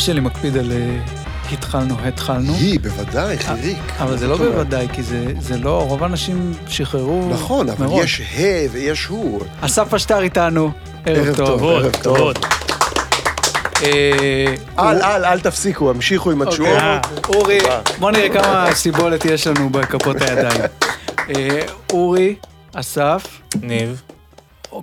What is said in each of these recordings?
שלי מקפיד על אה, התחלנו, התחלנו. היא, בוודאי, חיריק. אבל זה לא בוודאי, כי זה, זה לא, רוב האנשים שחררו נכון, אבל מראש. יש ה ויש הוא. אסף אשטר איתנו, ערב טוב. ערב טוב. אה, אל, אל, אל תפסיקו, המשיכו עם התשואות. אוקיי. אורי, בוא נראה כמה סיבולת יש לנו בכפות הידיים. אה, אורי, אסף, ניב.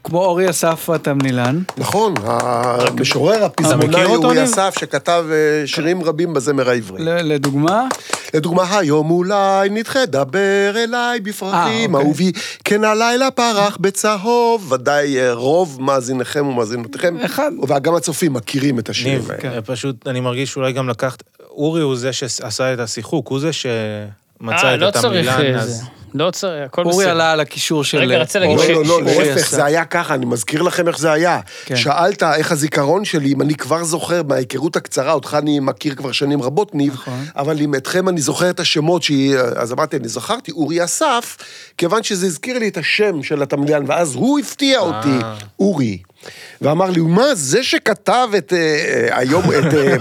כמו אורי אסף התמנילן. נכון, המשורר הפזמונאי אורי? אסף, שכתב אה, שירים רבים בזמר העברי. לדוגמה, לדוגמה, היום אולי נדחה, דבר אליי בפרחים, אה, אוקיי. אהובי, כן הלילה פרח בצהוב, ודאי אה, רוב מאזיניכם ומאזינותיכם, אחד. וגם הצופים מכירים את השירים האלה. אה, פשוט, אני מרגיש שאולי גם לקחת... אורי הוא זה שעשה את השיחוק, הוא זה שמצא אה, את לא צריך התמלילן, אה, אז... לא צריך, הכל בסדר. אורי עלה על הקישור של... רגע, רציתי להגיד אורי- לא, לא, לא, להפך. זה היה ככה, אני מזכיר לכם איך זה היה. כן. שאלת איך הזיכרון שלי, אם אני כבר זוכר מההיכרות הקצרה, אותך אני מכיר כבר שנים רבות, ניב, נכון. אבל אם אתכם אני זוכר את השמות שהיא... אז אמרתי, אני זכרתי, אורי אסף, כיוון שזה הזכיר לי את השם של התמליין, ואז הוא הפתיע אותי, אורי. ואמר לי, מה, זה שכתב את אה, אה, היום, את אה,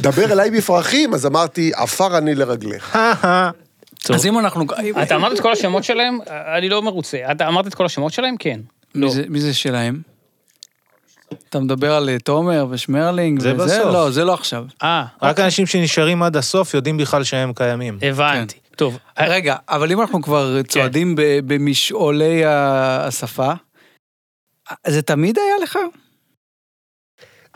דבר אליי בפרחים, אז אמרתי, עפר אני לרגליך. טוב. אז אם אנחנו... אתה אמרת את כל השמות שלהם? אני לא מרוצה. אתה אמרת את כל השמות שלהם? כן. מי זה- מי זה שלהם? אתה מדבר על אה, תומר ושמרלינג זה וזה? בסוף. לא, זה לא עכשיו. אה, רק אנשים שנשארים עד הסוף יודעים בכלל שהם קיימים. הבנתי. טוב, רגע, אבל אם אנחנו כבר צועדים ב- במשעולי ה- השפה, זה תמיד היה לך?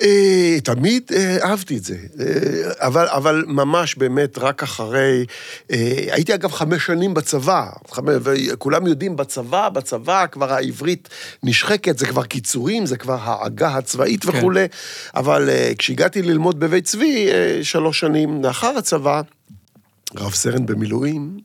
אה, תמיד אה, אהבתי את זה, אה, אבל, אבל ממש באמת רק אחרי, הייתי אגב חמש שנים בצבא, חמש, וכולם יודעים בצבא, בצבא כבר העברית נשחקת, זה כבר קיצורים, זה כבר העגה הצבאית כן. וכולי, אבל כשהגעתי ללמוד בבית צבי, שלוש שנים לאחר הצבא, רב סרן במילואים,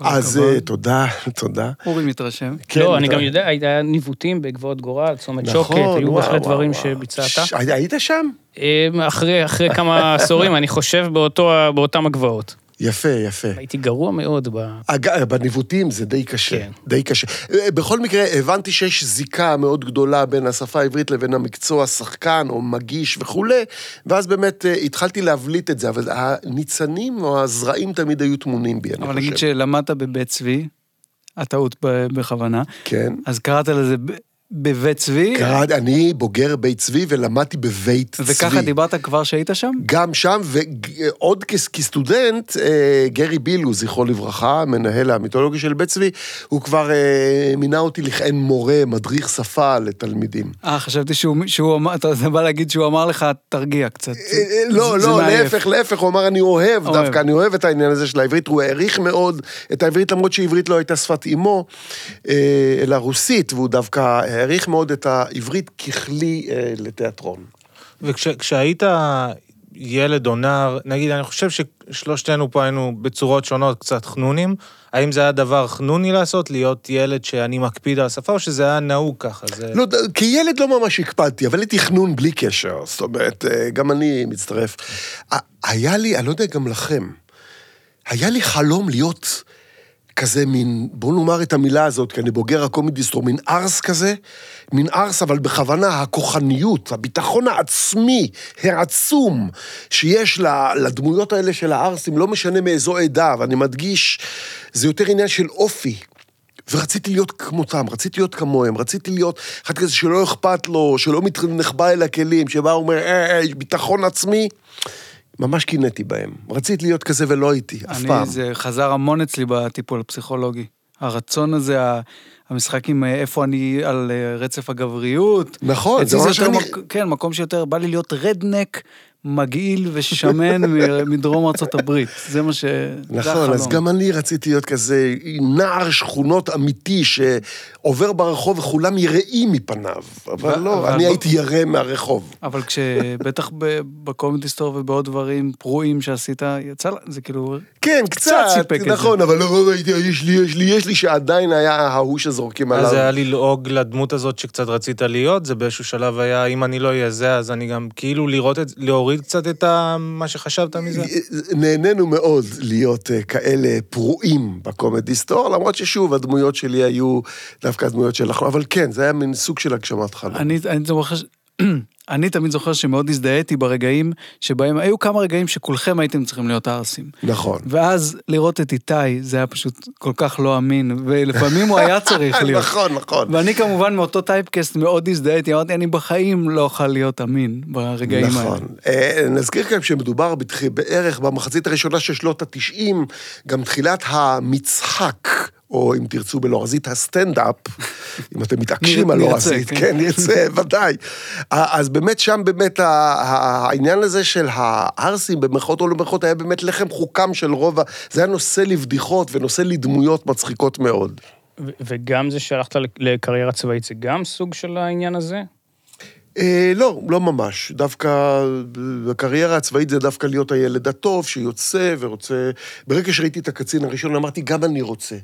אז. אה, תודה, תודה. אורי מתרשם. כן, לא, אני גם יודע, היה ניווטים בגבעות גורל, צומת נכון, שוקת, היו בהחלט דברים. שביצעת. היית שם? אה, אחרי אחרי כמה עשורים, אני חושב, באותם הגבעות. יפה, יפה. הייתי גרוע מאוד ב... אג- בניווטים זה די קשה, כן. די קשה. אה, בכל מקרה, הבנתי שיש זיקה מאוד גדולה בין השפה העברית לבין המקצוע שחקן או מגיש וכולי, ואז באמת אה, התחלתי להבליט את זה, אבל הניצנים או הזרעים תמיד היו טמונים בי, אני אבל חושב. נגיד שלמדת בבית צבי, הטעות בכוונה, כן. אז קראת לזה ב- בבית צבי, קראת, אני בוגר בית צבי ולמדתי בבית צבי. וככה דיברת כבר שהיית שם? גם שם, ועוד כס- כסטודנט, אה, גרי בילו, זכרו לברכה, מנהל המיתולוגיה של בית צבי, הוא כבר אה, מינה אותי לכהן מורה, מדריך שפה לתלמידים. אה, חשבתי שהוא, שהוא אמר, אתה בא להגיד שהוא אמר לך, תרגיע קצת. אה, לא, לא. להפך, להפך, הוא אמר, אני אוהב אוהב. דווקא, אני אוהב את העניין הזה של העברית, הוא העריך מאוד את העברית, למרות שעברית לא הייתה שפת אימו, אלא רוסית, והוא דווקא העריך מאוד את העברית ככלי אה, לתיאטרון. וכשהיית ילד או נער, נגיד, אני חושב ששלושתנו פה היינו בצורות שונות קצת חנונים, האם זה היה דבר חנוני לעשות, להיות ילד שאני מקפיד על השפה, או שזה היה נהוג ככה? זה... לא, כילד לא ממש הקפדתי, אבל הייתי חנון בלי קשר, זאת אומרת, אה, גם אני מצטרף. היה לי, אני לא יודע גם לכם, היה לי חלום להיות כזה מין, בואו נאמר את המילה הזאת, כי אני בוגר הקומדיסטור, מין ארס כזה, מין ארס, אבל בכוונה, הכוחניות, הביטחון העצמי, העצום, שיש לדמויות האלה של הארסים, לא משנה מאיזו עדה, ואני מדגיש, זה יותר עניין של אופי. ורציתי להיות כמותם, רציתי להיות כמוהם, רציתי להיות אחד כזה שלא אכפת לו, שלא נחבא אל הכלים, שבא ואומר, אה, אה, ביטחון עצמי. ממש קינאתי בהם. רציתי להיות כזה ולא הייתי, אף אני, פעם. זה חזר המון אצלי בטיפול הפסיכולוגי. הרצון הזה, המשחק עם אה, איפה אני על אה, רצף הגבריות. נכון, זה ממש אני... מק... כן, מקום שיותר, בא לי להיות רדנק, מגעיל ושמן מדרום ארצות הברית. זה מה ש... נכון, אז. גם אני רציתי להיות כזה נער שכונות אמיתי שעובר ברחוב וכולם יראים מפניו. אבל ו- לא, אבל אני הייתי ירא מהרחוב. אבל כשבטח בקומדי סטור ובעוד דברים פרועים שעשית, יצא, לה- זה כאילו... כן, קצת קצת, סיפק את זה. נכון, אבל לא ראיתי, יש לי, יש לי, יש לי, שעדיין היה ההוא שזורקים עליו. אז זה היה ללעוג לדמות הזאת שקצת רצית להיות, זה באיזשהו שלב היה, אם אני לא אהיה זה, אז אני גם כאילו לראות את, להוריד קצת את ה, מה שחשבת מזה. נהנינו מאוד להיות אה, כאלה פרועים בקומדי סטור, למרות ששוב, הדמויות שלי היו דווקא הדמויות של החלום, אבל כן, זה היה מין סוג של הגשמת חלום. אני, אני זוכר, אני תמיד זוכר שמאוד הזדהיתי ברגעים שבהם, היו כמה רגעים שכולכם הייתם צריכים להיות ערסים. נכון. ואז לראות את איתי, זה היה פשוט כל כך לא אמין, ולפעמים הוא היה צריך להיות. נכון, נכון. ואני כמובן מאותו טייפקסט מאוד הזדהיתי, אמרתי, אני בחיים לא אוכל להיות אמין ברגעים האלה. נכון. אה, נזכיר כאן שמדובר בתח- בערך במחצית הראשונה של שנות ה-90, גם תחילת המצחק, או אם תרצו בלועזית הסטנדאפ, אם אתם מתעקשים על לועזית, כן. כן, נרצה, ודאי. אז באמת שם באמת העניין הזה של הערסים, במרכאות או לא במרכאות, היה באמת לחם חוקם של רוב ה... זה היה נושא לבדיחות ונושא לדמויות מצחיקות מאוד. וגם זה שהלכת לקריירה צבאית, זה גם סוג של העניין הזה? אה, לא, לא ממש. דווקא בקריירה הצבאית זה דווקא להיות הילד הטוב שיוצא ורוצה... ברגע שראיתי את הקצין הראשון, אמרתי, גם אני רוצה.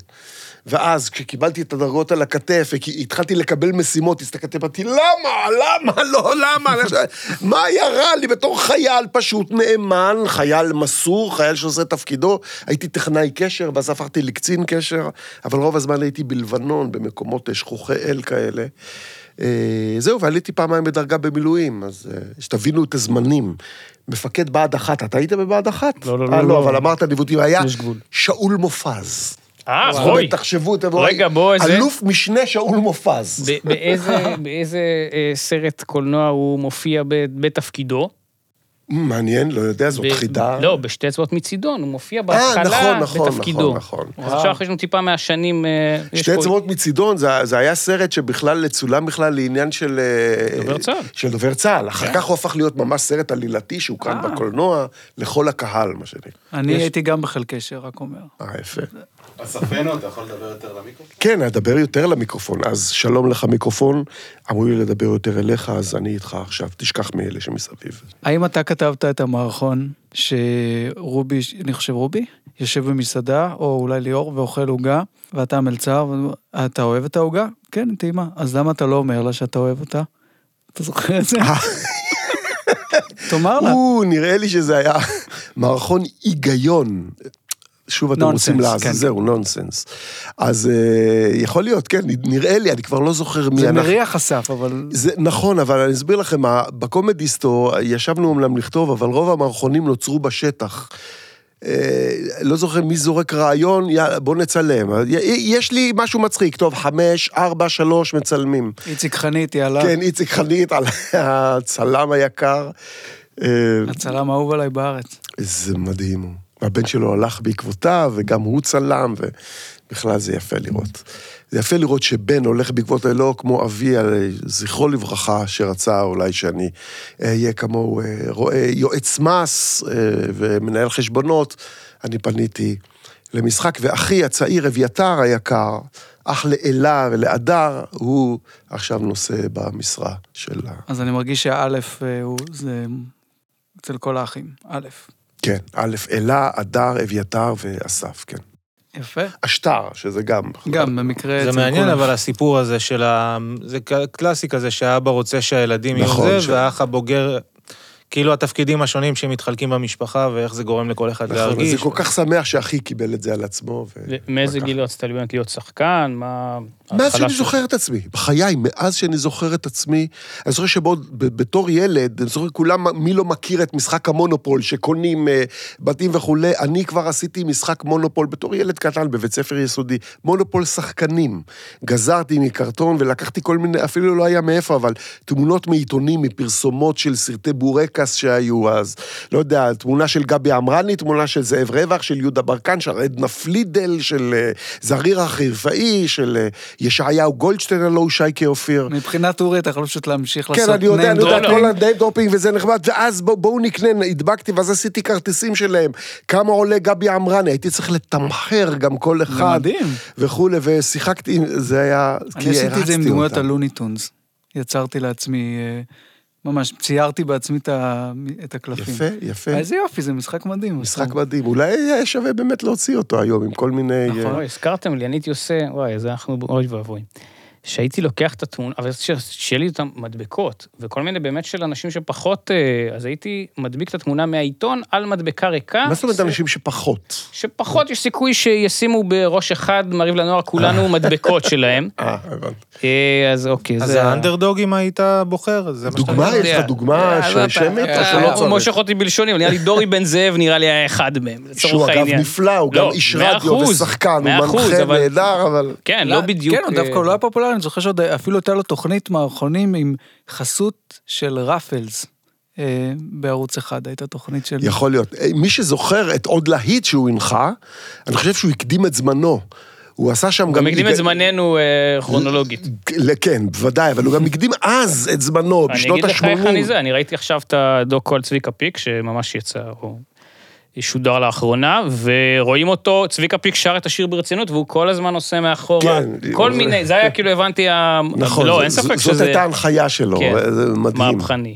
ואז, כשקיבלתי את הדרגות על הכתף, והתחלתי לקבל משימות, הסתכלתי, אמרתי, למה? למה? לא, למה? מה היה רע לי בתור חייל פשוט נאמן, חייל מסור, חייל שעושה תפקידו? הייתי טכנאי קשר, ואז הפכתי לקצין קשר, אבל רוב הזמן הייתי בלבנון, במקומות שכוחי אל כאלה. אה, זהו, ועליתי פעמיים בדרגה במילואים, אז אה, שתבינו את הזמנים. מפקד בה"ד אחת, אתה היית בבה"ד אחת? לא, לא, אה, לא, לא, לא. אבל אמרת ניווטים, היה. שאול מופז. אה. אומרת, תחשבו, רגע, בוא, איזה- אלוף משנה שאול מופז. ב- באיזה, סרט קולנוע הוא מופיע ב- בתפקידו? מעניין, לא יודע, זאת ב- חידה. לא, בשתי אצבעות מצידון, הוא מופיע בהתחלה נכון, נכון, בתפקידו. נכון, נכון. אז עכשיו יש לנו טיפה מהשנים... אה, שתי פה- אצבעות מצידון, זה, זה היה סרט שבכלל צולם בכלל לעניין של... אה, דובר צה"ל. של דובר צה"ל. אחר כן. כך הוא הפך להיות ממש סרט עלילתי שהוקרן אה. בקולנוע לכל הקהל, מה שנקרא. אני יש- הייתי גם בחלקי רק אומר. אה, יפה. אספנו, אתה יכול לדבר יותר למיקרופון? כן, אדבר יותר למיקרופון. אז שלום לך מיקרופון, אמרו לי לדבר יותר אליך, אז אני איתך עכשיו, תשכח מאלה שמסביב. האם אתה כתבת את המערכון שרובי, אני חושב רובי, יושב במסעדה, או אולי ליאור, ואוכל עוגה, ואתה המלצר, ואתה אוהב את העוגה? כן, טעימה. אז למה אתה לא אומר לה שאתה אוהב אותה? אתה זוכר את זה? תאמר לה. נראה לי שזה היה מערכון היגיון. שוב אתם רוצים לעזור, כן. זהו, נונסנס. אז אה, יכול להיות, כן, נראה לי, אני כבר לא זוכר מי זה אנחנו. מריח אסף, אבל... זה נכון, אבל אני אסביר לכם, בקומדיסטו ישבנו אומנם לכתוב, אבל רוב המערכונים נוצרו בשטח. אה, לא זוכר מי זורק רעיון, בוא נצלם. יש לי משהו מצחיק, טוב, חמש, ארבע, שלוש, מצלמים. איציק חנית, יאללה. כן, איציק חנית, על הצלם היקר. אה, הצלם האהוב עליי בארץ. זה מדהים. הוא. הבן שלו הלך בעקבותיו, וגם הוא צלם, ובכלל זה יפה לראות. זה יפה לראות שבן הולך בעקבות אלו כמו אבי, זכרו לברכה, שרצה אולי שאני אהיה כמוהו, אה, רואה יועץ מס אה, ומנהל חשבונות. אני פניתי למשחק, ואחי הצעיר, אביתר היקר, אח לאלה ולהדר, הוא עכשיו נושא במשרה של ה... אז אני מרגיש שהאלף אה, הוא, זה אצל כל האחים, א'. כן, א', אלה, הדר, אביתר ואסף, כן. יפה. השטר, שזה גם... גם במקרה... זה מעניין, כולם. אבל הסיפור הזה של ה... זה קלאסי כזה שהאבא רוצה שהילדים יהיו נכון, זה, ש- והאח הבוגר... כאילו התפקידים השונים שמתחלקים במשפחה, ואיך זה גורם לכל אחד נכון, להרגיש. אני כל כך שמח שאחי קיבל את זה על עצמו. ו- מאיזה. גיל רצית באמת להיות שחקן? מה... מאז שאני של- זוכר את עצמי, בחיי, מאז שאני זוכר את עצמי, אני זוכר שבתור ילד, אני זוכר כולם, מי לא מכיר את משחק המונופול, שקונים אה, בתים וכולי, אני כבר עשיתי משחק מונופול בתור ילד קטן בבית ספר יסודי, מונופול שחקנים. גזרתי מקרטון ולקחתי כל מיני, אפילו לא היה מאיפה, אבל תמונות מעיתונים, מפרסומות של סרטי בורקס שהיו אז, לא יודע, תמונה של גבי עמרני, תמונה של זאב רווח, של יהודה ברקן, של עדנה פלידל, של אה, זריר החירפאי, של אה, ישעיהו גולדשטיין, הלוא הוא שייקה אופיר. מבחינת אורי, אתה יכול פשוט להמשיך לעשות כן, אני יודע, אני יודע, כל. ה name dropping וזה נחמד, ואז בוא- בואו נקנה, הדבקתי, ואז עשיתי כרטיסים שלהם. כמה עולה גבי עמרני, הייתי צריך לתמחר גם כל אחד. מדהים. וכולי, ושיחקתי, זה היה, אני עשיתי את זה עם דמויות. הלוניטונס. יצרתי לעצמי, אה, ממש, ציירתי בעצמי את הקלפים. יפה, יפה. איזה יופי, זה משחק מדהים. משחק מדהים. אולי היה שווה באמת להוציא אותו היום עם כל מיני... נכון, אה, הזכרתם לי, אני הייתי עושה, וואי, זה אנחנו, אוי ואבוי. שהייתי לוקח את התמונה, אבל שיהיה לי אותן מדבקות, וכל מיני באמת של אנשים שפחות, אה, אז הייתי מדביק את התמונה מהעיתון על מדבקה ריקה. מה זאת אומרת אנשים שפחות? שפחות יש סיכוי שישימו בראש אחד, מעריב לנוער, כולנו מדבקות שלהם. אה, הבנתי. אה, אז אוקיי, אז זה... האנדרדוגים היית בוחר? זה מה שאתה דוגמה? יש לך דוגמה אה, שמית או שלא הוא צריך? מושך אותי בלשוני, נראה לי דורי בן זאב נראה לי היה אחד מהם, שהוא לצורך אגב העניין. נפלא, הוא לא, גם איש רדיו ושחקן, הוא מנחה נהדר, אבל... כן, לא בדיוק... כן, הוא דווקא הוא לא היה פופולרי, אני זוכר שעוד אפילו הייתה לו תוכנית מערכונים עם חסות של ראפלס. אה, בערוץ אחד הייתה תוכנית של... יכול להיות. אה, מי שזוכר את עוד להיט שהוא הנחה, אני חושב שהוא הקדים את זמנו. הוא עשה שם הוא גם... גם הקדים את זמננו אה, כרונולוגית. כן, בוודאי, אבל הוא גם הקדים אז את זמנו, אני בשנות אגיד לך איך אני ה-80. זה, אני ראיתי עכשיו את הדוקו על צביקה פיק, שממש יצא, או שודר לאחרונה, ורואים אותו, צביקה פיק שר את השיר ברצינות, והוא כל הזמן עושה מאחורה, כן, כל זה- מיני, זה היה כאילו הבנתי, ה- נכון, לא, ז- אין ספק זאת שזה הייתה ההנחיה שלו, כן. זה מדהים. מהפכני.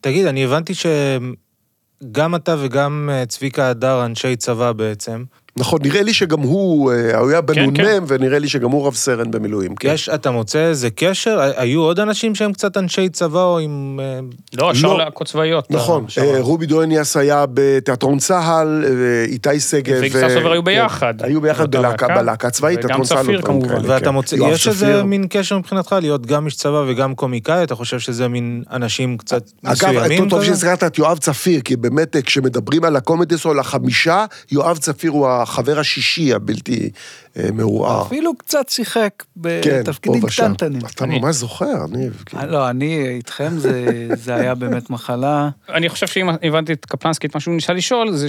תגיד, אני הבנתי שגם אתה וגם אה, צביקה הדר אנשי צבא בעצם. נכון, נראה לי שגם הוא, אה, הוא היה כן, בנ"מ, כן. ונראה לי שגם הוא רב סרן במילואים. כן. יש, אתה מוצא איזה קשר? היו עוד אנשים שהם קצת אנשי צבא או עם... אה, לא, שר לא. להקות צבאיות. נכון, אתה- אה, רובי דואניאס היה בתיאטרון צה"ל, אה, איתי שגב. ויגאל ו- סובר היו כן, ביחד. היו ביחד בלהקה, להקה. בלהקה הצבאית, וגם תיאטרון צה"ל. צפיר ודברים כמובן. כאלה, ואתה כן. מוצא, יש איזה צפיר. מין קשר מבחינתך להיות גם איש צבא וגם קומיקאי? אתה חושב שזה מין אנשים קצת אגב, מסוימים טוב- טוב? שהזכרת את יואב צפיר, כי באמת אה, כשמדברים על הקומדי סול החמישה, יואב צפיר הוא החבר השישי הבלתי אה, מעורער. אפילו קצת שיחק כן, בתפקידים. קטנטנים. אתה אני- ממש זוכר, ניב. כן. אה, לא, אני איתכם, זה- זה היה באמת מחלה. אני חושב שאם הבנתי את קפלנסקי, את מה שהוא ניסה לשאול, זה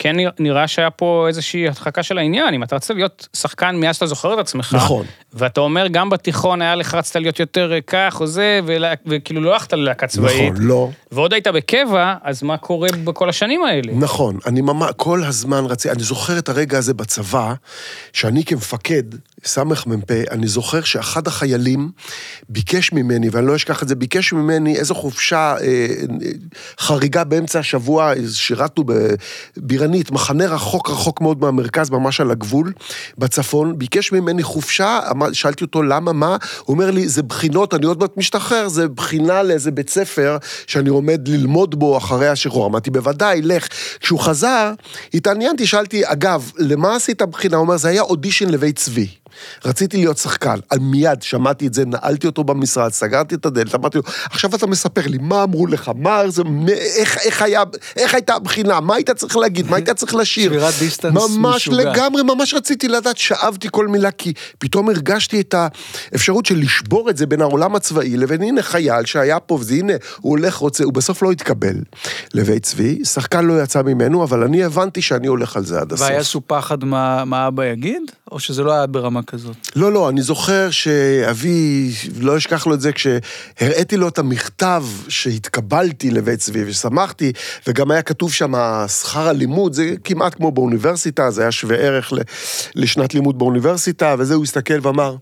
שכן נראה שהיה פה איזושהי הדחקה של העניין. אם אתה רצית להיות שחקן מאז שאתה זוכר את עצמך, נכון. ואתה אומר, גם בתיכון היה לך, רצית להיות יותר אה, כך או זה, ולה- וכאילו לא הלכת ללהקה צבאית, נכון, לא. ועוד היית בקבע, אז מה קורה בכל השנים האלה? נכון, אני ממש, כל הזמן רציתי, אני זוכר את הרגע הזה בצבא, שאני כמפקד, סמ"פ, אני זוכר שאחד החיילים ביקש ממני, ואני לא אשכח את זה, ביקש ממני איזו חופשה אה, אה, חריגה באמצע השבוע, שירתנו בבירנית, מחנה רחוק רחוק מאוד מהמרכז, ממש על הגבול, בצפון, ביקש ממני חופשה, שאלתי אותו למה, מה, הוא אומר לי, זה בחינות, אני עוד מעט משתחרר, זה בחינה לאיזה בית ספר שאני עומד ללמוד בו אחרי השחרור. אמרתי, בוודאי, לך. כשהוא חזר, התעניינתי, שאלתי, אגב, למה עשית בחינה? הוא אומר, זה היה אודישן לבית צבי. רציתי להיות שחקן, על מיד שמעתי את זה, נעלתי אותו במשרד, סגרתי את הדלת, אמרתי לו, עכשיו אתה מספר לי, מה אמרו לך, מה זה, איך, איך, היה, איך הייתה הבחינה, מה היית צריך להגיד, מה היית צריך לשיר? שבירת דיסטנס ממש משוגע. לגמרי, ממש רציתי לדעת, שאבתי כל מילה, כי פתאום הרגשתי את האפשרות של לשבור את זה בין העולם הצבאי לבין הנה חייל שהיה פה, וזה הנה, הוא הולך, רוצה, הוא בסוף לא התקבל לבית צבי, שחקן לא יצא ממנו, אבל אני הבנתי שאני הולך על זה עד הסוף. והיה איזשהו פחד מה מה אבא יגיד? או שזה לא היה ברמה כזאת? לא, לא, אני זוכר שאבי, לא אשכח לו את זה, כשהראיתי לו את המכתב שהתקבלתי לבית צבי ושמחתי, וגם היה כתוב שם שכר הלימוד, זה כמעט כמו באוניברסיטה, זה היה שווה ערך לשנת לימוד באוניברסיטה, וזה הוא הסתכל ואמר,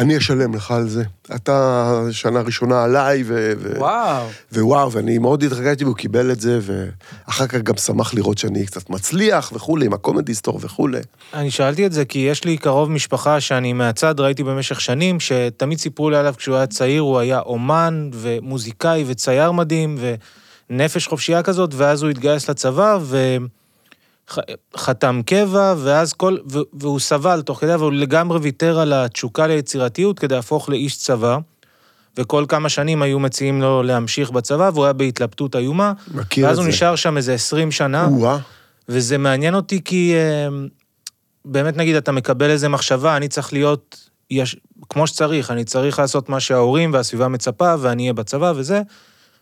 אני אשלם לך על זה. אתה שנה ראשונה עליי, ו... ו- וואו. ווואו, ואני מאוד התרגשתי והוא קיבל את זה, ואחר כך גם שמח לראות שאני קצת מצליח וכולי, עם הקומדי סטור וכולי. אני שאלתי את זה כי יש לי קרוב משפחה שאני מהצד ראיתי במשך שנים, שתמיד סיפרו לי עליו כשהוא היה צעיר, הוא היה אומן ומוזיקאי וצייר מדהים ונפש חופשייה כזאת, ואז הוא התגייס לצבא וחתם קבע, ואז כל... והוא סבל תוך כדי, והוא לגמרי ויתר על התשוקה ליצירתיות כדי להפוך לאיש צבא. וכל כמה שנים היו מציעים לו להמשיך בצבא, והוא היה בהתלבטות איומה. מכיר את ואז זה. הוא נשאר שם איזה 20 שנה. או-אה. וזה מעניין אותי כי אה, באמת נגיד אתה מקבל איזה מחשבה, אני צריך להיות יש, כמו שצריך, אני צריך לעשות מה שההורים והסביבה מצפה ואני אהיה בצבא וזה,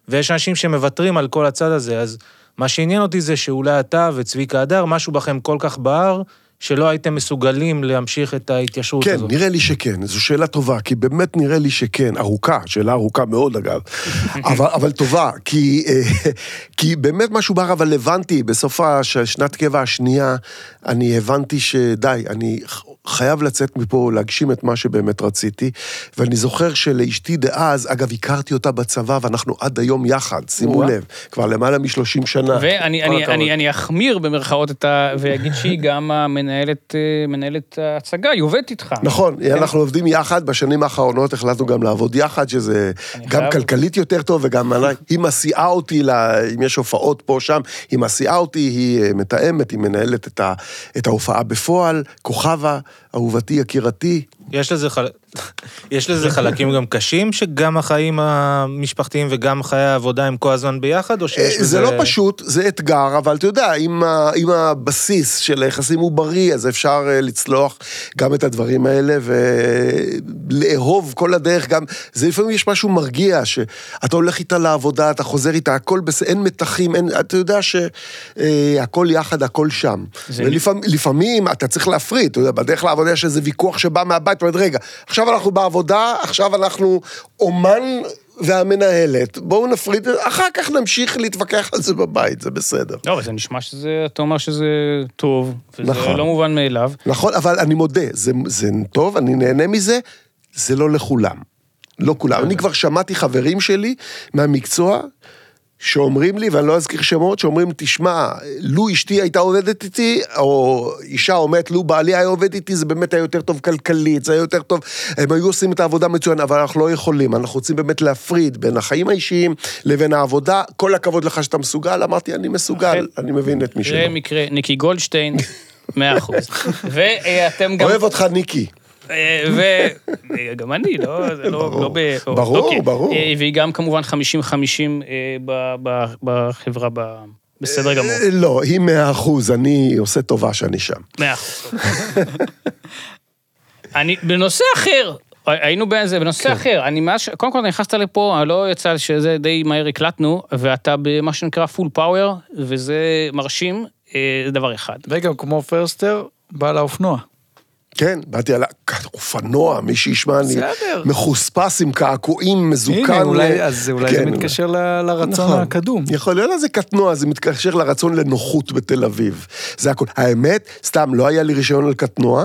ויש אנשים שמוותרים על כל הצד הזה, אז מה שעניין אותי זה שאולי אתה וצביקה הדר, משהו בכם כל כך בער, שלא הייתם מסוגלים להמשיך את ההתיישרות כן, הזאת. נראה לי שכן, זו שאלה טובה, כי באמת נראה לי שכן, ארוכה, שאלה ארוכה מאוד אגב, אבל, אבל טובה, כי, אה, כי באמת משהו בר, אבל הבנתי, בסוף הש- שנת קבע השנייה, אני הבנתי שדי, אני חייב לצאת מפה, להגשים את מה שבאמת רציתי. ואני זוכר שלאשתי דאז, אגב, הכרתי אותה בצבא, ואנחנו עד היום יחד, שימו. לב, כבר למעלה מ-30 שנה. ואני אני. אני, אני אחמיר במרכאות את ה... ואגיד שהיא גם המנהלת אה, מנהלת ההצגה, היא עובדת איתך. נכון, אנחנו עובדים יחד, בשנים האחרונות החלטנו גם לעבוד יחד, שזה גם חייב- כלכלית יותר טוב, וגם היא מסיעה אותי, ל- אם יש הופעות פה, שם, היא מסיעה אותי, היא אה, מתאמת, היא מנהלת את ה- את ההופעה בפועל, כוכבה, אהובתי, יקירתי. יש לזה, חל... יש לזה חלקים גם קשים, שגם החיים המשפחתיים וגם חיי העבודה הם כל הזמן ביחד, או שיש אה, לזה... זה לא פשוט, זה אתגר, אבל אתה יודע, אם, אם הבסיס של היחסים הוא בריא, אז אפשר אה, לצלוח גם את הדברים האלה ולאהוב כל הדרך, גם, זה לפעמים יש משהו מרגיע, שאתה הולך איתה לעבודה, אתה חוזר איתה, הכל בסדר, אין מתחים, אין, אתה יודע שהכל יחד, הכל שם. זה- ולפעמים לפעמים אתה צריך להפריד, אתה יודע, בדרך לעבודה יש איזה ויכוח שבא מהבית, אתה אומר, רגע, עכשיו אנחנו בעבודה, עכשיו אנחנו אומן והמנהלת, בואו נפריד, אחר כך נמשיך להתווכח על זה בבית, זה בסדר. לא, אבל זה נשמע שזה, אתה אומר שזה טוב, וזה נכון. לא מובן מאליו. נכון, אבל אני מודה, זה, זה טוב, אני נהנה מזה, זה לא לכולם. לא כולם. אני כבר שמעתי חברים שלי מהמקצוע, שאומרים לי, ואני לא אזכיר שמות, שאומרים, תשמע, לו אשתי הייתה עובדת איתי, או אישה אומרת, לו בעלי היה עובד איתי, זה באמת היה יותר טוב כלכלית, זה היה יותר טוב, הם היו עושים את העבודה מצוין, אבל אנחנו לא יכולים, אנחנו רוצים באמת להפריד בין החיים האישיים לבין העבודה. כל הכבוד לך שאתה מסוגל, אמרתי, אני מסוגל, אני מבין את מי שלא. זה מקרה, ניקי גולדשטיין, מאה אחוז. ואתם גם... אוהב אותך, ניקי. וגם אני, לא, זה לא. לא ב... ברור, אוקיי. ברור. אה, והיא גם כמובן 50-50 אה, ב- ב- בחברה, ב- בסדר גמור. אה, לא, היא מאה אחוז, אני עושה טובה שאני שם. מאה אחוז. אני, בנושא אחר, היינו באיזה, בנושא אחר, אני מאז, קודם כל נכנסת לפה, לא יצא שזה די מהר הקלטנו, ואתה במה שנקרא full power, וזה מרשים, אה, זה דבר אחד. וגם כמו פורסטר, בעל האופנוע. כן, באתי על האופנוע, מי שישמע, אני. מחוספס עם קעקועים, מזוקן. הנה, אולי, אז אולי זה כן, מתקשר ל- לרצון נכון. הקדום. יכול להיות לזה קטנוע, זה מתקשר לרצון לנוחות בתל אביב. זה הכול. האמת, סתם, לא היה לי רישיון על קטנוע,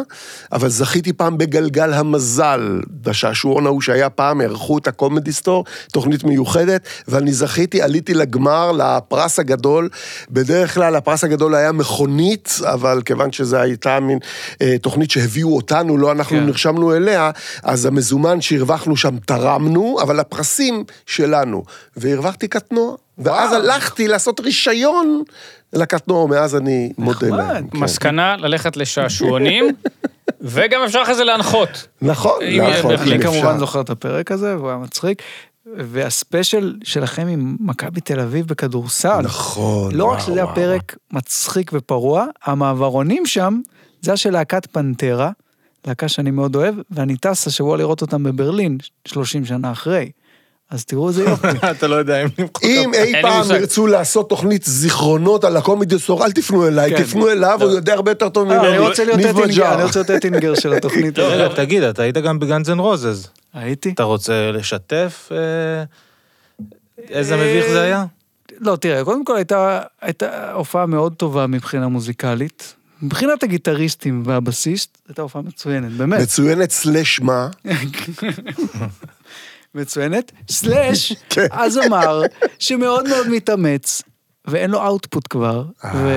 אבל זכיתי פעם בגלגל המזל, בשעשועון ההוא שהיה פעם, ערכו את הקומדי סטור, תוכנית מיוחדת, ואני זכיתי, עליתי לגמר, לפרס הגדול. בדרך כלל הפרס הגדול היה מכונית, אבל כיוון שזו הייתה מין אה, תוכנית שהביאו אותנו, לא אנחנו כן. נרשמנו אליה, אז המזומן שהרווחנו שם תרמנו, אבל הפרסים שלנו. והרווחתי קטנוע. ואז הלכתי לעשות רישיון לקטנוע, מאז אני מודה נחמד. להם. כן. מסקנה, ללכת לשעשועונים, וגם אפשר אחרי זה להנחות. נכון, נכון, בהחלט. אם אני כמובן. זוכר את הפרק הזה, והוא היה מצחיק. והספיישל שלכם עם מכבי תל אביב בכדורסל. נכון. לא רק וואו, שזה היה וואו. פרק מצחיק ופרוע, המעברונים שם, זה היה של להקת פנטרה, להקה שאני מאוד אוהב, ואני טס השבוע לראות אותם בברלין, 30 שנה אחרי. אז תראו איזה יופי. אתה לא יודע אם אם אי פעם. ירצו לעשות תוכנית זיכרונות על הקומדי סטור, אל תפנו אליי, כן. תפנו אליו, הוא יודע הרבה יותר טוב אה, ממני. אני רוצה להיות אטינגר, מז'אר. אני רוצה להיות אטינגר של התוכנית הזאת. תגיד, אתה היית גם בגאנז אנד רוזז. הייתי? אתה רוצה לשתף אה, איזה מביך זה היה? לא, תראה, קודם כל הייתה הופעה מאוד טובה מבחינה מוזיקלית. מבחינת הגיטריסטים והבסיסט, הייתה הופעה מצוינת, באמת. מצוינת slash מה? מצוינת, slash, כן. הזמר, שמאוד מאוד מתאמץ, ואין לו output כבר, ו...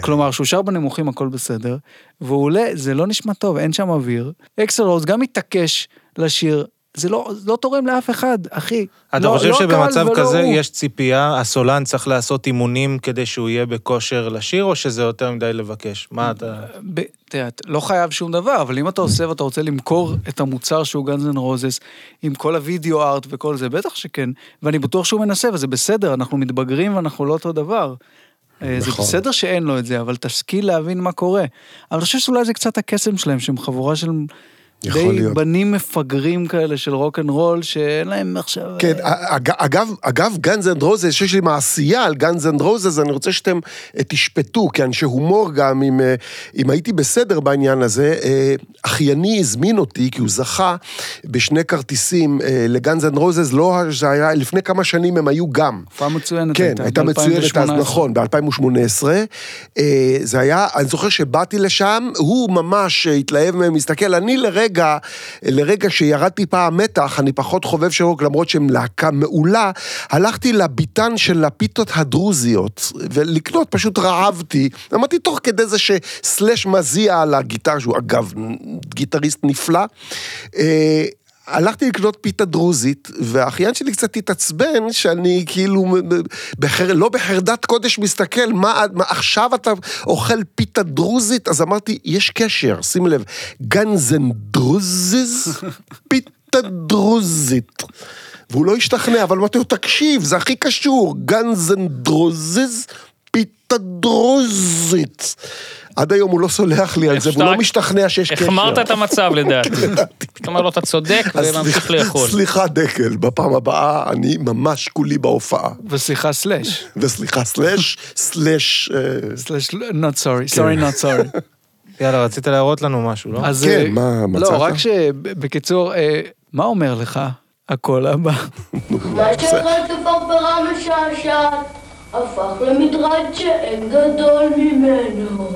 כלומר, שהוא שר בנמוכים הכל בסדר, והוא עולה, זה לא נשמע טוב, אין שם אוויר. אקסל רוז גם מתעקש לשיר, זה לא, לא תורם לאף אחד, אחי. אתה לא, חושב לא שבמצב ולא כזה הוא. יש ציפייה, הסולן צריך לעשות אימונים כדי שהוא יהיה בכושר לשיר, או שזה יותר מדי לבקש? מה אתה... ב- תראה, אתה לא חייב שום דבר, אבל אם אתה עושה ואתה רוצה למכור את המוצר שהוא גאנז אנד רוזס, עם כל ה video art וכל זה, בטח שכן, ואני בטוח שהוא מנסה, וזה בסדר, אנחנו מתבגרים ואנחנו לא אותו דבר. אה, זה נכון. בסדר שאין לו את זה, אבל תשכיל להבין מה קורה. אבל אני חושב שאולי זה קצת הקסם שלהם, שהם חבורה של די להיות. בנים מפגרים כאלה של רוק אנד רול, שאין להם עכשיו... כן, אג- אגב, אגב, גאנז אנד רוזס, שיש לי מעשייה על גאנז אנד רוזס, אני רוצה שאתם אה, תשפטו, כאנשי הומור גם, אם, אה, אם הייתי בסדר בעניין הזה, אה, אחייני הזמין אותי, כי הוא זכה בשני כרטיסים אה, לגאנז אנד רוזס, לא, זה היה, לפני כמה שנים הם היו גם. הופעה מצוינת כן, הייתה, הייתה מצוינת אז, ב-2018. נכון, ב-2018. זה היה, אני זוכר שבאתי לשם, הוא ממש התלהב מהם, מסתכל, אני לרגע, לרגע שירד טיפה המתח, אני פחות חובב של רוק, למרות שהם להקה מעולה, הלכתי לביתן של הפיתות הדרוזיות, ולקנות, פשוט רעבתי. אמרתי תוך כדי זה שסלאש מזיע על הגיטר, שהוא אגב גיטריסט נפלא. הלכתי לקנות פיתה דרוזית, והאחיין שלי קצת התעצבן שאני כאילו, בחר, לא בחרדת קודש מסתכל, מה, מה עכשיו אתה אוכל פיתה דרוזית? אז אמרתי, יש קשר, שים לב, גנזן דרוזיז, פיתה דרוזית. והוא לא השתכנע, אבל אמרתי לו, תקשיב, זה הכי קשור, גנזן דרוזיז, פיתה דרוזית. עד היום הוא לא סולח לי על זה, והוא לא משתכנע שיש קשר. החמרת את המצב לדעתי. אתה אומר לו, אתה צודק, וממשיך לאכול. סליחה דקל, בפעם הבאה אני ממש כולי בהופעה. וסליחה סלאש. וסליחה, סלאש, סלאש, אה, סלאש not sorry, sorry not sorry. יאללה, רצית להראות לנו משהו, לא? אז... כן, אה, מה מצאת? לא, רק שבקיצור, אה, מה אומר לך הקול הבא? מה שרק פרפרה משעשעת, הפך למטרד שאין גדול ממנו.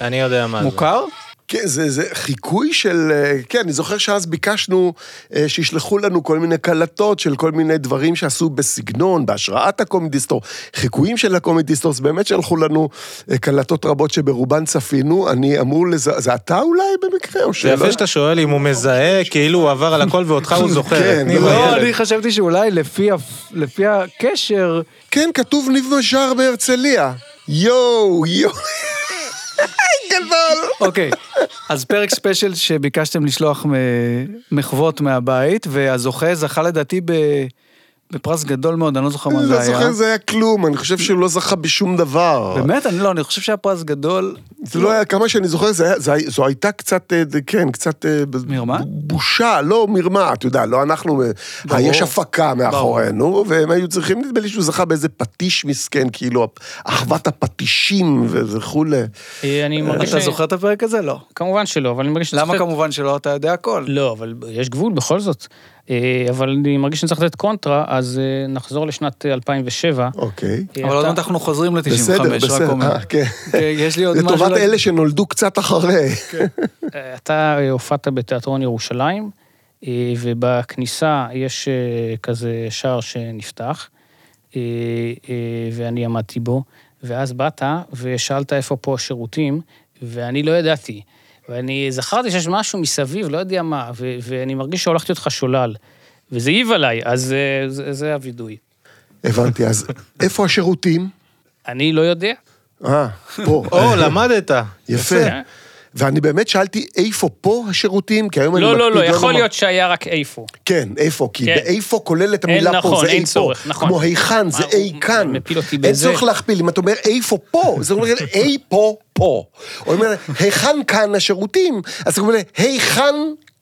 אני יודע מה זה. מוכר? כן, זה, זה חיקוי של, אה, כן, אני זוכר שאז ביקשנו אה, שישלחו לנו כל מיני קלטות של כל מיני דברים שעשו בסגנון, בהשראת הקומדיסטור, חיקויים של הקומדיסטור, אז באמת שלחו לנו אה, קלטות רבות שברובן צפינו, אני אמור לז... זה אתה אולי במקרה, או זה שלא? יפה שאתה שואל אם הוא מזהה, כאילו הוא עבר על הכל ואותך הוא זוכר. כן, לו לא. אני חשבתי שאולי לפי ה- לפי הקשר, כן, כתוב ניב מז'אר בהרצליה. יואו, יואו. גדול. אוקיי, אז פרק ספיישל שביקשתם לשלוח מחוות מהבית, והזוכה זכה לדעתי ב... בפרס גדול מאוד, אני לא זוכר מה אני זה לא היה. זוכר זה היה כלום, אני חושב שהוא לא זכה בשום דבר. באמת? אני לא, אני חושב שהיה פרס גדול. זה לא היה, כמה שאני זוכר, זו הייתה קצת, אה, כן, קצת... אה, מרמה? בושה, לא מרמה, אתה יודע, לא אנחנו... ברור. יש הפקה מאחורינו, והם היו צריכים, נדמה לי שהוא זכה באיזה פטיש מסכן, כאילו, אחוות הפטישים וכולי. אה, אני מרגיש אתה. זוכר את הפרק הזה? לא. כמובן שלא, אבל אני מרגיש. למה כמובן שלא? אתה יודע הכל. לא, אבל יש גבול בכל זאת. אה, אבל אני מרגיש שאני צריך לתת קונטרה, אז אה, נחזור לשנת אה, 2007. אוקיי. אה, אבל עוד מעט אנחנו חוזרים ל-95, בסדר, רק בסדר, אומר. אה, כן. כן, יש לי עוד משהו... לטובת. אלה שנולדו קצת אחרי. אה, אתה הופעת בתיאטרון ירושלים, ובכניסה יש כזה שער שנפתח, ואני עמדתי בו, ואז באת ושאלת איפה פה השירותים, ואני לא ידעתי. ואני זכרתי שיש משהו מסביב, לא יודע מה, ו- ואני מרגיש שהולכתי אותך שולל. וזה העיב עליי, אז אה, זה, זה הווידוי. הבנתי, אז איפה השירותים? אני לא יודע. אה, פה. או, למדת. יפה. ואני באמת שאלתי, איפה פה השירותים? כי היום אני לא, לא, לא, מקפיד יכול לומר- להיות שהיה רק איפה. כן, איפה, כי כן. באיפה כולל את אין, המילה פה, נכון, זה אין. צורך, נכון. כמו היכן, זה אי כאן. אין. צורך להכפיל, אם אתה אומר איפה פה, זה אומר אי פה, פה. או אומר, היכן כאן השירותים, אז אתה אומר, היכן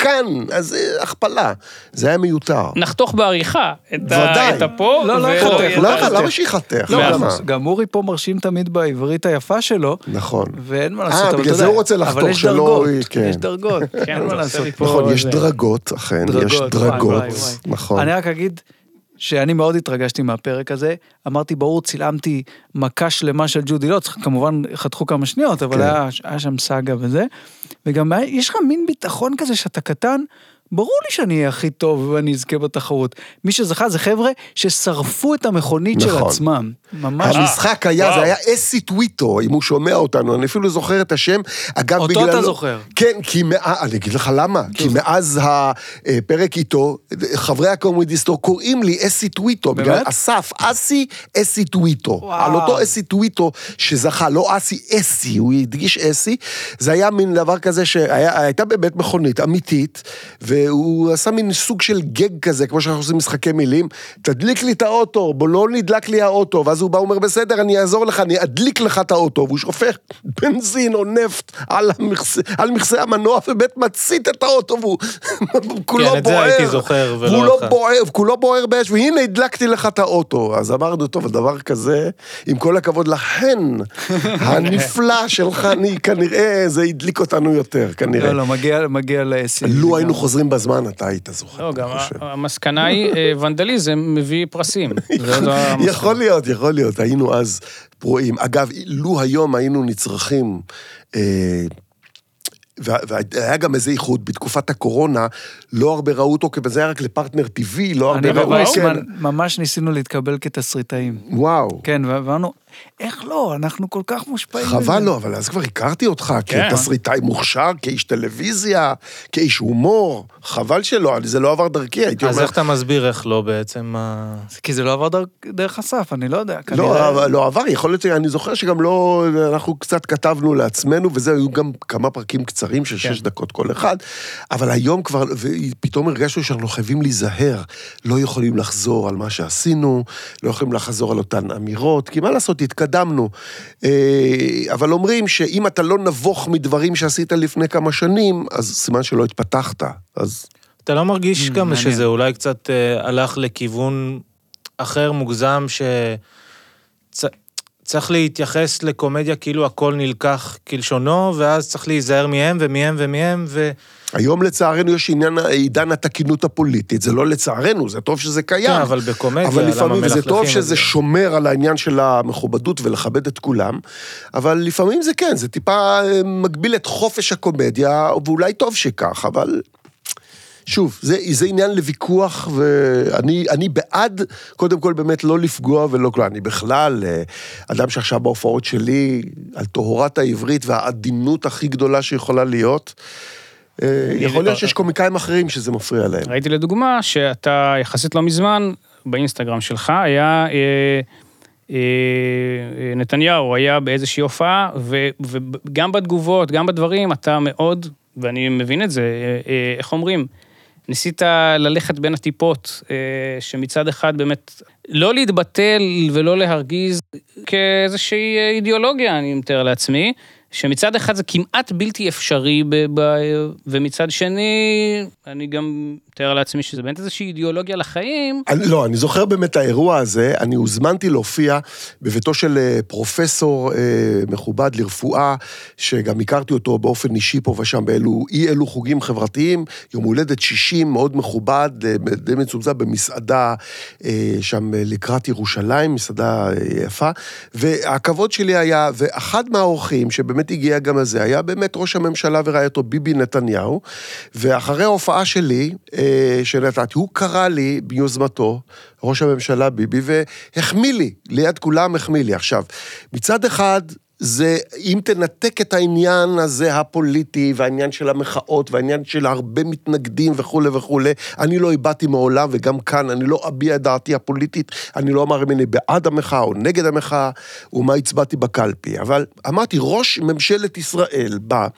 כאן, אז אה, הכפלה. זה היה מיותר. נחתוך בעריכה את, ודאי. ה, את הפה. לא, לא יחתוך, את לא, ה- למה למה שיחתך? לא, למה? גם אורי פה מרשים תמיד בעברית היפה שלו, נכון. ואין מה לעשות, אה, אבל בגלל אתה זה יודע, הוא רוצה לחתוך, אבל יש שלא- דרגות, כן. יש דרגות, כן, אין מה זה לעשות. פה נכון, יש זה. דרגות, אכן, יש דרגות. נכון. אני רק אגיד שאני מאוד התרגשתי מהפרק הזה. אמרתי, ברור, צילמתי מכה שלמה של ג'ודי לוץ, כמובן חתכו כמה שניות, אבל כן. היה, היה שם סאגה וזה. וגם יש לך מין ביטחון כזה שאתה קטן, ברור לי שאני אהיה הכי טוב ואני אזכה בתחרות. מי שזכה זה חבר'ה ששרפו את המכונית של נכון. עצמם. ממש. המשחק היה, וואו. זה היה אסי טוויטו, אם הוא שומע אותנו, אני אפילו זוכר את השם. אגב, אותו בגלל... אתה זוכר. כן, כי מאז, אני אגיד לך למה, כי מאז הפרק איתו, חברי הקומדיסטור קוראים לי אסי טוויטו, בגלל באמת? אסף, אסי, אסי טוויטו. וואו. על אותו אסי טוויטו שזכה, לא אסי, אסי, הוא הדגיש אסי, זה היה מין דבר כזה שהייתה באמת מכונית אמיתית, ו, והוא עשה מין סוג של גג כזה, כמו שאנחנו עושים משחקי מילים, תדליק לי את האוטו, בוא לא נדלק לי האוטו, ואז הוא בא ואומר, בסדר, אני אעזור לך, אני אדליק לך את האוטו, והוא שופך בנזין או נפט על, המכסה, על מכסה המנוע, ובאמת מצית את האוטו, והוא כולו כן, את זה בוער. הייתי זוכר, ולא לא לך. בוער, כולו בוער באש, והנה הדלקתי לך את האוטו. אז אמרנו, טוב, על דבר כזה, עם כל הכבוד לחן הנפלא שלך, אני כנראה, זה הדליק אותנו יותר, כנראה. לא, לא, מגיע- מגיע לאסי. לו היינו חוזרים בזמן, אתה היית זוכר. לא, גם אני. המסקנה היא, אה, ונדליזם מביא פרסים. יכול להיות, יכול להיות, היינו אז פרועים. אגב, לו היום היינו נצרכים, אה, וה- והיה גם איזה איחוד, בתקופת הקורונה, לא הרבה ראו אותו, כי זה היה רק לפרטנר טבעי, לא הרבה אני ראו. ווייסמן כן. ממש ניסינו להתקבל כתסריטאים. וואו. כן, ואמרנו, איך לא, אנחנו כל כך מושפעים. חבל מזה." לו, אבל אז כבר הכרתי אותך כן. כתסריטאי מוכשר, כאיש טלוויזיה, כאיש הומור. חבל שלא, זה לא עבר דרכי, הייתי אז אומר... איך אתה מסביר איך לא בעצם? מה- כי זה לא עבר דרך- דרך אסף, אני לא יודע. לא, כנראה- אבל לא עבר, יכול להיות, אני זוכר שגם לא, אנחנו קצת כתבנו לעצמנו, וזה, היו גם כמה פרקים קצרים של כן. שש דקות כל אחד, אבל היום כבר, ופתאום הרגשנו שאנחנו חייבים להיזהר, לא יכולים לחזור על מה שעשינו, לא יכולים לחזור על אותן אמירות, כי מה לעשות, התקדמנו. אה, אבל אומרים שאם אתה לא נבוך מדברים שעשית לפני כמה שנים, אז סימן שלא התפתחת, אז... אתה לא מרגיש Mm, גם מעניין. שזה אולי קצת אה, הלך לכיוון אחר, מוגזם, שצריך להתייחס לקומדיה כאילו הכל נלקח כלשונו, ואז צריך להיזהר מהם ומהם ומהם, ו... היום לצערנו יש עניין עידן התקינות הפוליטית, זה לא לצערנו, זה טוב שזה קיים. כן, אבל בקומדיה, אבל לפעמים, וזה טוב שזה זה? שומר על העניין של המכובדות ולכבד את כולם, אבל לפעמים זה כן, זה טיפה אה, מגביל את חופש הקומדיה, ואולי טוב שכך, אבל... שוב, זה, זה עניין לוויכוח, ואני אני בעד, קודם כל באמת לא לפגוע ולא כלום. אני בכלל, אה, אדם שעכשיו בהופעות שלי, על טהרת העברית והעדינות הכי גדולה שיכולה להיות, אה, יכול להיות שיש קומיקאים אחרים שזה מפריע להם. ראיתי לדוגמה שאתה יחסית לא מזמן, באינסטגרם שלך, היה... אה, נתניהו היה באיזושהי הופעה, ו- וגם בתגובות, גם בדברים, אתה מאוד, ואני מבין את זה, אה, איך אומרים? ניסית ללכת בין הטיפות, אה, שמצד אחד באמת, לא להתבטל ולא להרגיז כאיזושהי אה, אידיאולוגיה, אני מתאר לעצמי, שמצד אחד זה כמעט בלתי אפשרי, ומצד שני, אני גם מתאר לעצמי שזה באמת איזושהי אידיאולוגיה לחיים. אני, לא, אני זוכר באמת האירוע הזה, אני הוזמנתי להופיע בביתו של אה, פרופסור אה, מכובד לרפואה, שגם הכרתי אותו באופן אישי פה ושם באלו, אי אלו חוגים חברתיים, יום הולדת 60, מאוד מכובד, אה, די מצומצם במסעדה אה, שם אה, לקראת ירושלים, מסעדה יפה, והכבוד שלי היה, ואחד מהאורחים שבאמת הגיע גם לזה, היה באמת ראש הממשלה ורעייתו ביבי נתניהו, ואחרי ההופעה שלי, אה, שנתתי, הוא קרא לי ביוזמתו, ראש הממשלה ביבי, והחמיא לי, ליד כולם החמיא לי. עכשיו, מצד אחד, זה, אם תנתק את העניין הזה הפוליטי, והעניין של המחאות, והעניין של הרבה מתנגדים וכולי וכולי, אני לא הבעתי מעולם, וגם כאן אני לא אביע את דעתי הפוליטית, אני לא אמר אם אני בעד המחאה או נגד המחאה, ומה הצבעתי בקלפי. אבל אמרתי, ראש ממשלת ישראל בא,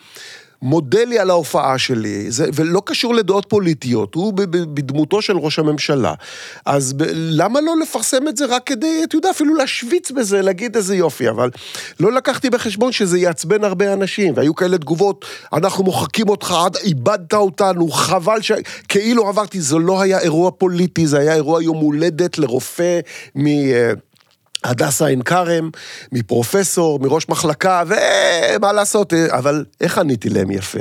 מודה לי על ההופעה שלי, זה, ולא קשור לדעות פוליטיות, הוא בדמותו של ראש הממשלה. אז ב, למה לא לפרסם את זה רק כדי, אתה יודע, אפילו להשוויץ בזה, להגיד איזה יופי, אבל לא לקחתי בחשבון שזה יעצבן הרבה אנשים, והיו כאלה תגובות, אנחנו מוחקים אותך, עד איבדת אותנו, חבל ש... כאילו עברתי, זה לא היה אירוע פוליטי, זה היה אירוע יום הולדת לרופא מ... אה, הדסה עין כרם, מפרופסור, מראש מחלקה, ומה לעשות, אה, אבל איך עניתי להם יפה?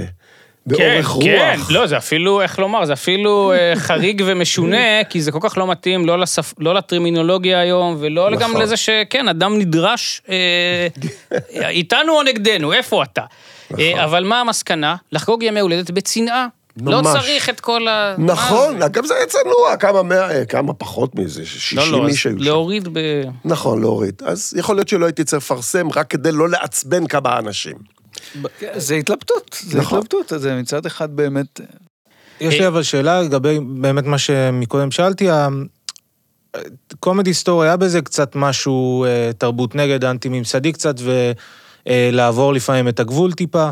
באורך רוח. כן, לא, זה אפילו, איך לומר, זה אפילו אה, חריג ומשונה, כי זה כל כך לא מתאים, לא, לשפ... לא לטרמינולוגיה היום, ולא נכון. גם לזה שכן, אדם נדרש, אה, איתנו או נגדנו, איפה אתה? אה, אבל מה המסקנה? לחגוג ימי הולדת בצנעה. לא ממש. צריך את כל ה... נכון, מה גם זה היה צנוע, כמה, מאה, אה, כמה פחות מזה, זה? 60 לא, לא, אז איש היו שם. להוריד ב... נכון, להוריד. אז יכול להיות שלא הייתי צריך לפרסם, רק כדי לא לעצבן כמה אנשים. זה התלבטות, זה נכון. התלבטות, זה מצד אחד באמת... יש לי אבל שאלה לגבי באמת מה שמקודם שאלתי, קומדי סטור היה בזה קצת משהו, אה, תרבות נגד, אנטי ממסדי קצת, ולעבור לפעמים את הגבול טיפה.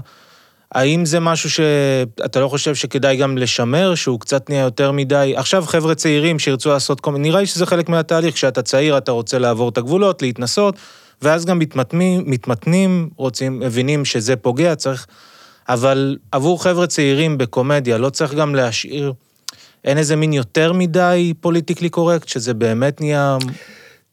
האם זה משהו שאתה לא חושב שכדאי גם לשמר, שהוא קצת נהיה יותר מדי... עכשיו חבר'ה צעירים שירצו לעשות כל מיני... נראה לי שזה חלק מהתהליך, כשאתה צעיר אתה רוצה לעבור את הגבולות, להתנסות, ואז גם מתמתנים, מתמתנים, רוצים, מבינים שזה פוגע, צריך... אבל עבור חבר'ה צעירים בקומדיה, לא צריך גם להשאיר... אין איזה מין יותר מדי פוליטיקלי קורקט, שזה באמת נהיה...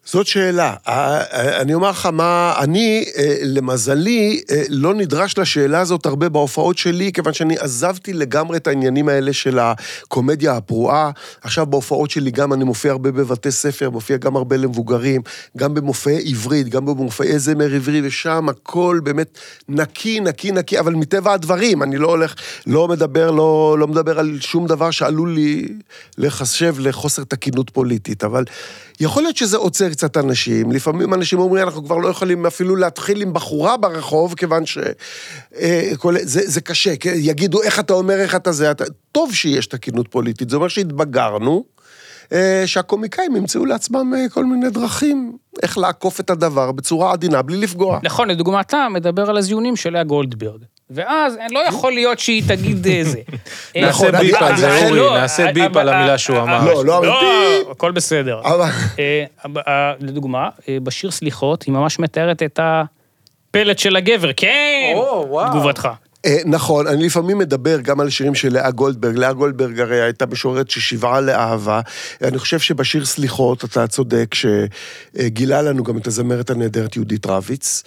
זאת שאלה. אה, אה, אני אומר לך מה, אני, אה, למזלי, לא נדרש לשאלה הזאת הרבה בהופעות שלי, כיוון שאני עזבתי לגמרי את העניינים האלה של הקומדיה הפרועה. עכשיו בהופעות שלי גם אני מופיע הרבה בבתי ספר, מופיע גם הרבה למבוגרים, גם במופעי עברית, גם במופעי זמר עברי, ושם הכל באמת נקי, נקי, נקי, אבל מטבע הדברים, אני לא הולך, לא מדבר, לא, לא מדבר על שום דבר שעלול לי לחשב לחוסר תקינות פוליטית, אבל יכול להיות שזה עוצר קצת אנשים, לפעמים אנשים אומרים, אנחנו כבר לא יכולים אפילו להתחיל עם בחורה ברחוב, כיוון ש... אה, כל... זה, זה קשה, כן? יגידו, איך אתה אומר, איך אתה זה, אתה... טוב שיש תקינות פוליטית, זה אומר שהתבגרנו, אה, שהקומיקאים ימצאו לעצמם אה, כל מיני דרכים איך לעקוף את הדבר בצורה עדינה, בלי לפגוע. נכון, לדוגמה, אתה מדבר על הזיונים של לאה גולדברג. ואז לא יכול להיות שהיא תגיד אה, זה. נעשה אני- ביפ על אני- זה, אורי, לא, נעשה אה, ביפ אה, על אה, המילה שהוא אה, אמר. לא, לא, אבל לא, הכל בסדר. אה, אה, לדוגמה, אה, בשיר סליחות, היא ממש מתארת את הפלט של הגבר. כן! תגובתך. אה, נכון, אני לפעמים מדבר גם על שירים של לאה גולדברג. לאה גולדברג הרי הייתה משוררת ששיברה לאהבה. אני חושב שבשיר סליחות, אתה צודק, שגילה לנו גם את הזמרת הנהדרת יהודית רביץ.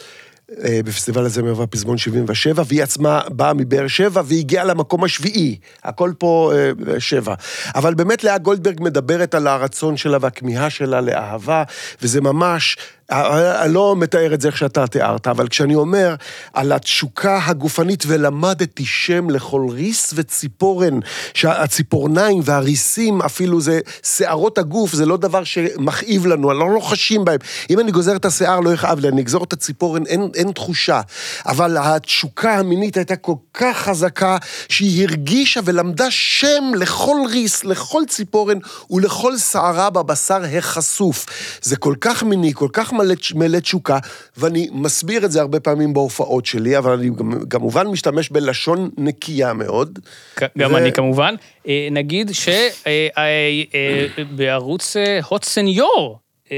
אה, בפסטיבל הזמר והפזמון 77, והיא עצמה באה מבאר שבע והגיעה למקום השביעי. הכל פה אה, שבע. אבל באמת לאה גולדברג מדברת על הרצון שלה והכמיהה שלה לאהבה, וזה ממש... אה, אני לא מתאר את זה איך שאתה תיארת, אבל כשאני אומר על התשוקה הגופנית, ולמדתי שם לכל ריס וציפורן, שהציפורניים והריסים אפילו זה שערות הגוף, זה לא דבר שמכאיב לנו, אנחנו לא חשים בהם. אם אני גוזר את השיער לא יכאב לי, אני אגזור את הציפורן, אין, אין תחושה. אבל התשוקה המינית הייתה כל כך חזקה, שהיא הרגישה ולמדה שם לכל ריס, לכל ציפורן ולכל שערה בבשר החשוף. זה כל כך מיני, כל כך מלא, תשוקה, ואני מסביר את זה הרבה פעמים בהופעות שלי, אבל אני כמובן משתמש בלשון נקייה מאוד. גם ו- אני כמובן. אה, נגיד שבערוץ הוט סניור אה,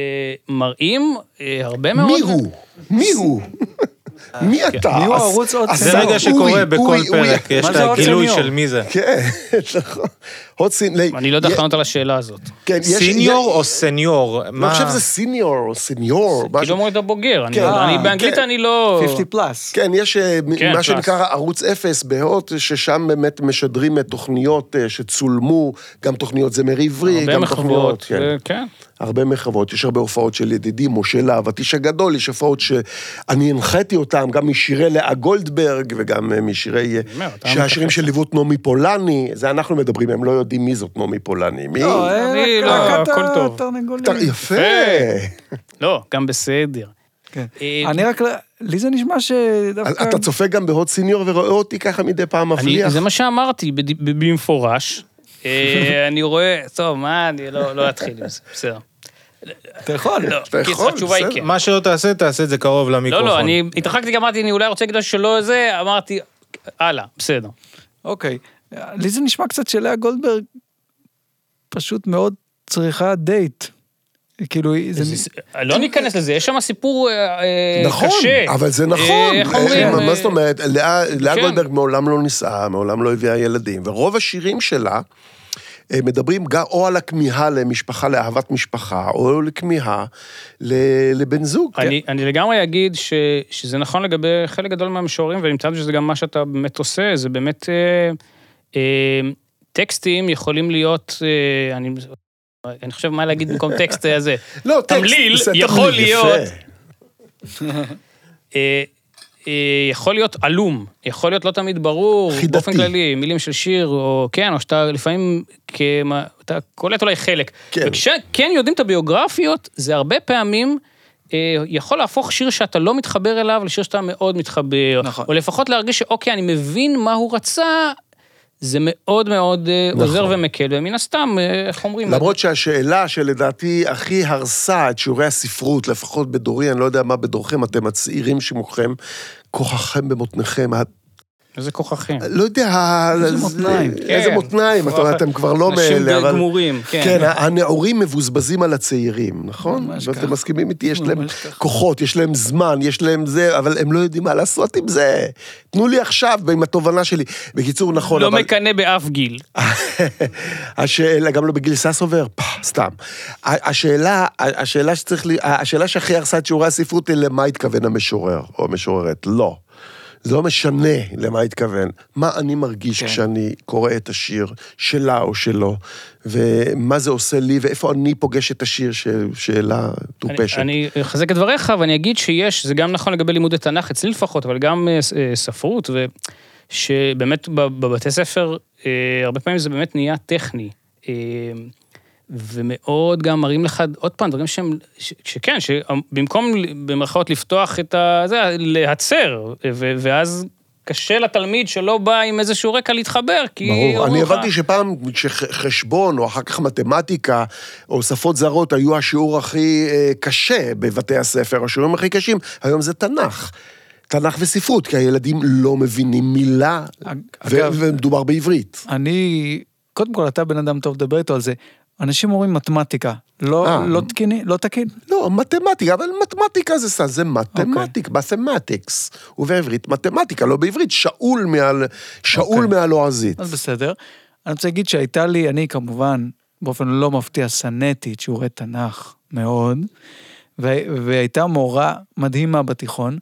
מראים אה, הרבה מאוד... מי הוא? מי הוא? מי אתה? מי הוא הס- הערוץ עוד? השר זה רגע שקורה בכל. פרק, יש מה את זה עוד הגילוי סניור? של מי זה. כן, נכון. הוט סין... אני לא יודע איך לענות על השאלה הזאת. כן. סיניור או סניור? אני חושב שזה סיניור או סניור. כאילו אומרים את הבוגר, אני כן, אה, באנגלית כן. אני לא... 50 פלאס. כן, יש אה, כן, מה. שנקרא ערוץ אפס בהוט, ששם באמת משדרים אה, תוכניות אה, שצולמו, גם תוכניות זמר עברי, הרבה גם מחוות. תוכניות, כן. ו- כן. הרבה מחוות, יש הרבה הופעות של ידידי משה להב, איש הגדול, יש הופעות שאני הנחיתי אותם, גם משירי לאה גולדברג וגם אה, משירי... אה, אומר, אתה שהשירים. שליוו את נעמי פולני, זה אנחנו מדברים, הם לא יודעים מי זאת נעמי פולני. מי? לא, אה, אני רק- לא, הכל טוב. יפה. לא, גם בסדר. כן. אה, אני רק, לי זה נשמע שדווקא... אתה צופה גם בהוט סיניור ורואה אותי ככה מדי פעם מבליח. זה מה שאמרתי במפורש. אה, אני רואה, טוב, מה, אני לא לא אתחיל עם זה, בסדר. אתה יכול. לא, אתה יכול, התשובה היא. כן. מה שלא תעשה, תעשה את זה קרוב לא, למיקרופון. לא, אני התרחקתי, גם אמרתי, אני אולי רוצה להגיד לו שלא זה, אמרתי, הלאה, בסדר. אוקיי. לי זה נשמע קצת שלאה גולדברג פשוט מאוד צריכה דייט. כאילו, זה... לא ניכנס לזה, יש שם סיפור אה, אה, נכון, קשה. אבל זה נכון. איך אה, אומרים? מה זאת אומרת? לאה כן. גולדברג מעולם לא נישאה, מעולם לא הביאה ילדים, ורוב השירים שלה מדברים גם או על הכמיהה למשפחה, לאהבת משפחה, או לכמיהה לבן זוג. כן? אני, אני לגמרי אגיד ש, שזה נכון לגבי חלק גדול מהמשוררים, ואני מתאר שזה גם מה שאתה באמת עושה, זה באמת... אה, אה, טקסטים יכולים להיות, אה, אני, אני חושב מה להגיד במקום טקסט הזה. לא, טקסט, תמליל יכול להיות-. אה, אה, יכול להיות עלום, יכול להיות לא תמיד ברור, חידתי. באופן כללי, מילים של שיר, או כן, או שאתה לפעמים, כמה, אתה קולט אולי חלק. כן. וכשכן יודעים את הביוגרפיות, זה הרבה פעמים... אה, יכול להפוך שיר שאתה לא מתחבר אליו לשיר שאתה מאוד מתחבר. נכון. או לפחות להרגיש שאוקיי, אני מבין מה הוא רצה, זה מאוד מאוד אה, נכון. עוזר ומקל, ומן הסתם, אה, איך אומרים? למרות שהשאלה שלדעתי הכי הרסה את שיעורי הספרות, לפחות בדורי, אני לא יודע מה בדורכם, אתם הצעירים שמוכם, כוחכם במותניכם. איזה כוככים. לא יודע, איזה זה- מותניים. איזה כן. מותניים, אתה- אתם כבר לא אנשים מאלה, אבל... גמורים, כן. כן, הנעורים מבוזבזים על הצעירים, נכון? ממש ואתם ככה. מסכימים איתי, יש להם. כוחות, יש להם זמן, יש להם זה, אבל הם לא יודעים מה לעשות עם זה. תנו לי עכשיו עם התובנה שלי. בקיצור, נכון, לא אבל... מקנא באף גיל. השאלה, גם לא בגיל ססובר, סתם. השאלה, השאלה שצריך לי, השאלה שהכי הרסה את שיעורי הספרות היא למה התכוון המשורר או המשוררת. לא. זה לא משנה למה התכוון. מה אני מרגיש כן. כשאני קורא את השיר שלה או שלו, ומה זה עושה לי, ואיפה אני פוגש את השיר ש- שאלה טופשת. אני אחזק את דבריך, ואני אגיד שיש, זה גם נכון לגבי לימודי תנ"ך, אצלי לפחות, אבל גם אה, אה, ספרות, ושבאמת בבתי ספר, אה, הרבה פעמים זה באמת נהיה טכני. אה, ומאוד גם מראים לך, עוד פעם, דברים שהם, ש- שכן, שבמקום במרכאות לפתוח את ה... זה, להצר, ו- ואז קשה לתלמיד שלא בא עם איזשהו רקע להתחבר, כי... ברור, אני לך- הבנתי שפעם שחשבון, או אחר כך מתמטיקה, או שפות זרות, היו השיעור הכי אה, קשה בבתי הספר, השיעורים הכי קשים, היום זה תנ"ך. תנ"ך וספרות, כי הילדים לא מבינים מילה, אגב- ומדובר בעברית. אני, קודם כל, אתה בן אדם טוב, דבר איתו על זה. אנשים אומרים מתמטיקה, לא, אה. לא תקיני, לא תקין. לא, מתמטיקה, אבל מתמטיקה זה סתם, זה מתמטיק, מתמטיקס. ובעברית מתמטיקה, לא בעברית, שאול מעל, שאול אוקיי. מהלועזית. אז בסדר. אני רוצה להגיד שהייתה לי, אני כמובן, באופן לא מפתיע, שנאתי את שיעורי תנ"ך מאוד, והייתה מורה מדהימה בתיכון,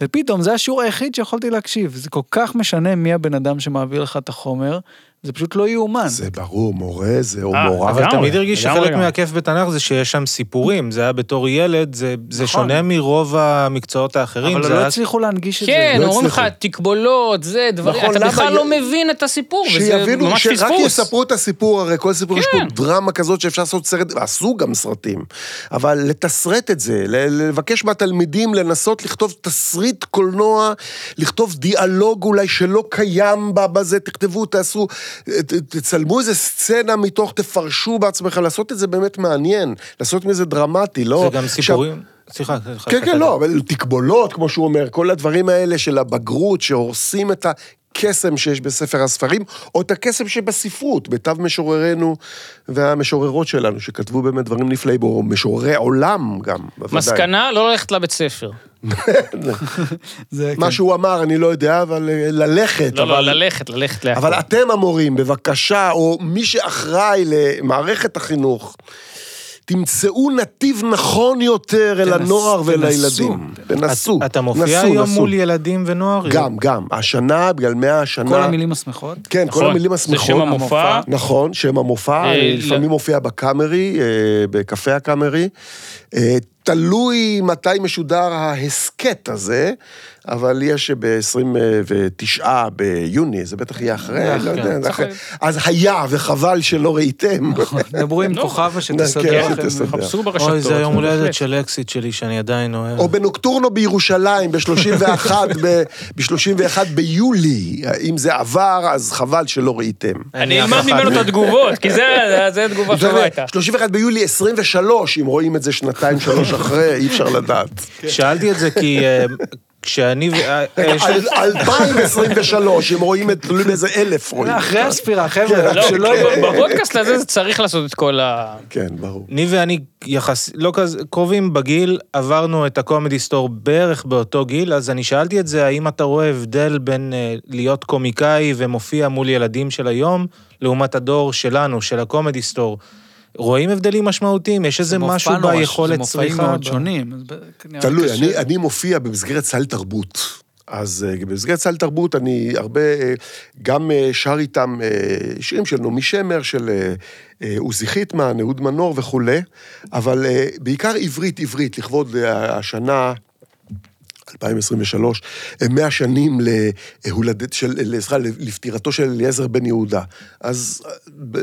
ופתאום זה השיעור היחיד שיכולתי להקשיב. זה כל כך משנה מי הבן אדם שמעביר לך את החומר, זה פשוט לא יאומן. זה ברור, מורה זה, או אה, מורה. אבל תמיד הרגיש שחלק. מהכיף בתנ"ך זה שיש שם סיפורים, זה היה בתור ילד, זה, זה נכון. שונה מרוב המקצועות האחרים. אבל לא הצליחו להנגיש את כן, זה. לא אומרים לך. תקבולות, זה, דברים, נכון, אתה בכלל לא מבין את הסיפור, וזה שיבינו, ממש שרק פספוס. יספרו את הסיפור, הרי כל סיפור יש פה כן. דרמה כזאת שאפשר לעשות סרט, ועשו גם סרטים, אבל לתסרט את זה, ל- לבקש מהתלמידים לנסות לכתוב תסריט קולנוע, לכתוב דיאלוג אולי שלא קיים בזה, תכתבו, תעשו, ת- תצלמו איזה סצנה מתוך, תפרשו בעצמכם, לעשות את זה באמת מעניין, לעשות מזה דרמטי, לא... זה גם עכשיו, סיפורים. סליחה, סליחה. כן, כן, לא, אבל תקבולות, כמו שהוא אומר, כל הדברים האלה של הבגרות, שהורסים את הקסם שיש בספר הספרים, או את הקסם שבספרות, מיטב משוררינו והמשוררות שלנו, שכתבו באמת דברים נפלאים, או משוררי עולם גם, בוודאי. מסקנה, לא ללכת לבית ספר. זה, כן. מה שהוא אמר, אני לא יודע, אבל אה, ללכת, לא, לא. ללכת, ללכת להכל. אבל אתם המורים, בבקשה, או מי שאחראי למערכת החינוך, תמצאו נתיב נכון יותר אל הנוער ואל תנסו. אתה מופיע היום. מול ילדים ונוער? גם, גם. השנה, בגלל מאה השנה... כל המילים השמחות. כן, כל נכון, המילים זה השמחות. שם המופע. נכון, שם המופע, אה, אני לא. לפעמים מופיע בקאמרי, אה, בקפה הקאמרי. תלוי מתי משודר ההסכת הזה, אבל יש ב-29 ביוני, זה בטח יהיה אחרי, אה, לא יודע, אחרי. אז היה, וחבל שלא ראיתם. דברו עם לא. כוכבה שתסדר כן, לכם. חפשו ברשתות. אוי, זה היום הולדת. של אקסיט שלי שאני עדיין אוהב. או בנוקטורנו בירושלים, ב-31 ב-31 ביולי. אם זה עבר, אז חבל שלא ראיתם. אני אלמד. ממנו את התגובות, כי זה- זה תגובה טובה הייתה. 31 ביולי 23, אם רואים את זה שנתיים, שלוש אחרי, אי אפשר לדעת. שאלתי את זה כי אה, כשאני... ו- אה, אה, 2023, אם רואים את, תלוי באיזה אלף רואים. אחרי הספירה, חבר'ה, לא, שלא כי יהיה... בפודקאסט הזה זה צריך לעשות את כל ה... כן, ברור. ניב ואני יחס... לא כזה... קרובים בגיל, עברנו את הקומדי סטור בערך באותו גיל, אז אני שאלתי את זה, האם אתה רואה הבדל בין אה, להיות קומיקאי ומופיע מול ילדים של היום, לעומת הדור שלנו, של הקומדי סטור. רואים הבדלים משמעותיים? יש איזה משהו ביכולת זה מופעים צריכה? מאוד ב- שונים. תלוי, קשה. אני, אני מופיע במסגרת סל תרבות. אז אה, במסגרת סל תרבות אני הרבה, אה, גם אה, שר איתם שירים של נעמי שמר, של עוזי חיטמן, אהוד מנור וכולי, אבל בעיקר עברית, עברית, לכבוד השנה... 2023, 100 שנים להולדת של, סליחה, לפטירתו של אליעזר בן יהודה. אז אה,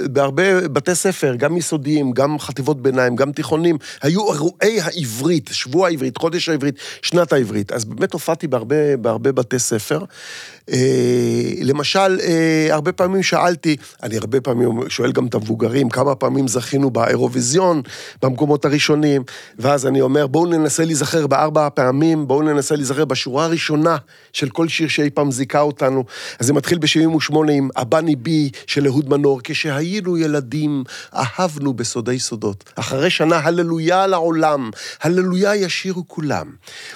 בהרבה בתי ספר, גם יסודיים, גם חטיבות ביניים, גם תיכונים, היו אירועי העברית, שבוע העברית, חודש העברית, שנת העברית. אז באמת הופעתי בהרבה, בהרבה בתי ספר. אה, למשל, אה, הרבה פעמים שאלתי, אני הרבה פעמים שואל גם את המבוגרים, כמה פעמים זכינו באירוויזיון, במקומות הראשונים, ואז אני אומר, בואו ננסה להיזכר בארבע הפעמים, בואו ננסה להיזכר בשורה הראשונה של כל שיר שאי פעם זיכה אותנו. אז זה מתחיל ב-78 עם "הבני בי" של אהוד מנור, כשהיינו ילדים, אהבנו בסודי סודות. אחרי שנה, הללויה לעולם, הללויה ישירו כולם.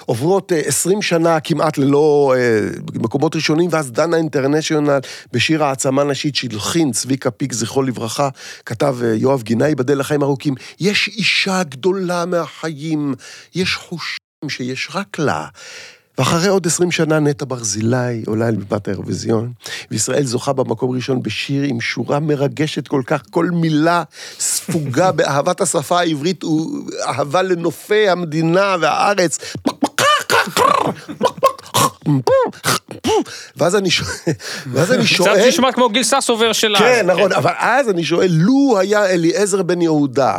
עוברות אה, 20 שנה כמעט ללא אה, מקומות ראשונים, ואז דנה אינטרנשיונל בשיר העצמה נשית שהלחין צביקה פיק, זכרו לברכה, כתב אה, יואב גינאי, ייבדל לחיים ארוכים, יש אישה גדולה מהחיים, יש חושים שיש רק לה. ואחרי עוד 20 שנה נטע ברזילי עולה אל בימת האירוויזיון, וישראל זוכה במקום ראשון בשיר עם שורה מרגשת כל כך, כל מילה ספוגה באהבת השפה העברית ואהבה לנופי המדינה והארץ. ואז אני שואל, ואז אני קצת שואל... נשמע כמו גיל ססובר של אז. כן, נכון, אבל אז אני שואל, לו היה אליעזר בן יהודה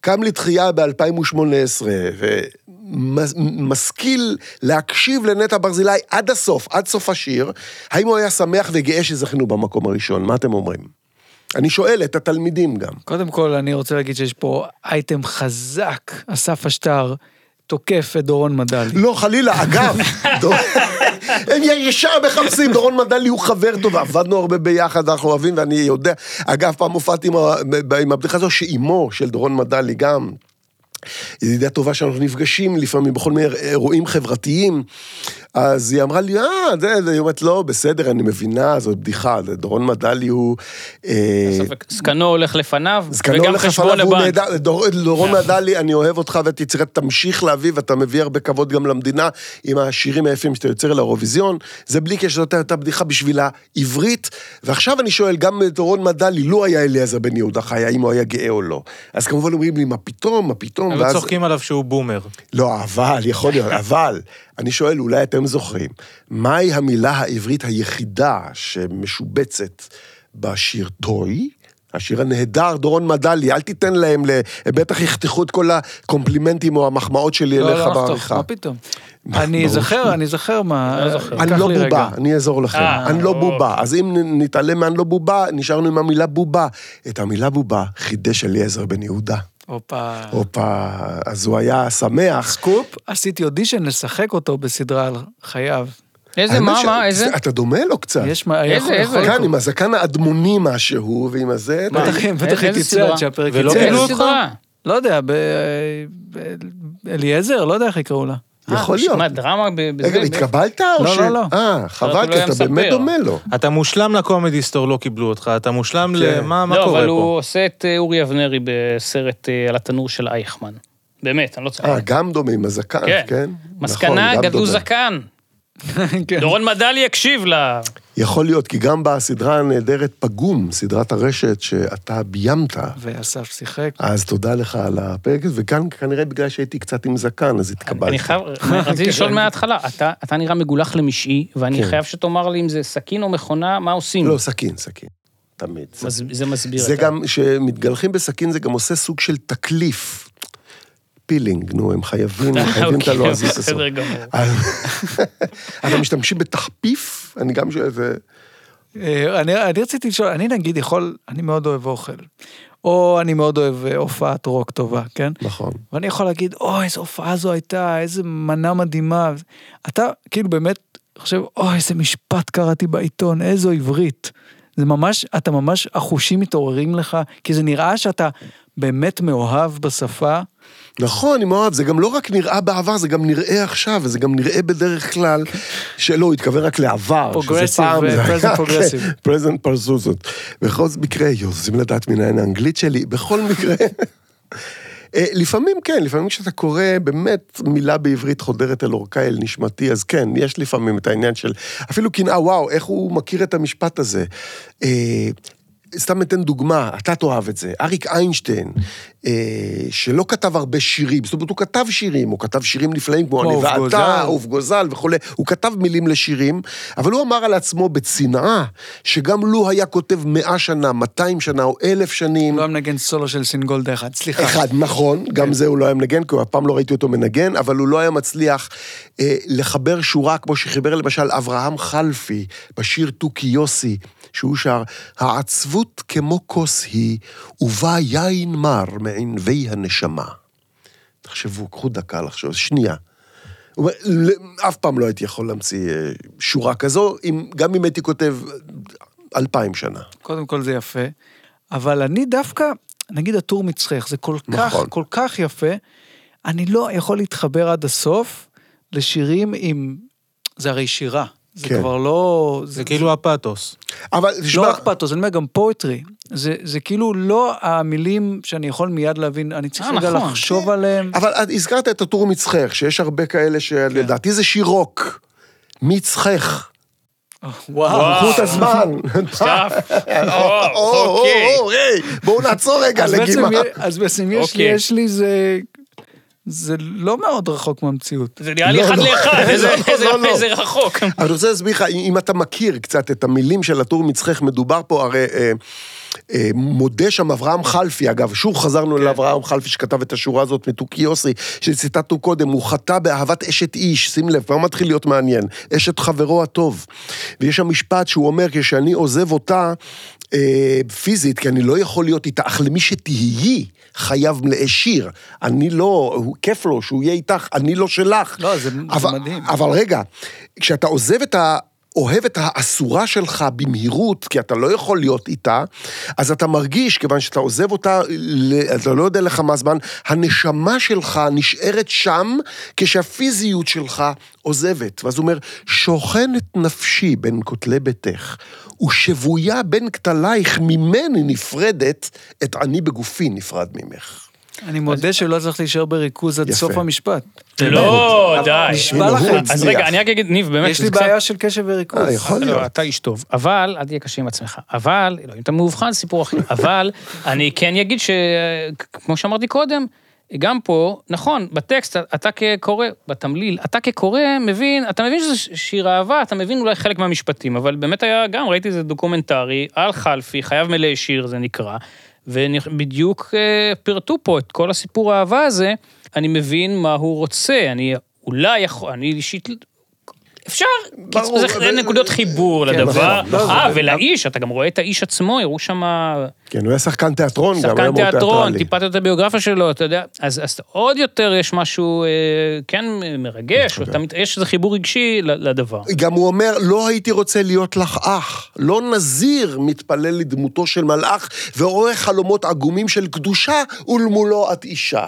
קם לתחייה ב-2018 ומשכיל להקשיב לנטע ברזילי עד הסוף, עד סוף השיר, האם הוא היה שמח וגאה שזכינו במקום הראשון? מה אתם אומרים? אני שואל את התלמידים גם. קודם כל, אני רוצה להגיד שיש פה אייטם חזק, אסף אשטר תוקף את דורון מדלי. לא, חלילה, אגב, דור- הם ישר מחפשים, דורון מדלי הוא חבר טוב, עבדנו הרבה ביחד, אנחנו אוהבים, ואני יודע, אגב, פעם הופעתי עם עם הבדיחה הזו, שאימו של דורון מדלי גם, ידידה טובה שאנחנו נפגשים לפעמים בכל מיני אירועים חברתיים, אז היא אמרה לי, אה, זה, זה, היא אומרת, לא, בסדר, אני מבינה, זאת בדיחה, זה דורון מדלי הוא... אה, זקנו הולך לפניו, זקנו וגם הולך חשבון לפניו, והוא לבנק. דורון מדלי, אני אוהב אותך ותצטרך, תמשיך להביא, ואתה מביא הרבה כבוד גם למדינה עם השירים היפים שאתה יוצר לאירוויזיון. זה בלי קשר, זאת הייתה בדיחה בשביל העברית. ועכשיו אני שואל, גם דורון מדלי, לו היה אליעזר בן יהודה חי, האם הוא היה גאה או לא. אז כמובן אומרים לי, מה פתאום, מה פתאום, אבל צוחקים עליו שהוא בומר. לא, אבל, יכול להיות, אבל, אני שואל, אולי אתם זוכרים, מהי המילה העברית היחידה שמשובצת בשיר טוי? השיר הנהדר, דורון מדלי, אל תיתן להם. הם בטח יחתכו את כל הקומפלימנטים או המחמאות שלי לא, אליך לא נחתוך, בעריכה. מה פתאום? מה, אני ברור אזכר, אני אזכר מה... לא זוכר. אני לא לי רגע. בובה, אני אעזור לכם. אה, אני לא אוקיי. בובה. אז אם נתעלם מה"אני לא בובה", נשארנו עם המילה בובה. את המילה בובה חידש אליעזר בן יהודה. הופה. הופה, אז הוא היה שמח. סקופ, עשיתי אודישן לשחק אותו בסדרה על חייו. איזה, מה, ש- מה, איזה? אתה דומה לו קצת. יש מה... איזה, איזה? לקרות. עם הזקן האדמוני משהו, ועם הזה... בטח, בטח היא תצא? עד שהפרק ולא יצא. קיבלו איזה אותך? לא יודע, ב... ב- אליעזר? לא יודע איך יקראו לה. יכול אה, להיות. מה, דרמה ב- בזה? רגע, התקבלת או לא, ש... לא, לא. אה, חבל, לא כי אתה באמת. דומה לו. אתה מושלם לקומדי סטור, לא קיבלו אותך, אתה מושלם כן. למה מה לא, קורה אבל פה? הוא עושה את אה, אורי אבנרי בסרט אה, על התנור של אייכמן. באמת, אני לא צוחק. אה, גם דומה עם הזקן, כן. כן? מסקנה, נכון, גדלו. זקן. כן. דורון מדלי יקשיב לה. יכול להיות, כי גם בסדרה הנהדרת פגום, סדרת הרשת שאתה ביימת, ואסף שיחק. אז תודה לך על הפרק וכאן כנראה בגלל שהייתי קצת עם זקן, אז התקבלתי. אני חייב, רציתי לשאול מההתחלה, אתה- אתה נראה מגולח למשעי, ואני כן. חייב שתאמר לי אם זה סכין או מכונה, מה עושים? לא, סכין, סכין. תמיד. מס- זה מסביר זה גם, כשמתגלחים בסכין זה גם עושה סוג של תקליף. פילינג, נו, הם חייבים, חייבים את אוקיי, הלועזית הזאת. בסדר גמור. אתם משתמשים בתחפיף? אני גם שואל, זה... אה, אני, אני רציתי לשאול, אני נגיד יכול, אני מאוד אוהב אוכל. או אני מאוד אוהב אה, הופעת רוק טובה, כן? נכון. ואני יכול להגיד, אוי, איזה הופעה זו הייתה, איזה מנה מדהימה. אתה כאילו באמת חושב, אוי, איזה משפט קראתי בעיתון, איזו עברית. זה ממש, אתה ממש, החושים מתעוררים לך, כי זה נראה שאתה באמת מאוהב בשפה. נכון, אני מאוהב, זה גם לא רק נראה בעבר, זה גם נראה עכשיו, וזה גם נראה בדרך כלל, שלא, הוא התכוון רק לעבר. היה- present progressive. כן, present פרזוזות. בכל מקרה, יו, רוצים לדעת מנין האנגלית שלי, בכל מקרה. אה, לפעמים כן, לפעמים כשאתה קורא באמת מילה בעברית חודרת אל אורכה, אל נשמתי, אז כן, יש לפעמים את העניין של אפילו קנאה, וואו, איך הוא מכיר את המשפט הזה. סתם אתן דוגמה, אתה תאהב את זה, אריק איינשטיין, אה, שלא כתב הרבה שירים, זאת אומרת, הוא כתב שירים, הוא כתב שירים נפלאים כמו אני ואתה. אהוב גוזל וכולי, הוא כתב מילים לשירים, אבל הוא אמר על עצמו בצנעה, שגם לו היה כותב מאה שנה, 200 שנה או אלף שנים, לא היה מנגן סולו של סינגולדה אחד, סליחה. אחד, נכון, גם זה הוא לא היה מנגן, כי אף פעם לא ראיתי אותו מנגן, אבל הוא לא היה מצליח אה, לחבר שורה כמו שחיבר למשל אברהם חלפי בשיר תוכי יוסי, שהוא שר, העצבות כמו כוס היא, ובה יין מר מענבי הנשמה. תחשבו, קחו דקה לחשוב, שנייה. הוא אומר, "ל- אף פעם לא הייתי יכול להמציא אה, שורה כזו, אם- גם אם הייתי כותב אה, אלפיים שנה. קודם כל זה יפה, אבל אני דווקא, נגיד הטור מצחך, זה כל כך, נכון. כל כך יפה, אני לא יכול להתחבר עד הסוף לשירים עם... זה הרי שירה. זה כן. כבר לא... זה כאילו הפאתוס. אבל לא תשמע, רק פאתוס, אני אומר גם פואטרי. זה, זה כאילו לא המילים שאני יכול מיד להבין, אני צריך אה, רגע נכון. לחשוב עליהם. אבל את הזכרת את הטור מצחך, שיש הרבה כאלה שלדעתי זה שיר רוק. מצחך. וואו. קחו את הזמן. או, אוקיי. בואו נעצור רגע לגימה. אז בעצם יש לי, אוקיי. זה... לא מאוד רחוק מהמציאות. זה נראה לי לא, אחד לא. לאחד, איזה- לא, איזה- רחוק. אני רוצה להסביר לך, אם אתה מכיר קצת את המילים של הטור מצחך, מדובר פה הרי... אה, אה, מודה שם אברהם חלפי, אגב, שוב חזרנו לאברהם חלפי שכתב את השורה הזאת מתוכי יוסי, שציטטנו קודם, הוא חטא באהבת אשת איש, שים לב, כבר מתחיל להיות מעניין, אשת חברו הטוב. ויש שם משפט שהוא אומר, כשאני עוזב אותה אה, פיזית, כי אני לא יכול להיות איתה, אך למי שתהיי, חייב מלאי שיר. אני לא, הוא, כיף לו שהוא יהיה איתך, אני לא שלך. לא, זה- זה אבל, מדהים. אבל רגע, כשאתה עוזב את ה... אוהב את האסורה שלך במהירות, כי אתה לא יכול להיות איתה, אז אתה מרגיש, כיוון שאתה עוזב אותה, אתה לא יודע לכמה זמן, הנשמה שלך נשארת שם, כשהפיזיות שלך עוזבת. ואז הוא אומר, שוכנת נפשי בין כותלי ביתך, ושבויה בין כתלייך ממני נפרדת, את אני בגופי נפרד ממך. אני מודה שלא צריך להישאר בריכוז עד. סוף המשפט. לא, די. נשבע לכם. אז. רגע, אני רק אגיד, ניב, באמת, יש לי בעיה של קשב וריכוז. אה, יכול להיות. לא, אתה איש טוב. אבל, אל תהיה קשה עם עצמך. אבל, לא, אם אתה מאובחן, סיפור אחר. אבל, אני כן אגיד שכמו שאמרתי קודם, גם פה, נכון, בטקסט, אתה כקורא, בתמליל, אתה כקורא מבין, אתה מבין שזה שיר אהבה, אתה מבין אולי חלק מהמשפטים, אבל באמת היה גם, ראיתי איזה דוקומנטרי על חלפי, חייב מלאשיר זה נקרא, ובדיוק אה, פירטו פה את כל הסיפור האהבה הזה, אני מבין מה הוא רוצה, אני אולי יכול, אני אישית... אפשר, ברור, זה אבל- נקודות חיבור כן, לדבר. נכון, לא, אה, ולאיש, אתה גם רואה את האיש עצמו, הראו שם כן, הוא היה שחקן תיאטרון גם, היה שחקן תיאטרון. טיפלת את הביוגרפיה שלו, אתה יודע, אז, אז עוד יותר יש משהו, אה, כן, מרגש, אוקיי. אתה, מת- יש איזה חיבור רגשי לדבר. גם הוא אומר, לא הייתי רוצה להיות לך אח. לא נזיר מתפלל לדמותו של מלאך ורואה חלומות עגומים של קדושה ולמולו את אישה.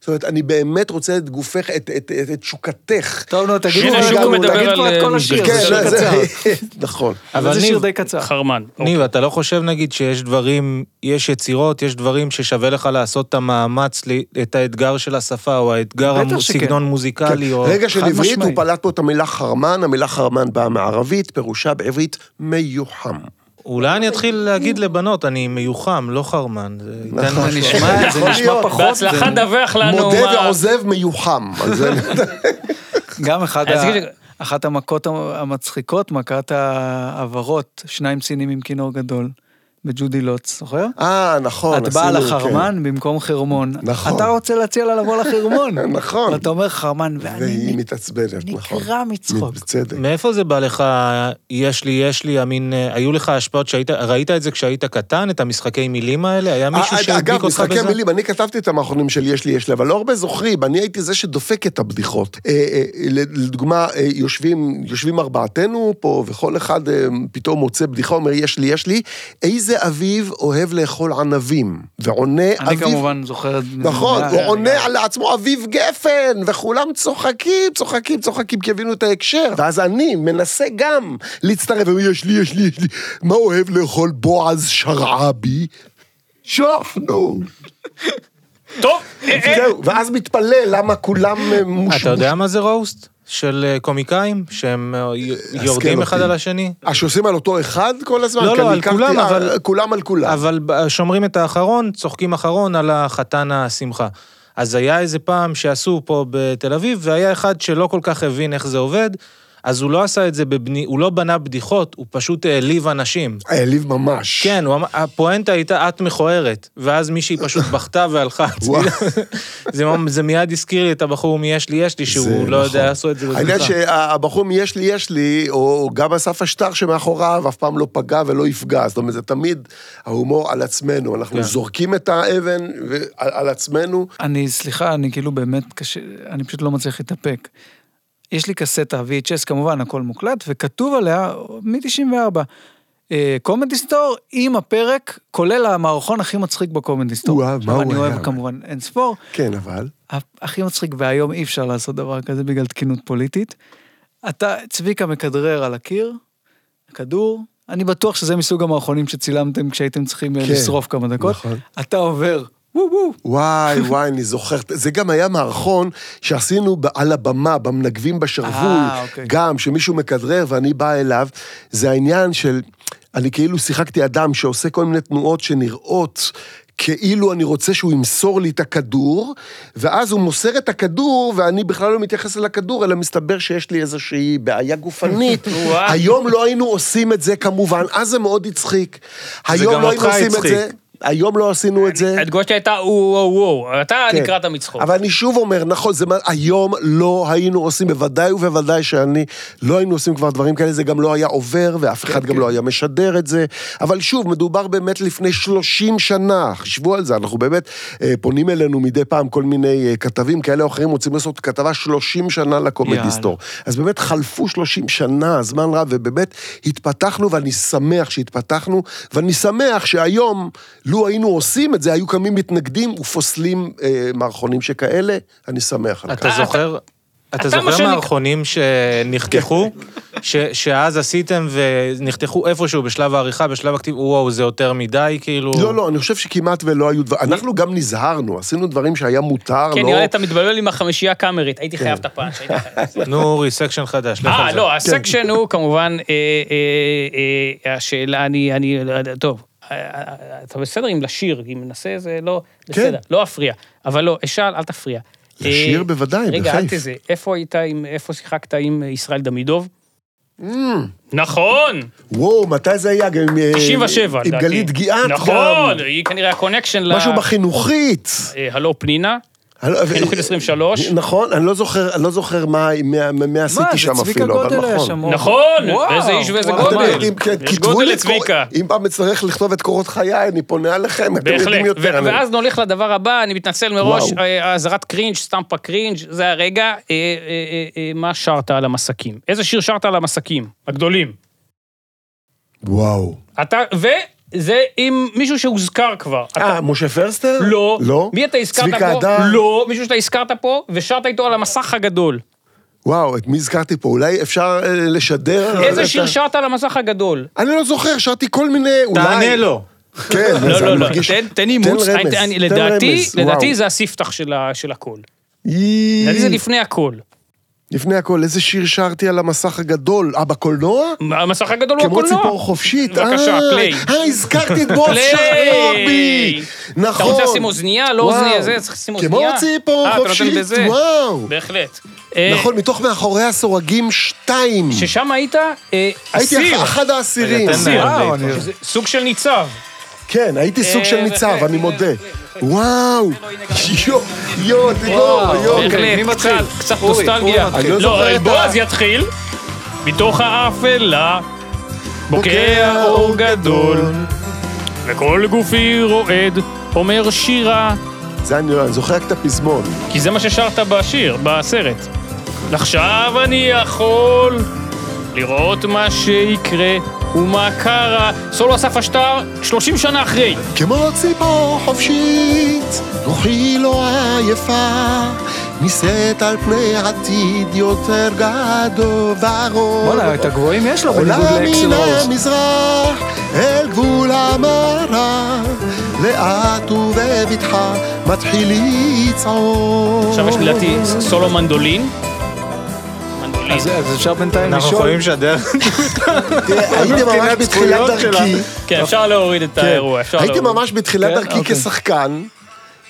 זאת אומרת, אני באמת רוצה את גופך, את, את, את, את תשוקתך. טוב, נו, תגיד כבר שוב גם- הוא מדבר על, את כל אה, השיר, כן, זה שיר זה- קצר. נכון. אבל זה שיר די קצר. חרמן. ניב, אתה לא חושב נגיד שיש דברים, יש יצירות, יש דברים ששווה לך לעשות את המאמץ, ל- את האתגר של השפה, או האתגר. הסגנון מוזיקלי, או... רגע של עברית, הוא. פלט פה את המילה חרמן, המילה חרמן באה מערבית, פירושה בעברית מיוחם. אולי אני אתחיל להגיד לבנות, אני מיוחם, לא חרמן. זה נכון. זה משהו. נשמע. פחות. בהצלחה דווח לנו מודה מה... ועוזב מיוחם. גם אחד ה... אחת המכות המצחיקות, מכת העברות, שניים סינים עם כינור גדול, בג'ודי לוטס, זוכר? אה, נכון. את באה לחרמן במקום חרמון. נכון. אתה רוצה להציע לה לבוא לחרמון. נכון. ואתה אומר חרמן, כן. ואני והיא מתעצבנת, נכון. נקרע מצחוק. בצדק. מאיפה זה בא לך, יש לי, יש לי, המין, אה, היו לך השפעות שהיית, ראית את זה כשהיית קטן, את המשחקי מילים האלה? היה מישהו אה, שהדביק אגב, אותך משחקי בזה? מילים, אני כתבתי את המאחרונים של יש לי, יש לי, אבל לא הרבה זוכרים, אני הייתי זה שדופק את הבדיחות. אה, אה, לדוגמה, אה, יושבים, יושבים ארבעתנו פה, וכל אחד אה, פתאום מוצא בדיחה, אומר יש לי, יש לי, איזה אביב אוהב לאכול ענבים? ועונה אני אביב... כמובן זוכר. נכון, אה, הוא אה, עונה אה, על עצמו אביב גפן, וכולם צוחקים, צוחקים, צוחקים, כי הבינו את ההקשר. ואז אני מנסה גם להצטרף, ואומר, יש לי, יש לי, יש לי, מה אוהב לאכול בועז שרעבי? שפנו. טוב, אה, אה, זהו, ואז מתפלא למה כולם אה, מוש... אתה יודע מה זה רוסט? של אה, קומיקאים, שהם אה, יורדים אחד. על השני? אה, שעושים על אותו אחד כל הזמן? לא, לא, על כולם, אה, אבל- כולם על כולם. אבל ב- שומרים את האחרון, צוחקים אחרון על החתן השמחה. אז היה איזה פעם שעשו פה בתל אביב, והיה אחד שלא כל כך הבין איך זה עובד, אז הוא לא עשה את זה בבני... הוא לא בנה בדיחות, הוא פשוט העליב אנשים. העליב ממש. כן, הוא אמר, הפואנטה הייתה את מכוערת, ואז מישהי פשוט בכתה והלכה. זה, זה מיד הזכיר לי את הבחור מ"יש לי, יש לי", זה שהוא לא נכון. יודע לעשות את זה העניין בבדיחה. שהבחור מ"יש לי, יש לי", או גם אסף השטר שמאחוריו, אף פעם לא פגע ולא יפגע. זאת אומרת, זה תמיד ההומור על עצמנו. אנחנו כן. זורקים את האבן על על עצמנו. אני, סליחה, אני כאילו באמת קשה, אני פשוט לא מצליח להתאפק. יש לי קסטה VHS כמובן, הכל מוקלט, וכתוב עליה מ-94. קומדי סטור עם הפרק, כולל המערכון הכי מצחיק בקומדי סטור. וואו, מה הוא אני היה? אוהב כמובן אין ספור. כן, אבל... הכי מצחיק, והיום אי אפשר לעשות דבר כזה בגלל תקינות פוליטית. אתה, צביקה מכדרר על הקיר, כדור, אני בטוח שזה מסוג המערכונים שצילמתם כשהייתם צריכים כן, לשרוף כמה דקות. נכון. אתה עובר, וואו וואו. וואי, וואי, אני זוכר, זה גם היה מערכון שעשינו על הבמה, במנגבים בשרוול, אה, אוקיי. גם, שמישהו מכדרר ואני בא אליו, זה העניין של, אני כאילו שיחקתי אדם שעושה כל מיני תנועות שנראות כאילו אני רוצה שהוא ימסור לי את הכדור, ואז הוא מוסר את הכדור, ואני בכלל לא מתייחס אל הכדור, אלא מסתבר שיש לי איזושהי בעיה גופנית. היום לא היינו עושים את זה כמובן, אז זה מאוד הצחיק. היום לא היינו עושים את. זה. היום לא עשינו את זה. התגובה שלי הייתה וואו וואו אתה כן. נקראת מצחוק. אבל אני שוב אומר, נכון, זה, מה- היום לא היינו עושים, בוודאי ובוודאי שאני, לא היינו עושים כבר דברים כאלה, זה גם לא היה עובר, ואף אחד כן, גם כן. לא היה משדר את זה. אבל שוב, מדובר באמת לפני 30 שנה, חשבו על זה, אנחנו באמת אה, פונים אלינו מדי פעם כל מיני אה, כתבים כאלה או אחרים, רוצים לעשות כתבה 30 שנה לקומדי יאללה. סטור. אז באמת חלפו 30 שנה, זמן רב, ובאמת התפתחנו, ואני שמח שהתפתחנו, ואני שמח שהיום, לו היינו עושים את זה, היו קמים מתנגדים ופוסלים אה, מערכונים שכאלה, אני שמח על אתה כך. זוכר... אתה אתה מה זוכר מערכונים שנחתכו, ש- שאז עשיתם ונחתכו איפשהו בשלב העריכה, בשלב הכתיב, וואו, זה יותר מדי, כאילו... לא, לא, אני חושב שכמעט ולא היו דברים, אנחנו גם נזהרנו, עשינו דברים שהיה מותר, כן, לא... נראה לי אתה מתבלבל עם החמישייה הקאמרית, הייתי חייב את הפאנץ', הייתי חייב. נו, אורי, section חדש, לך אה, על זה. לא, ה section הוא כמובן, אה, אה, אה, השאלה, אני, אני, לא טוב, אה, אה, אתה בסדר אם לשיר, אם ננסה זה, לא, בסדר, לא אפריע, אבל לא, אשאל, אל תפריע. לשיר אה, בוודאי, רגע, אל. תזה, איפה היית, עם- איפה שיחקת עם ישראל דמידוב? Mm, נכון, וואו, מתי זה היה? גם עם... אה, 97 עם לדעתי. גלית גיאת גם. נכון, היא כנראה ה connection ל... משהו בחינוכית. אה, הלו פנינה, חינוכית ו- 23. נכון, אני לא זוכר, אני לא זוכר מה, מה, מה מה, עשיתי שם אפילו, אבל גודל היה נכון. שם. נכון, וואו, ואיזה איש ואיזה גודל. יודעים, כן, יש כתבו גודל לי. אם פעם אצטרך לכתוב את קורות חיי, אני פונה עליכם, אתם יודעים יותר. ו- אני- ואז נולך לדבר הבא, אני מתנצל מראש. אה, אזהרת קרינג', סטמפה קרינג', זה הרגע, אה, אה, אה, אה, מה שרת על המסקים? איזה שיר שרת על המסקים? הגדולים. וואו. אתה, וזה עם מישהו שהוזכר כבר. אה, משה פרסטר? לא. לא? מי אתה הזכרת צביקה פה? הדר? לא. מישהו שאתה הזכרת פה, ושרת איתו על המסך הגדול. וואו, את מי הזכרתי פה? אולי אפשר אה, לשדר... איזה שיר שרת על המסך הגדול? אני לא זוכר, שרתי כל מיני... אולי... תענה לו. כן, לא, אז לא, אני לא, מרגיש- תן- תן אימוץ. רמז, אני- אני- תן לדעתי, רמז, לדעתי וואו. זה הספתח של ה- של הכל. יי- לדעתי זה לפני הכל. לפני הכל, איזה שיר שרתי על המסך הגדול? אה, בקולנוע? המסך הגדול הוא כמו הקולנוע. ציפור חופשית. בבקשה, אה, פליי. אה, הזכרתי את בוס פליי. שרובי. נכון. אתה רוצה לשים אוזנייה? לא. אוזנייה, זה, צריך לשים כמו אוזנייה. ציפור אה, חופשית. וואו. בהחלט. אה, נכון, מתוך מאחורי הסורגים שתיים. ששם היית אה, הייתי אסיר. אחד האסירים. אסיר. סוג של ניצב. כן, הייתי סוג של אה, ניצב, אני מודה. וואו. יו, יו, תראו, וואו, יו. אוקיי, מי מתחיל? קצת, נוסטלגיה. לא לא, זוכר את בועז יתחיל. מתוך האפלה, בוקע אור גדול, וכל גופי רועד, אומר שירה, זה אני אני זוכר רק את הפזמון. כי זה מה ששרת בשיר, בסרט. עכשיו אני יכול לראות מה שיקרה ומה קרה. סולו אסף אשטר, 30 שנה אחרי. כמו ציפור חופשית, רוחי לא עייפה, נישאת על פני עתיד יותר גדול ורוד. בואנה, את הגבוהים יש לו בניגוד עולה לאקסל מן רוז. המזרח אל גבול המערב, לאט ובבטחה מתחיל לצעוד. עכשיו יש לדעתי סולו מנדולין. אז אז אפשר בינתיים אנחנו לשאול. יכולים לשדר. תראה, הייתי ממש בתחילת. דרכי. כן, אפשר להוריד את כן. האירוע, אפשר הייתי להוריד. ממש בתחילת כן? דרכי אוקיי. כשחקן.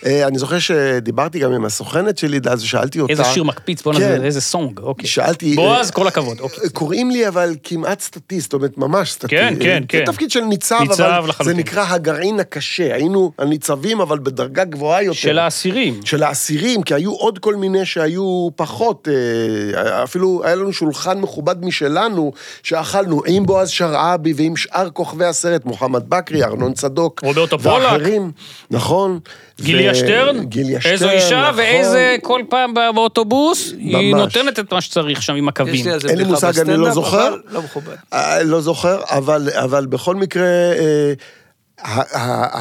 אה, אני זוכר שדיברתי גם עם הסוכנת שלי אז, ושאלתי אותה... איזה שיר מקפיץ, בוא'נה, כן. זה- איזה סונג, אוקיי. שאלתי... בועז, אה, כל הכבוד, אוקיי. קוראים לי אבל כמעט סטטיסט, זאת אומרת ממש סטטיסט. כן, כן, כן. זה תפקיד של ניצב, אבל זה. נקרא הגרעין הקשה. היינו הניצבים, אבל בדרגה גבוהה יותר. של האסירים. של האסירים, כי היו עוד כל מיני שהיו פחות, אה, אפילו היה לנו שולחן מכובד משלנו, שאכלנו עם בועז שרעבי ועם שאר כוכבי הסרט, מוחמד בכרי, ארנון צדוק. רוברטו פולק. ואחרים, נכון. גילי שטרן, גיליה שטרן, איזו אישה נכון. ואיזה כל פעם בא- באוטובוס, היא ממש. נותנת את מה שצריך שם עם הקווים. יש לי אין לי מושג, אני לא זוכר. אבל לא מכובד. אה, לא זוכר, אבל, אבל בכל מקרה, אה,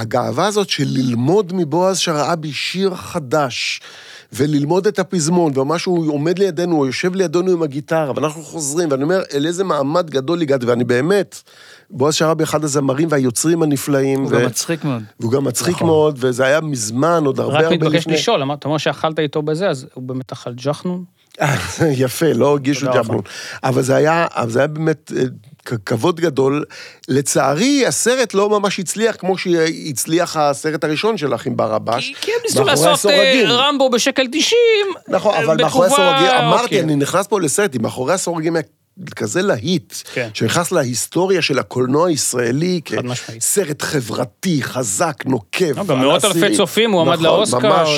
הגאווה הזאת של ללמוד מבועז שרעבי שיר חדש, וללמוד את הפזמון, ומה שהוא עומד לידינו, הוא יושב לידינו עם הגיטרה, ואנחנו חוזרים, ואני אומר, אל איזה מעמד גדול הגעתי, ואני באמת, בועז שרעבי אחד הזמרים והיוצרים הנפלאים. הוא ו- גם מצחיק מאוד. והוא גם מצחיק מאוד, וזה היה מזמן, עוד הרבה רק הרבה מתבקש לפני. לשאול, אמרת, אתה אומר שאכלת איתו בזה, אז הוא באמת אכל ג'חנון? יפה, לא הגישו. ג'חנון. אבל זה היה, זה היה באמת אה, כבוד גדול. לצערי, הסרט לא ממש הצליח כמו שהצליח הסרט הראשון שלך עם ברבש. כי- כי הם ניסו לעשות אה. רמבו בשקל 90. נכון, אה, אבל מאחורי הסורגים, אמרתי, אוקיי. אני נכנס פה לסרט, אם מאחורי הסורגים היה כזה להיט, כן. שנכנס להיסטוריה של הקולנוע הישראלי. כסרט חברתי, חזק, נוקב. לא, גם מאות אלפי. צופים, הוא עמד נכון, לאוסקר, ממש.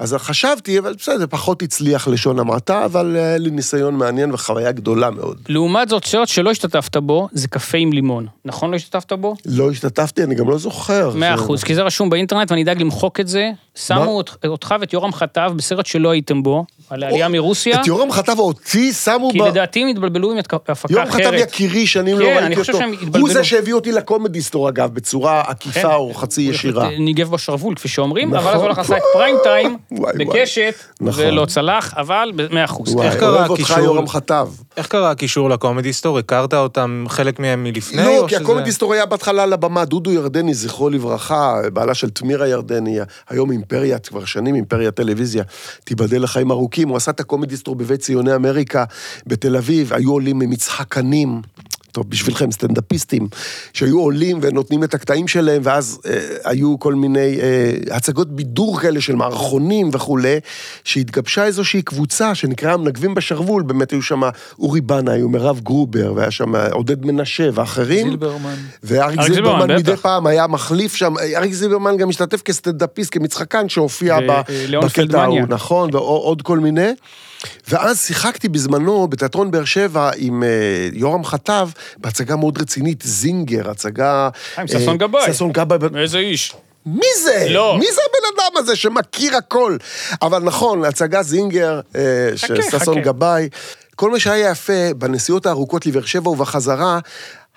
אה. אז חשבתי, אבל בסדר, זה פחות הצליח לשון המעטה, אבל היה לי ניסיון מעניין וחוויה גדולה מאוד. לעומת זאת, סרט שלא השתתפת בו, זה קפה עם לימון. נכון לא השתתפת בו? לא השתתפתי, אני גם לא זוכר. מאה אחוז, כי זה רשום באינטרנט ואני אדאג למחוק את זה. שמו אות- אותך ואת יורם חטב בסרט שלא הייתם בו, על העלייה מרוסיה, את יורם חטב אותי שמו כי ב... לדעתי הם התבלבלו עם הפקה יורם חטב אחרת. יקירי, שנים לא כן, ראיתי אני חושב אותו. שהם הוא התבלבלו. זה שהביא אותי לקומדיסטור, אגב, בצורה כן. עקיפה או חצי ישירה. ניגב בשרוול, כפי שאומרים, נכון. אבל אז הוא הלך לעשה את פריים טיים, וואי, וואי. בקשת, נכון. ולא צלח, אבל במאה אחוז. וואי, איך קרה אוהב אותך הקישור? יורם חטב. איך קרה הקישור לקומדי סטור? הכרת אותם, חלק מהם מלפני? לא, או כי שזה- הקומדיסטור היה בהתחלה על הבמה, דודו ירדני, זכרו לברכה, בעלה של תמירה ירדני, היום אימפריית, כבר שנים אימפריית טלוויזיה, תיבדל לחיים ארוכים, הוא עשה את הקומדיסטור בבית ציוני אמריקה בתל אביב, היו עולים ממצחקנים. טוב, בשבילכם, סטנדאפיסטים, שהיו עולים ונותנים את הקטעים שלהם, ואז אה, היו כל מיני אה, הצגות בידור כאלה של מערכונים וכולי, שהתגבשה איזושהי קבוצה שנקראה המנגבים בשרוול, באמת היו שם אורי בנאי ומירב גרובר, והיה שם עודד מנשה ואחרים. זילברמן. ואריק אריק זילברמן זילברמן, מדי. פעם היה מחליף שם, אריק זילברמן גם השתתף כסטנדאפיסט, כמצחקן, שהופיע ב- וליאון בקטע. ההוא, נכון, ועוד כל מיני. ואז שיחקתי בזמנו בתיאטרון באר שבע עם אה, יורם חטב, בהצגה מאוד רצינית, זינגר, הצגה... עם ששון אה, גבאי. ששון גבאי. איזה איש. מי זה? לא. מי זה הבן אדם הזה שמכיר הכל? אבל נכון, הצגה זינגר אה, של ששון. גבאי, כל מה שהיה יפה בנסיעות הארוכות לבאר שבע ובחזרה,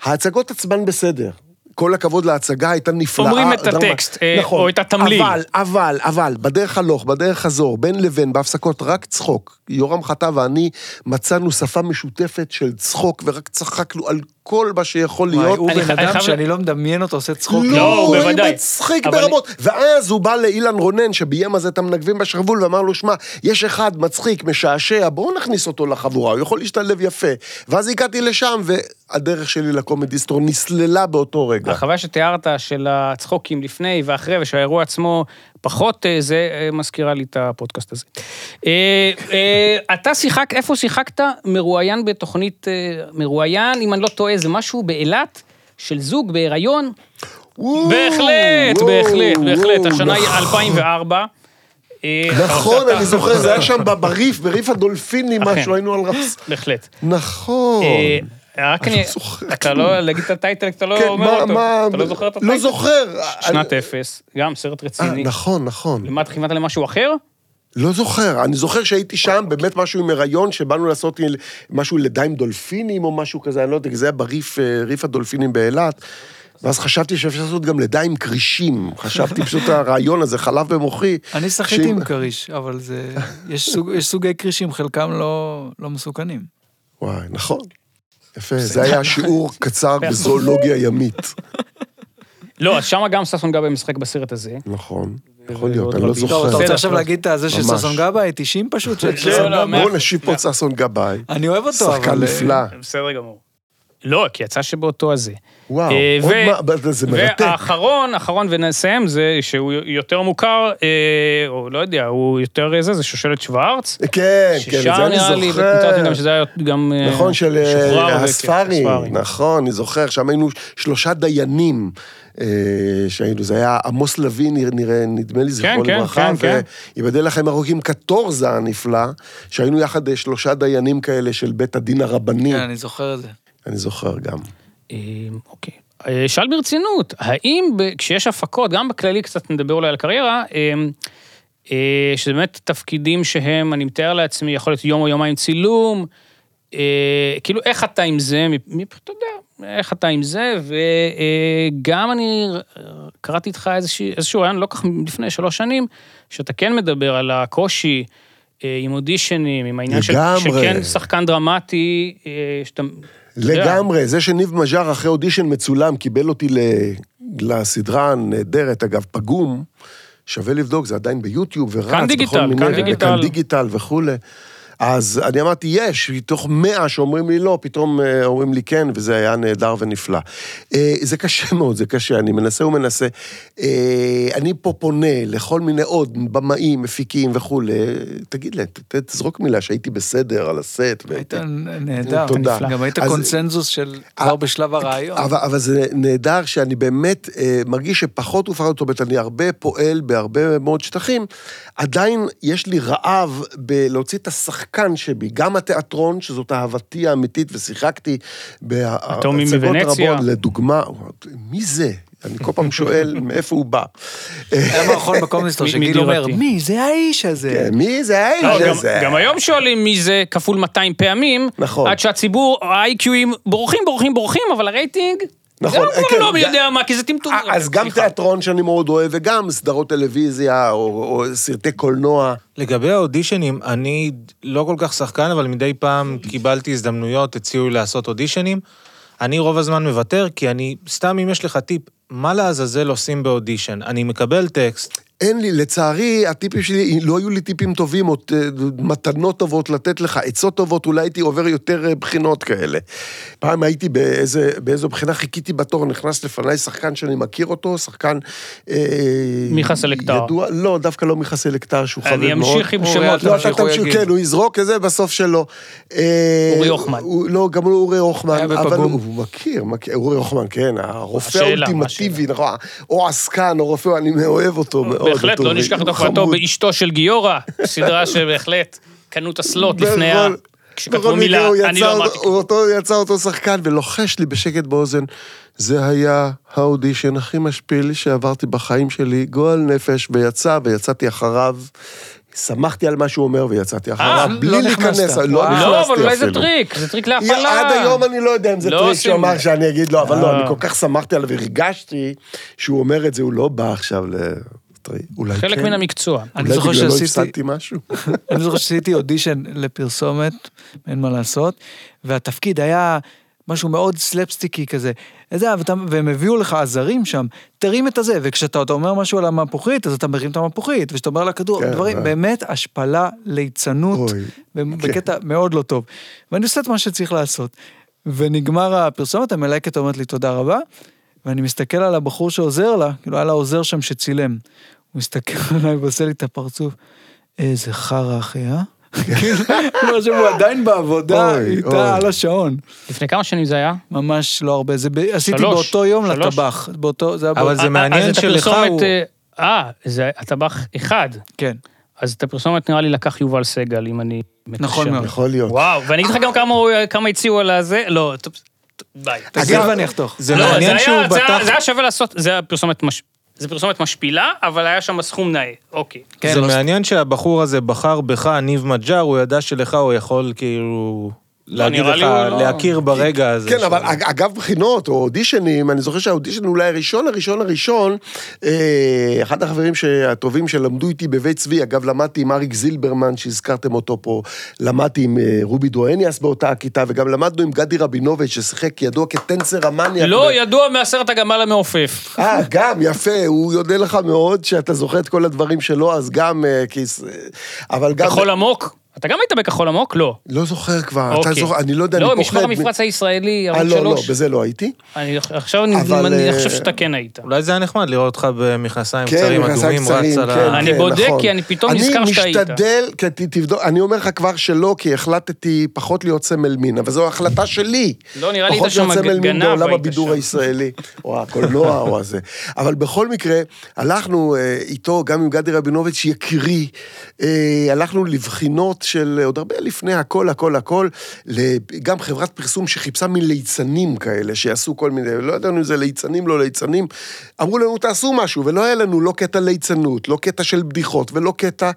ההצגות עצמן בסדר. כל הכבוד להצגה, הייתה נפלאה. אומרים את הטקסט, אה, או את התמליל. אבל, אבל, אבל, בדרך הלוך, בדרך חזור, בין לבין, בהפסקות, רק צחוק. יורם חטא ואני מצאנו שפה משותפת של צחוק, ורק צחקנו על כל מה שיכול להיות. הוא אני בן אדם שאני לא מדמיין אותו עושה צחוק. לא, הוא הוא בוודאי. מצחיק ברמות. ואז הוא בא לאילן רונן, שביים אז את המנגבים בשרוול, ואמר לו, שמע, יש אחד מצחיק, משעשע, בואו נכניס אותו לחבורה, הוא יכול להשתלב יפה. ואז הגעתי לשם, והדרך שלי לקומדיסטור נסללה באותו רגע. החוויה שתיארת של הצחוקים לפני ואחרי, ושהאירוע עצמו פחות אה, זה, אה, מזכירה לי את הפודקאסט הזה. אה, אתה שיחק, איפה שיחקת? מרואיין בתוכנית, מרואיין, אם אני לא טועה, זה משהו באילת, של זוג בהיריון? בהחלט, בהחלט, בהחלט, וואו, השנה היא נכון. 2004. אה, נכון, אני זוכר, זה היה שם בריף, בריף הדולפינים, אכן. משהו, היינו על רפס. בהחלט. נכון. אה, רק אני לא אתה לא, להגיד את הטייטל, אתה לא כן, אומר אותו, אתה לא זוכר את לא הטייטל? זוכר. שנת אפס, גם סרט אה, רציני. נכון, נכון. למה אתה כיוונת למשהו אחר? לא זוכר, אני זוכר שהייתי שם, באמת משהו עם הריון, שבאנו לעשות משהו לידה עם דולפינים או משהו כזה, אני לא יודע, כי זה היה בריף אה, ריף הדולפינים באילת. ואז חשבתי שאפשר לעשות גם לידה עם כרישים. חשבתי פשוט הרעיון הזה חלף במוחי. אני שחיתי עם כריש, אבל זה... יש סוגי כרישים, חלקם לא לא מסוכנים. וואי, נכון. יפה, זה היה שיעור קצר בזואולוגיה ימית. לא, אז שמה גם ששון גבאי משחק בסרט הזה. נכון, יכול להיות, אני לא. טוב, אתה זוכר. רוצה עכשיו. להגיד את זה של. ששון גבאי, 90 פשוט, של לא, ששון לא, גבאי? מאה בואו. נשיב פה את ששון גבאי. אני אוהב אותו, שחקן אבל... אה, נפלא. בסדר גמור. לא, כי יצא שבאותו הזה. וואו, אה, עוד מה, זה מרתק. והאחרון, האחרון ונסיים, זה שהוא יותר מוכר, אה, או לא יודע, הוא יותר זה, זה שושלת שוורץ. כן, כן, ששם זה אני נראה לי, זוכר. מצאתי גם שזה היה גם... אה, נכון, של אה, הספארי. נכון, אני זוכר, שם היינו שלושה דיינים אה, שהיינו, זה היה עמוס לביא, נראה- נראה, נדמה לי, זכרו כן, לברכה, כן, כן. וייבדל לכם ארוכים קטורזה הנפלא, שהיינו יחד אה, שלושה דיינים כאלה של בית הדין הרבני, כן, אני זוכר את זה. אני זוכר גם. אה, אוקיי. אה, שאל ברצינות, האם כשיש הפקות, גם בכללי קצת נדבר אולי על הקריירה, אה, אה, שזה באמת תפקידים שהם, אני מתאר לעצמי, יכול להיות יום או יומיים צילום, אה, כאילו איך אתה עם זה, אתה יודע, איך אתה עם זה, וגם אני קראתי איתך איזשהו, רעיון, לא כך לפני שלוש שנים, שאתה כן מדבר על הקושי. עם אודישנים, עם העניין של. שכן שחקן דרמטי, שאתה... לגמרי, זה שניב מז'אר אחרי אודישן מצולם קיבל אותי. לסדרה הנהדרת, אגב, פגום, שווה לבדוק, זה עדיין ביוטיוב ורץ. כאן דיגיטל, כאן דיגיטל. כאן דיגיטל וכולי. אז אני אמרתי, יש, מתוך מאה שאומרים לי לא, פתאום אה, אומרים לי כן, וזה היה נהדר ונפלא. אה, זה קשה מאוד, זה קשה, אני מנסה ומנסה. אה, אני פה פונה לכל מיני עוד במאים, מפיקים וכולי, תגיד להם, ת- תזרוק מילה שהייתי בסדר על הסט. היית נהדר. תודה. גם היית קונצנזוס של כבר בשלב הרעיון. אבל, זה נהדר שאני באמת מרגיש שפחות ופחות, זאת אומרת, אני הרבה פועל בהרבה מאוד שטחים, עדיין יש לי רעב בלהוציא את השחקן שבי, גם התיאטרון, שזאת אהבתי האמיתית, ושיחקתי בהצגות. רבות, לדוגמה, מי זה? אני כל פעם שואל מאיפה הוא בא. היה מערכון בקומוניסטר שגיל אומר. מי זה האיש הזה? כן, מי זה האיש לא, הזה? גם היום שואלים מי זה כפול 200 פעמים, נכון. עד שהציבור, ה-IQים בורחים, בורחים, בורחים, אבל הרייטינג, נכון, אה, הוא כן, לא מי גם- יודע מה, כי זה טמטום. אז גם. תיאטרון שאני מאוד אוהב, וגם סדרות טלוויזיה, או, או סרטי קולנוע. לגבי האודישנים, אני לא כל כך שחקן, אבל מדי פעם קיבלתי הזדמנויות, הציעו לי לעשות אודישנים. אני רוב הזמן מוותר, כי אני, סתם אם יש לך טיפ, מה לעזאזל עושים באודישן? אני מקבל טקסט, אין לי, לצערי, הטיפים שלי, לא היו לי טיפים טובים, או אה, מתנות טובות לתת לך, עצות טובות, אולי הייתי עובר יותר אה, בחינות כאלה. פעם הייתי באיזה, באיזו בחינה, חיכיתי בתור, נכנס לפניי שחקן שאני מכיר אותו, שחקן... אה, מיכה סלקטר. ידוע, לא, דווקא לא מיכה סלקטר, שהוא חבר אני מאוד. אמשיך עם שמות. אתה לא, אתה תמשיך. כן, הוא יזרוק את זה בסוף שלו. אורי הוחמן. לא, גם לא אורי הוחמן, אבל. הוא מכיר, אורי הוחמן, כן, הרופא השאלה, האולטימטיבי, נכון, או עסקן, או רופא, אני אוהב אותו מאוד. בהחלט, לא. נשכח את הופעתו. באשתו של גיורא, סדרה שבהחלט קנו את הסלוט לפני ה... כשכתבו מילה, אני לא אמרתי. הוא אותו, יצא אותו שחקן ולוחש לי בשקט באוזן, זה היה האודישן הכי משפיל שעברתי בחיים שלי, גועל נפש, ויצא, ויצאתי אחריו. שמחתי על מה שהוא אומר ויצאתי אחריו, לא בלי להיכנס. לא וואו. נכנסתי לא, אבל אולי זה אפילו. טריק, זה טריק להפעלה. עד היום אני לא יודע אם זה לא טריק שהוא אמר שאני אגיד לו, אבל לא, אה. אני כל כך שמחתי עליו והרגשתי שהוא אומר את זה, הוא לא בא עכשיו ל... אולי כן. חלק מן המקצוע. אני אולי זוכר בגללו הפסדתי משהו. אני זוכר שעשיתי אודישן לפרסומת, אין מה לעשות, והתפקיד היה משהו מאוד סלפסטיקי כזה. איזה, ואתה, והם הביאו לך עזרים שם, תרים את הזה, וכשאתה אתה אומר משהו על המפוחית, אז אתה מרים את המפוחית, וכשאתה אומר לכדור, כן, דברים, ו- באמת השפלה, ליצנות, אוי, כן. בקטע מאוד לא טוב. ואני עושה את מה שצריך לעשות. ונגמר הפרסומת, המלהקת אומרת לי תודה רבה, ואני מסתכל על הבחור שעוזר לה, כאילו היה לה עוזר שם שצילם. הוא מסתכל עליי ועושה לי את הפרצוף, איזה חרא אחי, אה? כאילו, כמו שהוא עדיין בעבודה. איתה על השעון. לפני כמה שנים זה היה? ממש לא הרבה, זה ב... עשיתי באותו יום. לטבח. באותו, זה היה אבל. זה מעניין אז את שלך הפרסומת, הוא- אה, אה, זה הטבח אחד. כן, אז את הפרסומת נראה לי לקח יובל סגל, אם אני מקשר. נכון מאוד. יכול להיות. וואו, ואני אגיד לך גם כמה הציעו על הזה, לא, ביי. תגיד ואני אחתוך. זה לא, מעניין שהוא בטח... זה היה שווה לעשות, זה היה פרסומת מש... זה פרסומת משפילה, אבל היה שם סכום נאה, אוקיי. כן, זה לא- מעניין שהבחור הזה בחר בך, ניב מג'אר, הוא ידע שלך הוא יכול כאילו... להגיד נראה לך, לא- להכיר ברגע הזה. כן, של- אבל אג- אגב בחינות או אודישנים, אני זוכר שהאודישן אולי הראשון, הראשון, הראשון, אה, אחד החברים הטובים שלמדו איתי בבית צבי, אגב, למדתי עם אריק זילברמן, שהזכרתם אותו פה, למדתי עם אה, רובי דואניאס באותה הכיתה, וגם למדנו עם גדי רבינוביץ', ששיחק ידוע כטנסר המניאק. לא ב- ידוע מהסרט הגמל המעופף. אה, גם, יפה, הוא יודה לך מאוד שאתה זוכר את כל הדברים שלו, אז גם, אה, כיס... אה, אבל גם... כחול עמוק? אתה גם היית בכחול עמוק? לא. לא זוכר כבר, אתה אוקיי. זוכר, אני לא יודע, אני לא, פוחד. משמר מ- המפרץ הישראלי, אה, ערוץ לא, לא, שלוש. בזה לא הייתי. אני- עכשיו אני אבל, אני אה, חושב שאתה כן היית. אולי זה היה נחמד לראות אותך במכנסיים כן, קצרים מכנסיים אדומים, קצרים, רץ על כן, ה... אני כן, בודק, נכון. כי אני פתאום נזכר שאתה היית. אני משתדל, כי ת- תבדוק, אני אומר לך כבר שלא, כי החלטתי פחות להיות סמל מין, אבל זו החלטה שלי. לא, נראה לי פחות היית שם להיות סמל מין גנב, בעולם היית הבידור שם. הישראלי, או הקולנוע או הזה. אבל בכל מקרה, הלכנו אה, איתו, גם עם גדי רבינוביץ', יקירי, אה, הלכנו לבחינות ניסיונות של, עוד הרבה לפני הכל, הכל, הכל, גם חברת פרסום שחיפשה מין ליצנים כאלה, שיעשו כל מיני, לא ידענו אם זה ליצנים, לא ליצנים. אמרו לנו, תעשו משהו, ולא היה לנו לא קטע ליצנות, לא קטע של בדיחות, ולא קטע...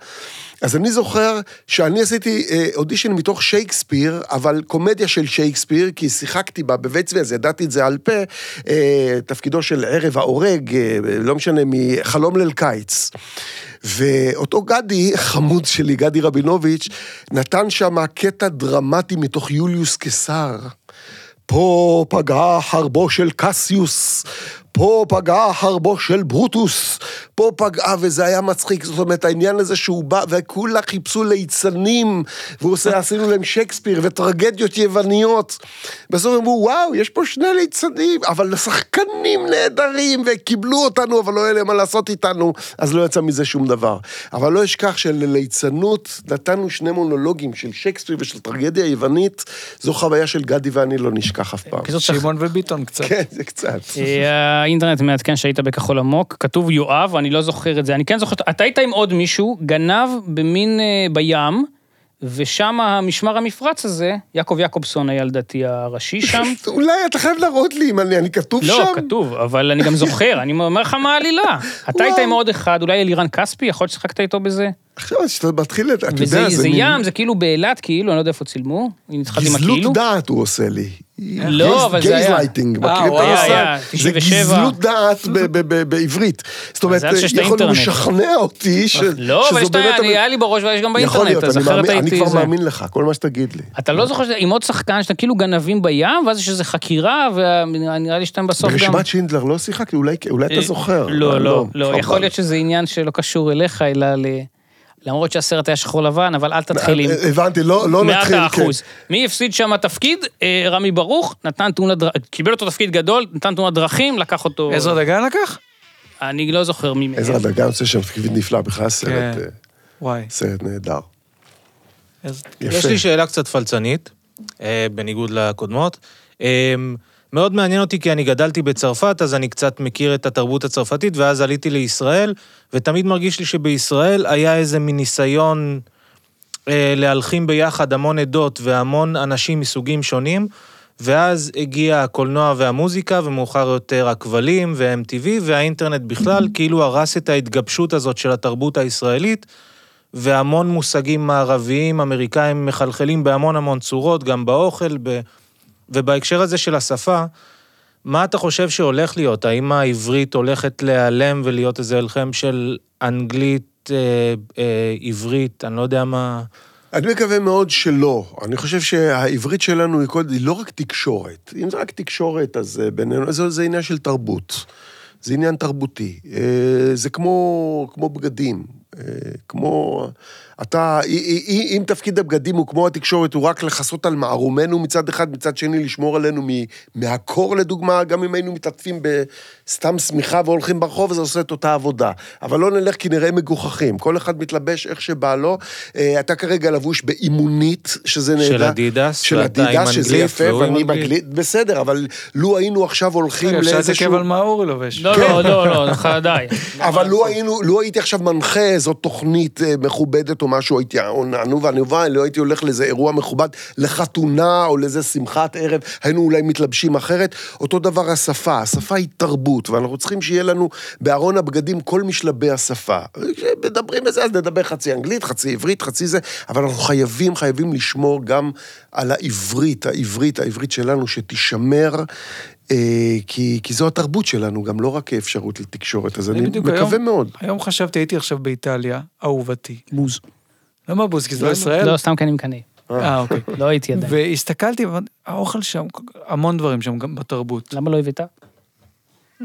אז אני זוכר שאני עשיתי אה, אודישן מתוך שייקספיר, אבל קומדיה של שייקספיר, כי שיחקתי בה בבית צבי, אז ידעתי את זה על פה, אה, תפקידו של ערב ההורג, אה, לא משנה, מחלום ליל קיץ. ואותו גדי, חמוד שלי, גדי רבינוביץ', נתן שם קטע דרמטי מתוך יוליוס קיסר. פה פגעה חרבו של קסיוס, פה פגעה חרבו של ברוטוס, פה פגעה, וזה היה מצחיק, זאת אומרת, העניין הזה שהוא בא, וכולה חיפשו ליצנים, והוא עושה, עשינו להם שייקספיר וטרגדיות יווניות. בסוף אמרו, וואו, יש פה שני ליצנים, אבל שחקנים נהדרים, וקיבלו אותנו, אבל לא היה להם מה לעשות איתנו, אז לא יצא מזה שום דבר. אבל לא אשכח שלליצנות נתנו שני מונולוגים של שייקספיר ושל טרגדיה יוונית, זו חוויה של גדי ואני לא נשכח אף פעם. שמעון וביטון קצת. כן, זה קצת. האינטרנט מעדכן שהיית בכחול עמוק, כתוב יואב, אני לא זוכר את זה, אני כן זוכר, אתה היית עם עוד מישהו, גנב במין, אה, בים, ושם המשמר המפרץ הזה, יעקב יעקובסון היה לדעתי הראשי שם. אולי אתה חייב להראות לי אם אני, אני כתוב לא, שם. כתוב, אבל אני גם זוכר, אני אומר לך מה העלילה. אתה היית עם עוד אחד, אולי אלירן כספי, יכול להיות ששיחקת איתו בזה? עכשיו שאתה מתחיל, אתה יודע, זה מין- ים, זה כאילו באילת, כאילו, אני לא יודע איפה צילמו. גזלות דעת הוא עושה לי. לא, אבל זה היה- גייזלייטינג, הנושא? היה, זה 97. גזלות דעת ב- ב- ב- בעברית. זאת אומרת, יכולנו האינטרנט. לשכנע אותי ש- לא, אבל היה לי בראש ויש גם יכול להיות, באינטרנט, אז אחרת מאמין- אני הייתי... כבר זה. מאמין לך, כל מה שתגיד לי. אתה לא זוכר שזה עם עוד שחקן שאתה כאילו גנבים בים, ואז יש איזה חקירה, ונראה לי שאתם בסוף גם... ברשימת שינדלר לא שיחקתי, אולי אתה אה, זוכר. לא, לא, לא, חבל. יכול להיות שזה עניין שלא קשור אליך, אלא ל... למרות שהסרט היה שחור לבן, אבל אל תתחיל עם... הבנתי, לא לא נתחיל. כן. האחוז. מי הפסיד שם תפקיד? אה, רמי ברוך, נתן תאונת דרכים, קיבל אותו תפקיד גדול, נתן תאונת דרכים, לקח אותו... עזרא דגן לקח? אני לא זוכר מי. עזרא דגן עושה שם תפקיד נפלא, בכלל סרט כן. וואי. סרט נהדר. יש לי שאלה קצת פלצנית, אה, בניגוד לקודמות. מאוד מעניין אותי כי אני גדלתי בצרפת, אז אני קצת מכיר את התרבות הצרפתית, ואז עליתי לישראל, ותמיד מרגיש לי שבישראל היה איזה מין ניסיון אה, להלחים ביחד המון עדות והמון אנשים מסוגים שונים, ואז הגיע הקולנוע והמוזיקה, ומאוחר יותר הכבלים ו-MTV, והאינטרנט בכלל, כאילו הרס את ההתגבשות הזאת של התרבות הישראלית, והמון מושגים מערביים, אמריקאים, מחלחלים בהמון המון צורות, גם באוכל, ב... ובהקשר הזה של השפה, מה אתה חושב שהולך להיות? האם העברית הולכת להיעלם ולהיות איזה הלחם של אנגלית, אה, אה, עברית, אני לא יודע מה... אני מקווה מאוד שלא. אני חושב שהעברית שלנו היא, כל, היא לא רק תקשורת. אם זה רק תקשורת, אז אה, בינינו, זה, זה עניין של תרבות. זה עניין תרבותי. אה, זה כמו, כמו בגדים. אה, כמו... אתה, אם תפקיד הבגדים הוא כמו התקשורת, הוא רק לכסות על מערומנו מצד אחד, מצד שני לשמור עלינו מהקור לדוגמה, גם אם היינו מתעטפים בסתם שמיכה והולכים ברחוב, זה עושה את אותה עבודה. אבל לא נלך כי נראה מגוחכים. כל אחד מתלבש איך שבא לו. אה, אתה כרגע לבוש באימונית, שזה נהדר. של אדידס, של אדידס, שזה יפה, עם ואני. אנגלית. בסדר, אבל לו היינו עכשיו הולכים רגע, אפשר לאיזשהו... להתעכב על מה אורי לובש. לא, לא, לא, לא, לך די. אבל לו הייתי עכשיו מנחה איזו תוכנית אה, מכובדת או משהו, הייתי ענו וענובה, לא הייתי הולך לאיזה אירוע מכובד, לחתונה או לאיזה שמחת ערב, היינו אולי מתלבשים אחרת. אותו דבר השפה, השפה היא תרבות, ואנחנו צריכים שיהיה לנו בארון הבגדים כל משלבי השפה. כשמדברים בזה, אז נדבר חצי אנגלית, חצי עברית, חצי זה, אבל אנחנו חייבים, חייבים לשמור גם על העברית, העברית, העברית שלנו, שתישמר. אה, כי, כי זו התרבות שלנו, גם לא רק אפשרות לתקשורת, אז אני בדיוק מקווה היום- מאוד. היום חשבתי, הייתי עכשיו באיטליה, אהובתי. בוז. למה בוז? כי זה לא למה? ישראל? לא, סתם כי אני מקנא. אה, אוקיי. לא הייתי עדיין. והסתכלתי, האוכל שם, המון דברים שם, גם בתרבות. למה לא הבאת?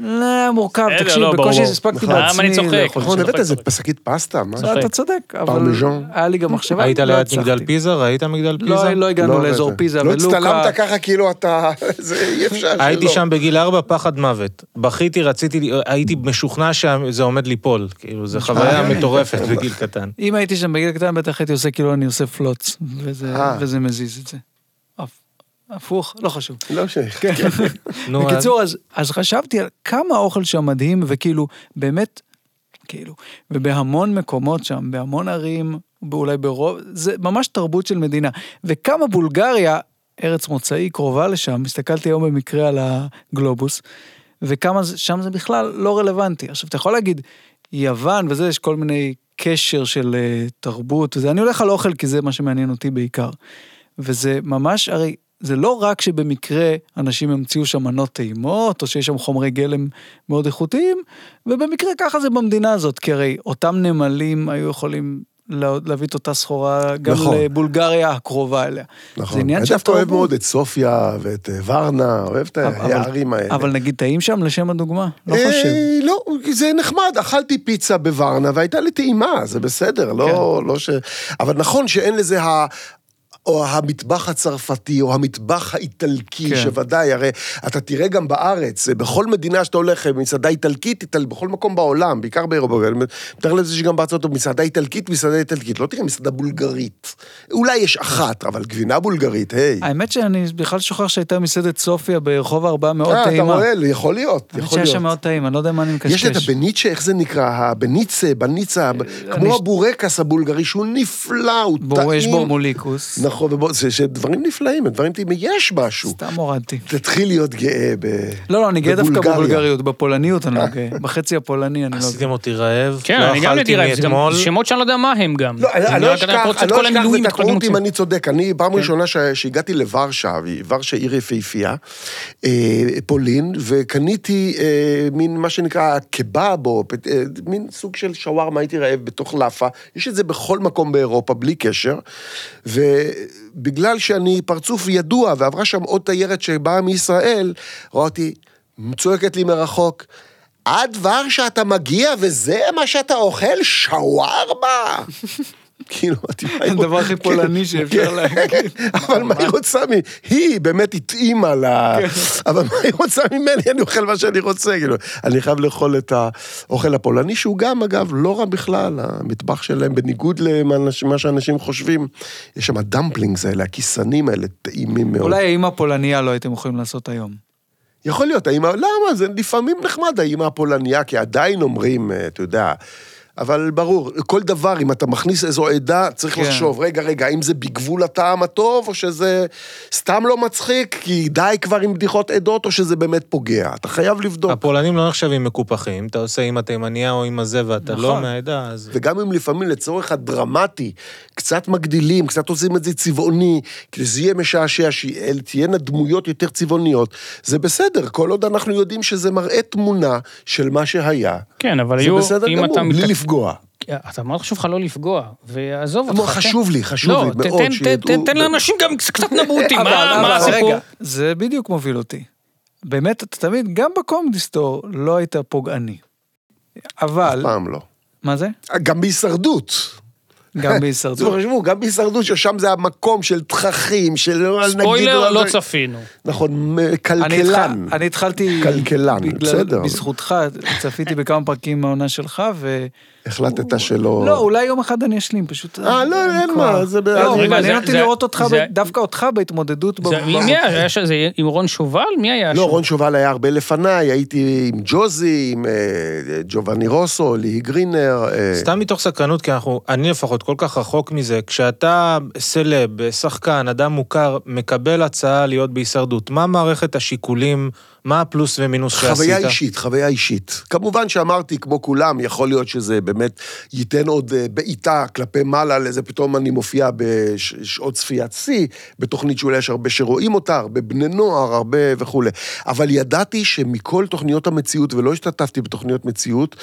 לא, מורכב, תקשיב, לא, בקושי. הספקתי נכון. למה בעצמי. אני צוחק? נכון. הבאת איזה שקית פסטה, מה? אתה צודק, אבל. היה לי גם מחשבה, היית לא ליד. מגדל פיזה? ראית מגדל פיזה? לא, לא הגענו לא לאזור. פיזה לא ולוקה. הצטלמת ככה כאילו אתה... זה אי אפשר שלא. הייתי שם בגיל ארבע, פחד מוות. בכיתי, רציתי, הייתי משוכנע שזה עומד ליפול. כאילו, זו חוויה מטורפת בגיל קטן. אם הייתי שם בגיל קטן, בטח הייתי עושה כאילו אני עושה פלוץ, וזה- אה. וזה מזיז את זה. הפ- הפוך, לא חשוב. לא ש... כן. נו, אז- בקיצור, אז, אז חשבתי על כמה האוכל שם מדהים, וכאילו, באמת, כאילו, ובהמון מקומות שם, בהמון ערים, אולי ברוב, זה ממש תרבות של מדינה. וכמה בולגריה, ארץ מוצאי, קרובה לשם, הסתכלתי היום במקרה על הגלובוס, וכמה שם זה בכלל לא רלוונטי. עכשיו, אתה יכול להגיד, יוון וזה, יש כל מיני קשר של uh, תרבות וזה, אני הולך על אוכל כי זה מה שמעניין אותי בעיקר. וזה ממש, הרי זה לא רק שבמקרה אנשים המציאו שם מנות טעימות, או שיש שם חומרי גלם מאוד איכותיים, ובמקרה ככה זה במדינה הזאת, כי הרי אותם נמלים היו יכולים לה- להביא את אותה סחורה גם נכון. לבולגריה הקרובה אליה. זה נכון. עניין אני של דווקא אוהב. מאוד את סופיה ואת אה, ורנה, אוהב את הערים האלה. אבל נגיד טעים שם לשם הדוגמה? לא אה, חושב. לא, זה נחמד, אכלתי פיצה בוורנה והייתה לי טעימה, זה בסדר, לא, לא ש... אבל נכון שאין לזה ה... או המטבח הצרפתי, או המטבח האיטלקי, כן. שוודאי, הרי אתה תראה גם בארץ, בכל מדינה שאתה הולך, מסעדה איטלקית, איטל... בכל מקום בעולם, בעיקר באירופה, אני מתאר לזה שגם בארצות הברית, מסעדה איטלקית, מסעדה איטלקית, לא תראה מסעדה בולגרית. אולי יש אחת, אבל גבינה בולגרית, היי. האמת שאני בכלל שוכח שהייתה מסעדת סופיה ברחוב ארבעה מאוד אה, אתה טעימה. רואה, יכול להיות, האמת יכול שהיה להיות. שם מאוד טעים, אני לא יודע מה אני מקשקש. יש את הבניצ'ה, איך זה נקרא? הבניצה, בניצה, כמו הבורקס הבולגרי, שהוא נפלא, הוא טעים. בו, יש בו מוליקוס. נכון, ובוא, זה, זה דברים נפלאים, דברים טעימים, יש משהו. סתם הורדתי. תתחיל להיות גאה ב... לא, לא, אני גאה דווקא. בבולגריות, בפולניות אני לא גאה. בחצי הפולני אני לא גאה. עשיתם אותי רעב, כן, לא אני גם אכלתי הייתי רעב. שמות שאני לא יודע מה הם גם. לא, אני, לא אשכח, אני לא כל אשכח, זה טעות אם. אני צודק. אני, פעם כן. ראשונה שהגעתי לוורשה, ורשה עיר יפהפייה, אה, פולין, וקניתי אה, מין מה שנקרא קבב, או אה, מין סוג של שווארמה, הייתי רעב בתוך לאפה. יש את זה בכל מקום באירופה, בלי קשר. ובגלל שאני פרצוף ידוע, ועברה שם עוד תיירת שבאה מישראל, רואה אותי, צועקת לי מרחוק, עד ורשה אתה מגיע וזה מה שאתה אוכל? שווארמה? כאילו, הדבר הכי כן, פולני שאפשר כן. להגיד. אבל מה היא רוצה מ... היא באמת התאימה. כן. אבל מה היא רוצה ממני? אני אוכל מה שאני רוצה, כאילו. אני חייב לאכול את האוכל הפולני, שהוא גם, אגב, לא רע בכלל. המטבח שלהם, בניגוד למה מה שאנשים חושבים, יש שם הדמפלינגס האלה, הכיסנים האלה, טעימים מאוד. אולי האמא פולניה לא הייתם יכולים לעשות היום. יכול להיות, האמא, למה? זה לפעמים נחמד, האמא הפולניה, כי עדיין אומרים, אה, אתה יודע, אבל ברור, כל דבר, אם אתה מכניס איזו עדה, צריך כן. לחשוב, רגע, רגע, האם זה בגבול הטעם הטוב, או שזה סתם לא מצחיק, כי די כבר עם בדיחות עדות, או שזה באמת פוגע. אתה חייב לבדוק. הפולנים לא נחשבים מקופחים, אתה עושה עם התימניה או עם הזה ואתה לא נכון. מהעדה, אז... וגם אם לפעמים לצורך הדרמטי, קצת מגדילים, קצת עושים את זה צבעוני, כדי שזה יהיה משעשע, שתהיינה דמויות יותר צבעוניות, זה בסדר, כל עוד אנחנו יודעים שזה מראה תמונה של מה שהיה. כן, אבל זה היו, בסדר אם גמור, אתה... בלי לפגוע. אתה מאוד חשוב לך לא לפגוע, ועזוב לא, אותך. חשוב לי, חשוב לא, לי מאוד שידעו- תן- לאנשים גם קצת נבוטים, מה הסיפור? זה בדיוק מוביל אותי. באמת, אתה תמיד, גם בקומדיסטור לא היית פוגעני. אבל, אף פעם לא. מה זה? גם בהישרדות. גם בהישרדות. חשבו, גם בהישרדות, ששם זה המקום של תככים, של... נגיד- ספוילר, לא צפינו. נכון, אני כלכלן. אני התחלתי... כלכלן, בסדר. בזכותך, צפיתי בכמה פרקים מהעונה שלך, ו... החלטת שלא... לא, אולי יום אחד אני אשלים, פשוט... אה, לא, אין. מה, זה... לא, רגע, מעניין זה- אותי זה- לראות אותך, זה- דווקא אותך בהתמודדות. זה- מי היה? שזה עם רון שובל? מי היה שם? לא, רון שובל היה הרבה לפניי, הייתי עם ג'וזי, עם אה, ג'ובאני רוסו, ליהי גרינר. אה, סתם מתוך סקרנות, כי אנחנו, אני לפחות כל כך רחוק מזה, כשאתה סלב, שחקן, אדם מוכר, מקבל הצעה להיות בהישרדות, מה מערכת השיקולים, מה הפלוס ומינוס שעשית? חוויה אישית, חוויה אישית. כמובן שאמרתי, כמו כולם, יכול להיות שזה באמת ייתן עוד אה, בעיטה כלפי מעלה לזה, פתאום אני מופיע בשעות צפיית שיא, בתוכנית שאולי יש הרבה שרואים אותה, הרבה בני נוער, הרבה וכולי. אבל ידעתי שמכל תוכניות המציאות, ולא השתתפתי בתוכניות מציאות,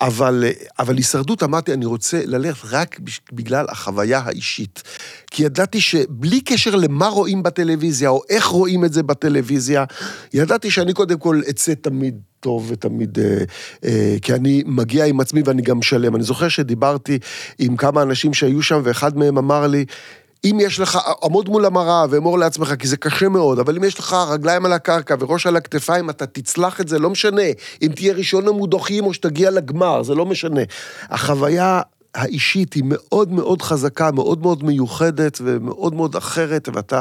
אבל, אה, אבל הישרדות, אמרתי, אני רוצה ללכת רק בגלל החוויה האישית. כי ידעתי שבלי קשר למה רואים בטלוויזיה, או איך רואים את זה בטלוויזיה, ידעתי שאני קודם כל אצא תמיד טוב ותמיד... אה, אה, כי אני מגיע עם עצמי ואני גם שלם. אני זוכר שדיברתי עם כמה אנשים שהיו שם, ואחד מהם אמר לי, אם יש לך, עמוד מול המראה ואמור לעצמך, כי זה קשה מאוד, אבל אם יש לך רגליים על הקרקע וראש על הכתפיים, אתה תצלח את זה, לא משנה. אם תהיה ראשון המודחים או שתגיע לגמר, זה לא משנה. החוויה האישית היא מאוד מאוד חזקה, מאוד מאוד מיוחדת ומאוד מאוד אחרת, ואתה...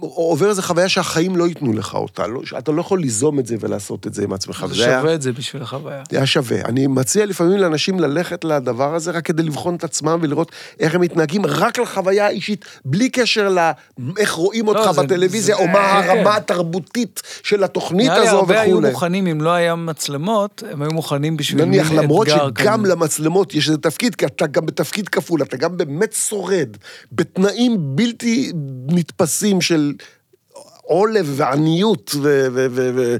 עובר איזו חוויה שהחיים לא ייתנו לך אותה. לא, אתה לא יכול ליזום את זה ולעשות את זה עם עצמך. זה וזה היה- שווה את זה בשביל החוויה. זה היה שווה. אני מציע לפעמים לאנשים ללכת לדבר הזה רק כדי לבחון את עצמם ולראות איך הם מתנהגים, רק לחוויה האישית, בלי קשר לאיך רואים אותך לא, זה- בטלוויזיה, זה- או מה כן. הרמה התרבותית של התוכנית נראה לי הזו הרבה היו וכולי. מוכנים, אם לא היה מצלמות, הם היו מוכנים בשביל נניח, מין למרות אתגר שגם כזה. למצלמות יש איזה תפקיד, כי אתה גם בתפקיד כפול, אתה גם באמת שורד, בתנאים בלתי נתפסים של עולב ועניות ו... ו, ו, ו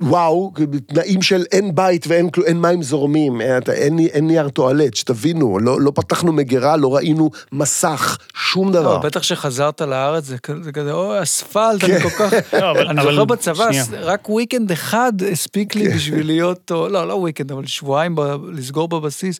וואו, בתנאים של אין בית ואין אין מים זורמים, אין, אתה- אין, אין נייר טואלט, שתבינו, לא, לא פתחנו מגירה, לא ראינו מסך, שום דבר. לא, בטח שחזרת לארץ, זה כזה- זה כזה, אוי, אספלט, אני כל כך... לא, אבל- אני זוכר בצבא, שנייה. רק weekend אחד הספיק לי בשביל להיות, לא, לא weekend, אבל שבועיים ב- לסגור בבסיס,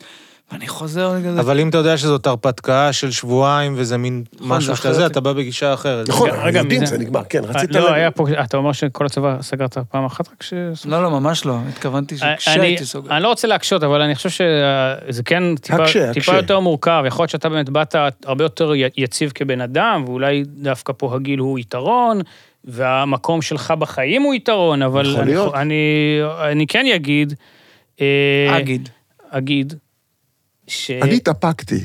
ואני חוזר אני כזה... אבל אם אתה יודע שזאת הרפתקה של שבועיים וזה מין משהו זה שאתה זה, אחרת. אתה בא בגישה אחרת. נכון, רגע, יודעים, זה נגמר, כן, רצית... לא, לה- היה פה, אתה אומר שכל הצבא סגרת פעם אחת רק ש... לא, לא, ממש לא, התכוונתי אני, שכשהייתי סוגר. אני לא רוצה להקשות, אבל אני חושב שזה כן טיפה. יותר מורכב. יכול להיות שאתה באמת באת הרבה יותר יציב כבן אדם, ואולי דווקא פה הגיל הוא יתרון, והמקום שלך בחיים הוא יתרון, אבל יכול אני, להיות. אני, אני כן אגיד... אה, אגיד. אגיד. ש... אני התאפקתי,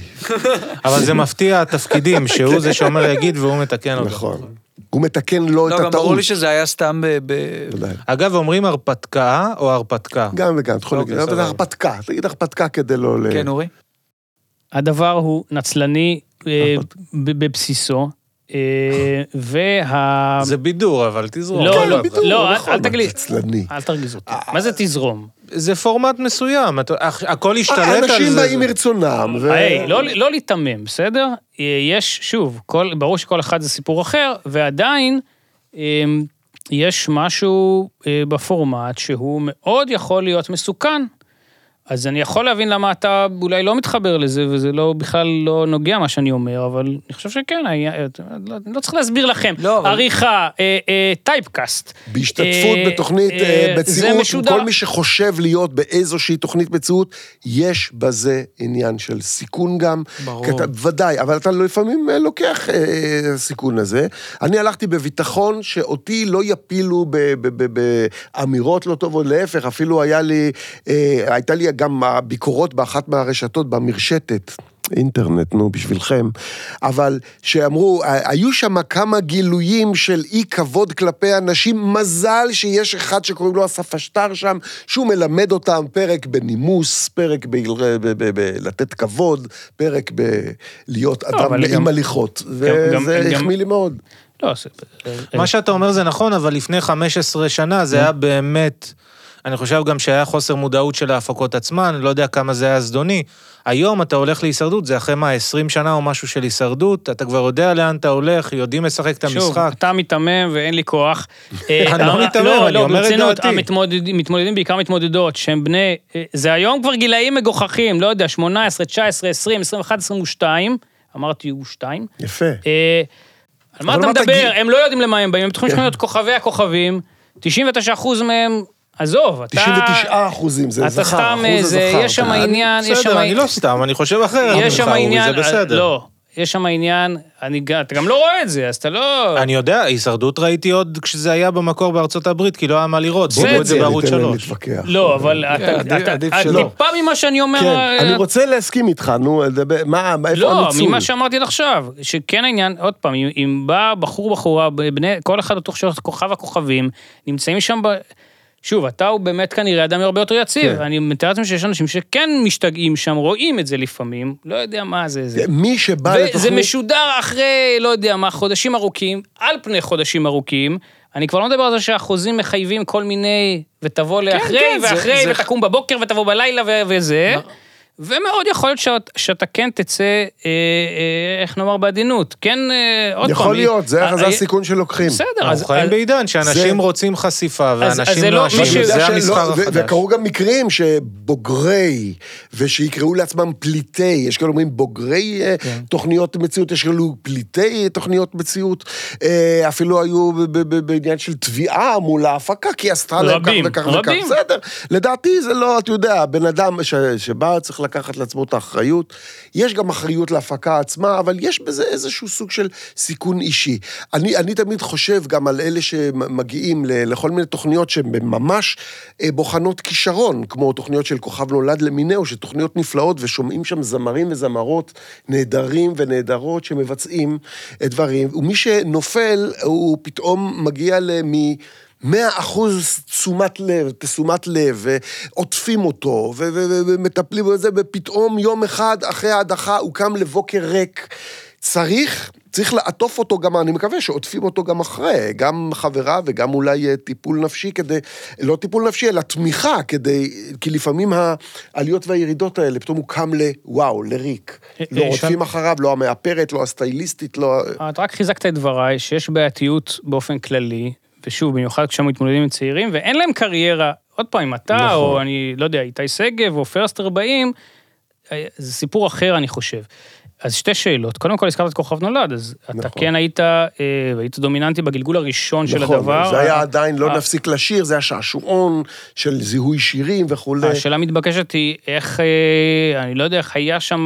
אבל זה מפתיע התפקידים, שהוא זה שאומר יגיד והוא מתקן אותו. נכון. הוא מתקן לו את לא, גם ברור הטעות. לי שזה היה סתם ב... ב-. אגב, אומרים הרפתקה או הרפתקה? גם וגם, אתה יכול אוקיי, להגיד, אבל זה. הרפתקה, תגיד הרפתקה כדי לא... ל- כן, אורי? הדבר הוא נצלני אה. ב- בבסיסו, אה, וה... זה בידור, אבל תזרום. לא, כן, לא, בידור, לא, אל- נכון, אל תגיד לי. עצלני. אל תרגיז אותי. מה זה תזרום? זה פורמט מסוים, הכל השתלט על זה. אנשים באים מרצונם, ו... היי, לא, לא להיתמם, בסדר? אה, יש, שוב, כל, ברור שכל אחד זה סיפור אחר, ועדיין אה, יש משהו אה, בפורמט שהוא מאוד יכול להיות מסוכן. אז אני יכול להבין למה אתה אולי לא מתחבר לזה, וזה לא, בכלל לא נוגע מה שאני אומר, אבל אני חושב שכן, היה- לא, לא צריך להסביר לכם. לא, אבל- עריכה, אה, אה, טייפקאסט. בהשתתפות אה, בתוכנית אה, אה, מציאות, משודר. כל מי שחושב להיות באיזושהי תוכנית מציאות, יש בזה עניין של סיכון גם. ברור. אתה, ודאי, אבל אתה לפעמים אה, לוקח אה, סיכון הזה. אני הלכתי בביטחון שאותי לא יפילו באמירות לא טובות, להפך, אפילו היה לי, אה, הייתה לי גם הביקורות באחת מהרשתות, במרשתת. אינטרנט, נו, בשבילכם, אבל שאמרו, היו שם כמה גילויים של אי כבוד כלפי אנשים, מזל שיש אחד שקוראים לו אסף אשטר שם, שהוא מלמד אותם פרק בנימוס, פרק בלתת כבוד, פרק בלהיות אדם אבל נעים גם- הליכות, וזה החמיא לי מאוד. לא, מה שאתה אומר זה נכון, אבל לפני 15 שנה זה היה באמת... אני חושב גם שהיה חוסר מודעות של ההפקות עצמן, לא יודע כמה זה היה זדוני. היום אתה הולך להישרדות, זה אחרי מה, 20 שנה או משהו של הישרדות, אתה כבר יודע לאן אתה הולך, יודעים לשחק את שוב, המשחק. אתה מיתמם ואין לי כוח. אני לא מיתמם, לא, אני לא, אומר את דעתי. המתמודדים, מתמודדים, בעיקר מתמודדות, שהם בני, אה, זה היום כבר גילאים מגוחכים, לא יודע, 18, 19, 20, 21, 22, אמרתי הוא 2. יפה. אה, על מה אתה מדבר? הם לא יודעים למה הם באים, הם בטוחים כן. להיות כוכבי הכוכבים, 99% מהם, עזוב, אתה... 99 אחוזים זה אתה זכר, סתם אחוז איזה, הזכר. יש שם אני- עניין, יש שם... בסדר, אני לא סתם, אני חושב אחרת. יש שם ממך, אורי, עניין, זה בסדר. לא, יש שם עניין, אני, גם- אתה גם לא רואה את זה, אז אתה לא... אני יודע, הישרדות ראיתי עוד כשזה היה במקור בארצות הברית, כי לא היה מה לראות, בסדר. בואו את זה בערוץ ניתן להם 3. להתווכח. לא, אבל כן, אתה, עדיף- שלא. טיפה ממה שאני אומר... כן, אה, אני רוצה להסכים איתך, נו, מה, איפה לא, הניצול? ממה שאמרתי עד עכשיו, שכן העניין, עוד פעם, אם, בא בחור בחורה, בני, כל אחד בתוך שלושת כוכב הכוכבים, נמצאים שם ב... שוב, אתה הוא באמת כנראה אדם הרבה יותר יציב. כן. אני מתאר לעצמי שיש אנשים שכן משתגעים שם, רואים את זה לפעמים, לא יודע מה זה. זה. מי שבא וזה לתוכנית... משודר אחרי, לא יודע מה, חודשים ארוכים, על פני חודשים ארוכים. אני כבר לא מדבר על זה שהחוזים מחייבים כל מיני, ותבוא לאחרי, כן, זה- ואחרי, זה- ותקום בבוקר, ותבוא בלילה, ו- וזה. ומאוד יכול להיות שאת, שאתה כן תצא, אה, אה, איך נאמר בעדינות, כן, אה, עוד פעם. יכול להיות, זה אה, זה אה, הסיכון שלוקחים. בסדר, אז... אנחנו חיים אז- בעידן שאנשים זה- רוצים חשיפה אז- אז ואנשים זה לא- נואשים, מי ש- זה המסחר ו- החדש. וקרו גם מקרים שבוגרי, ושיקראו לעצמם פליטי, יש כאלה אומרים בוגרי כן. תוכניות מציאות, יש כאלו פליטי תוכניות מציאות, אפילו היו בעניין של תביעה מול ההפקה, כי עשתה להם כך רבים, וכך וכך. רבים. בסדר, לדעתי זה לא, אתה יודע, בן אדם ש- שבא, צריך לקחת לעצמו את האחריות. יש גם אחריות להפקה עצמה, אבל יש בזה איזשהו סוג של סיכון אישי. אני, אני תמיד חושב גם על אלה שמגיעים לכל מיני תוכניות שהן ממש אה, בוחנות כישרון, כמו תוכניות של כוכב נולד למיניהו, שתוכניות נפלאות, ושומעים שם זמרים וזמרות נהדרים ונהדרות שמבצעים אה, דברים, ומי שנופל, הוא פתאום מגיע למ... מאה אחוז תשומת לב, תשומת לב, ועוטפים אותו, ומטפלים בזה, ופתאום יום אחד אחרי ההדחה הוא קם לבוקר ריק. צריך, צריך לעטוף אותו גם, אני מקווה שעוטפים אותו גם אחרי, גם חברה וגם אולי אה, טיפול נפשי כדי, לא טיפול נפשי, אלא תמיכה כדי, כי לפעמים העליות והירידות האלה, פתאום הוא קם לוואו, לריק. אה, לא אה, רודפים שם- אחריו, לא המאפרת, לא הסטייליסטית, לא... את רק חיזקת את דבריי, שיש בעייתיות באופן כללי, ושוב, במיוחד כשהם מתמודדים עם צעירים, ואין להם קריירה, עוד פעם, אם אתה, נכון. או אני לא יודע, איתי שגב, או פרסטר באים, אה, זה סיפור אחר, אני חושב. אז שתי שאלות. קודם כל, הזכרת את כוכב נולד, אז אתה נכון. כן היית, אה, היית דומיננטי בגלגול הראשון של הדבר. נכון, זה היה עדיין, לא אה, נפסיק לשיר, זה היה שעשועון של זיהוי שירים וכולי. השאלה המתבקשת היא, איך, אה, אני לא יודע איך היה שם,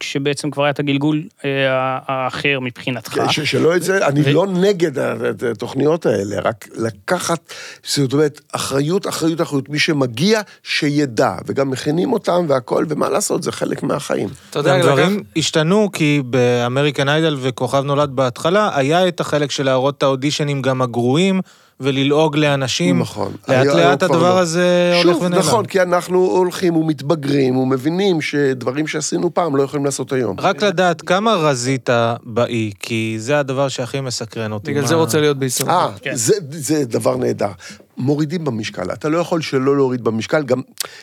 כשבעצם כבר היה את הגלגול אה, האחר מבחינתך. כן, ש- שלא יצא, אני ו- לא נגד התוכניות האלה, רק לקחת, זאת אומרת, אחריות, אחריות, אחריות. מי שמגיע, שידע, וגם מכינים אותם והכל, ומה לעשות, זה חלק מהחיים. אתה יודע, דברים השתנו, כי באמריקן איידל וכוכב נולד בהתחלה, היה את החלק של להראות את האודישנים גם הגרועים, וללעוג לאנשים. נכון. לאט לאט הדבר לא. הזה הולך שוב, ונעלם. נכון, כי אנחנו הולכים ומתבגרים ומבינים שדברים שעשינו פעם לא יכולים לעשות היום. רק לדעת כמה רזית באי, כי זה הדבר שהכי מסקרן אותי. בגלל מה- זה רוצה להיות בישראל. אה, כן. זה, זה דבר נהדר. מורידים במשקל, אתה לא יכול שלא להוריד במשקל, גם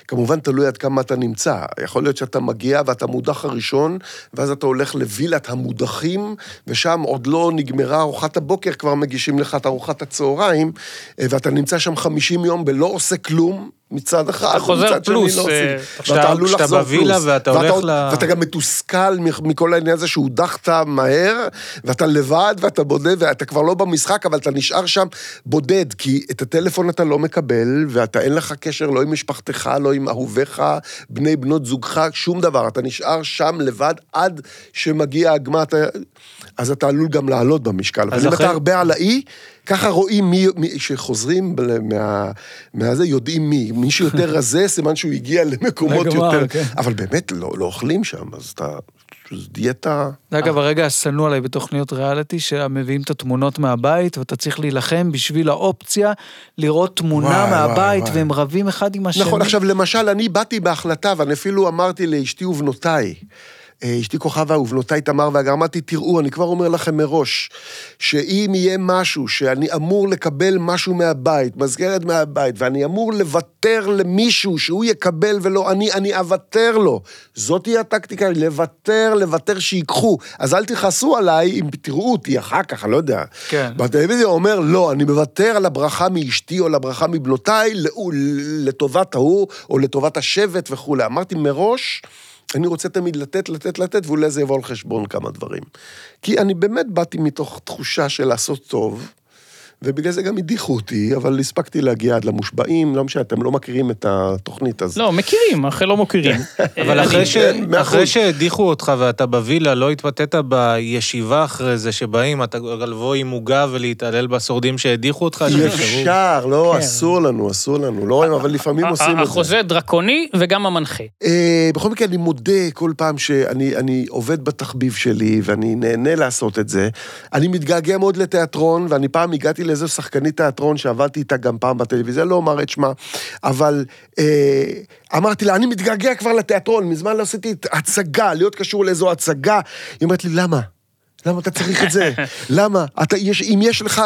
כמובן תלוי עד כמה אתה נמצא. יכול להיות שאתה מגיע ואתה מודח הראשון, ואז אתה הולך לווילת המודחים, ושם עוד לא נגמרה ארוחת הבוקר, כבר מגישים לך את ארוחת הצהריים, אה, ואתה נמצא שם 50 יום ולא עושה כלום. מצד אחד, אתה חוזר שני פלוס, לא עושים. אה, ואתה עלול כשאתה לחזור בווילה פלוס. ואתה ואתה הולך עוד- ל- ואתה גם מתוסכל מכל העניין הזה שהודחת מהר, ואתה לבד, ואתה בודד, ואתה כבר לא במשחק, אבל אתה נשאר שם בודד, כי את הטלפון אתה לא מקבל, ואתה אין לך קשר לא עם משפחתך, לא עם אהוביך, בני בנות זוגך, שום דבר. אתה נשאר שם לבד עד שמגיע הגמר, אתה... אז אתה עלול גם לעלות במשקל. אבל אם אחרי- אתה הרבה על האי, ככה רואים מי, מי שחוזרים מה, מהזה, יודעים מי. מי שיותר רזה, סימן שהוא הגיע למקומות לגמר, יותר... כן. אבל באמת, לא, לא אוכלים שם, אז אתה... זו דיאטה... זה אגב הרגע השנוא עליי בתוכניות ריאליטי, שמביאים את התמונות מהבית, ואתה צריך להילחם בשביל האופציה לראות תמונה וואי, מהבית, וואי, והם רבים אחד עם השני. נכון, עכשיו למשל, אני באתי בהחלטה, ואני אפילו אמרתי לאשתי ובנותיי, אשתי כוכבה ובנותיי תמר ואגר, אמרתי, תראו, אני כבר אומר לכם מראש, שאם יהיה משהו, שאני אמור לקבל משהו מהבית, מזכרת מהבית, ואני אמור לוותר למישהו שהוא יקבל ולא אני, אני אוותר לו. זאת תהיה הטקטיקה, לוותר, לוותר שיקחו. אז אל תכעסו עליי אם תראו אותי אחר כך, אני לא יודע. כן. בטלוויזיה אומר, לא, אני מוותר על הברכה מאשתי או על הברכה מבנותיי לטובת ההוא או לטובת השבט וכולי. אמרתי מראש, אני רוצה תמיד לתת, לתת, לתת, ואולי זה יבוא על חשבון כמה דברים. כי אני באמת באתי מתוך תחושה של לעשות טוב, ובגלל זה גם הדיחו אותי, אבל הספקתי להגיע עד למושבעים, לא משנה, אתם לא מכירים את התוכנית הזאת. לא, מכירים, אחרי לא מוכרים. אבל אני- אחרי, ש... כן, מאה אחרי. שהדיחו אותך ואתה בווילה, לא התבטאת בישיבה אחרי זה שבאים, אתה לבוא עם עוגה ולהתעלל בשורדים שהדיחו אותך? אי? אפשר, לא, כן. אסור לנו, אסור לנו. לא רואים, אבל לפעמים עושים את זה. החוזה דרקוני וגם המנחה. אה, בכל מקרה, אני מודה כל פעם שאני אני עובד בתחביב שלי, ואני נהנה לעשות את זה. אני מתגעגע מאוד לתיאטרון, ואני פעם הגעתי לאיזו שחקנית תיאטרון שעבדתי איתה גם פעם בטלוויזיה, לא אומר את שמה, אבל אה, אמרתי לה, אני מתגעגע כבר לתיאטרון, מזמן לא עשיתי הצגה, להיות קשור לאיזו הצגה. היא אומרת לי, למה? למה אתה צריך את זה? למה? אתה, יש, אם יש לך...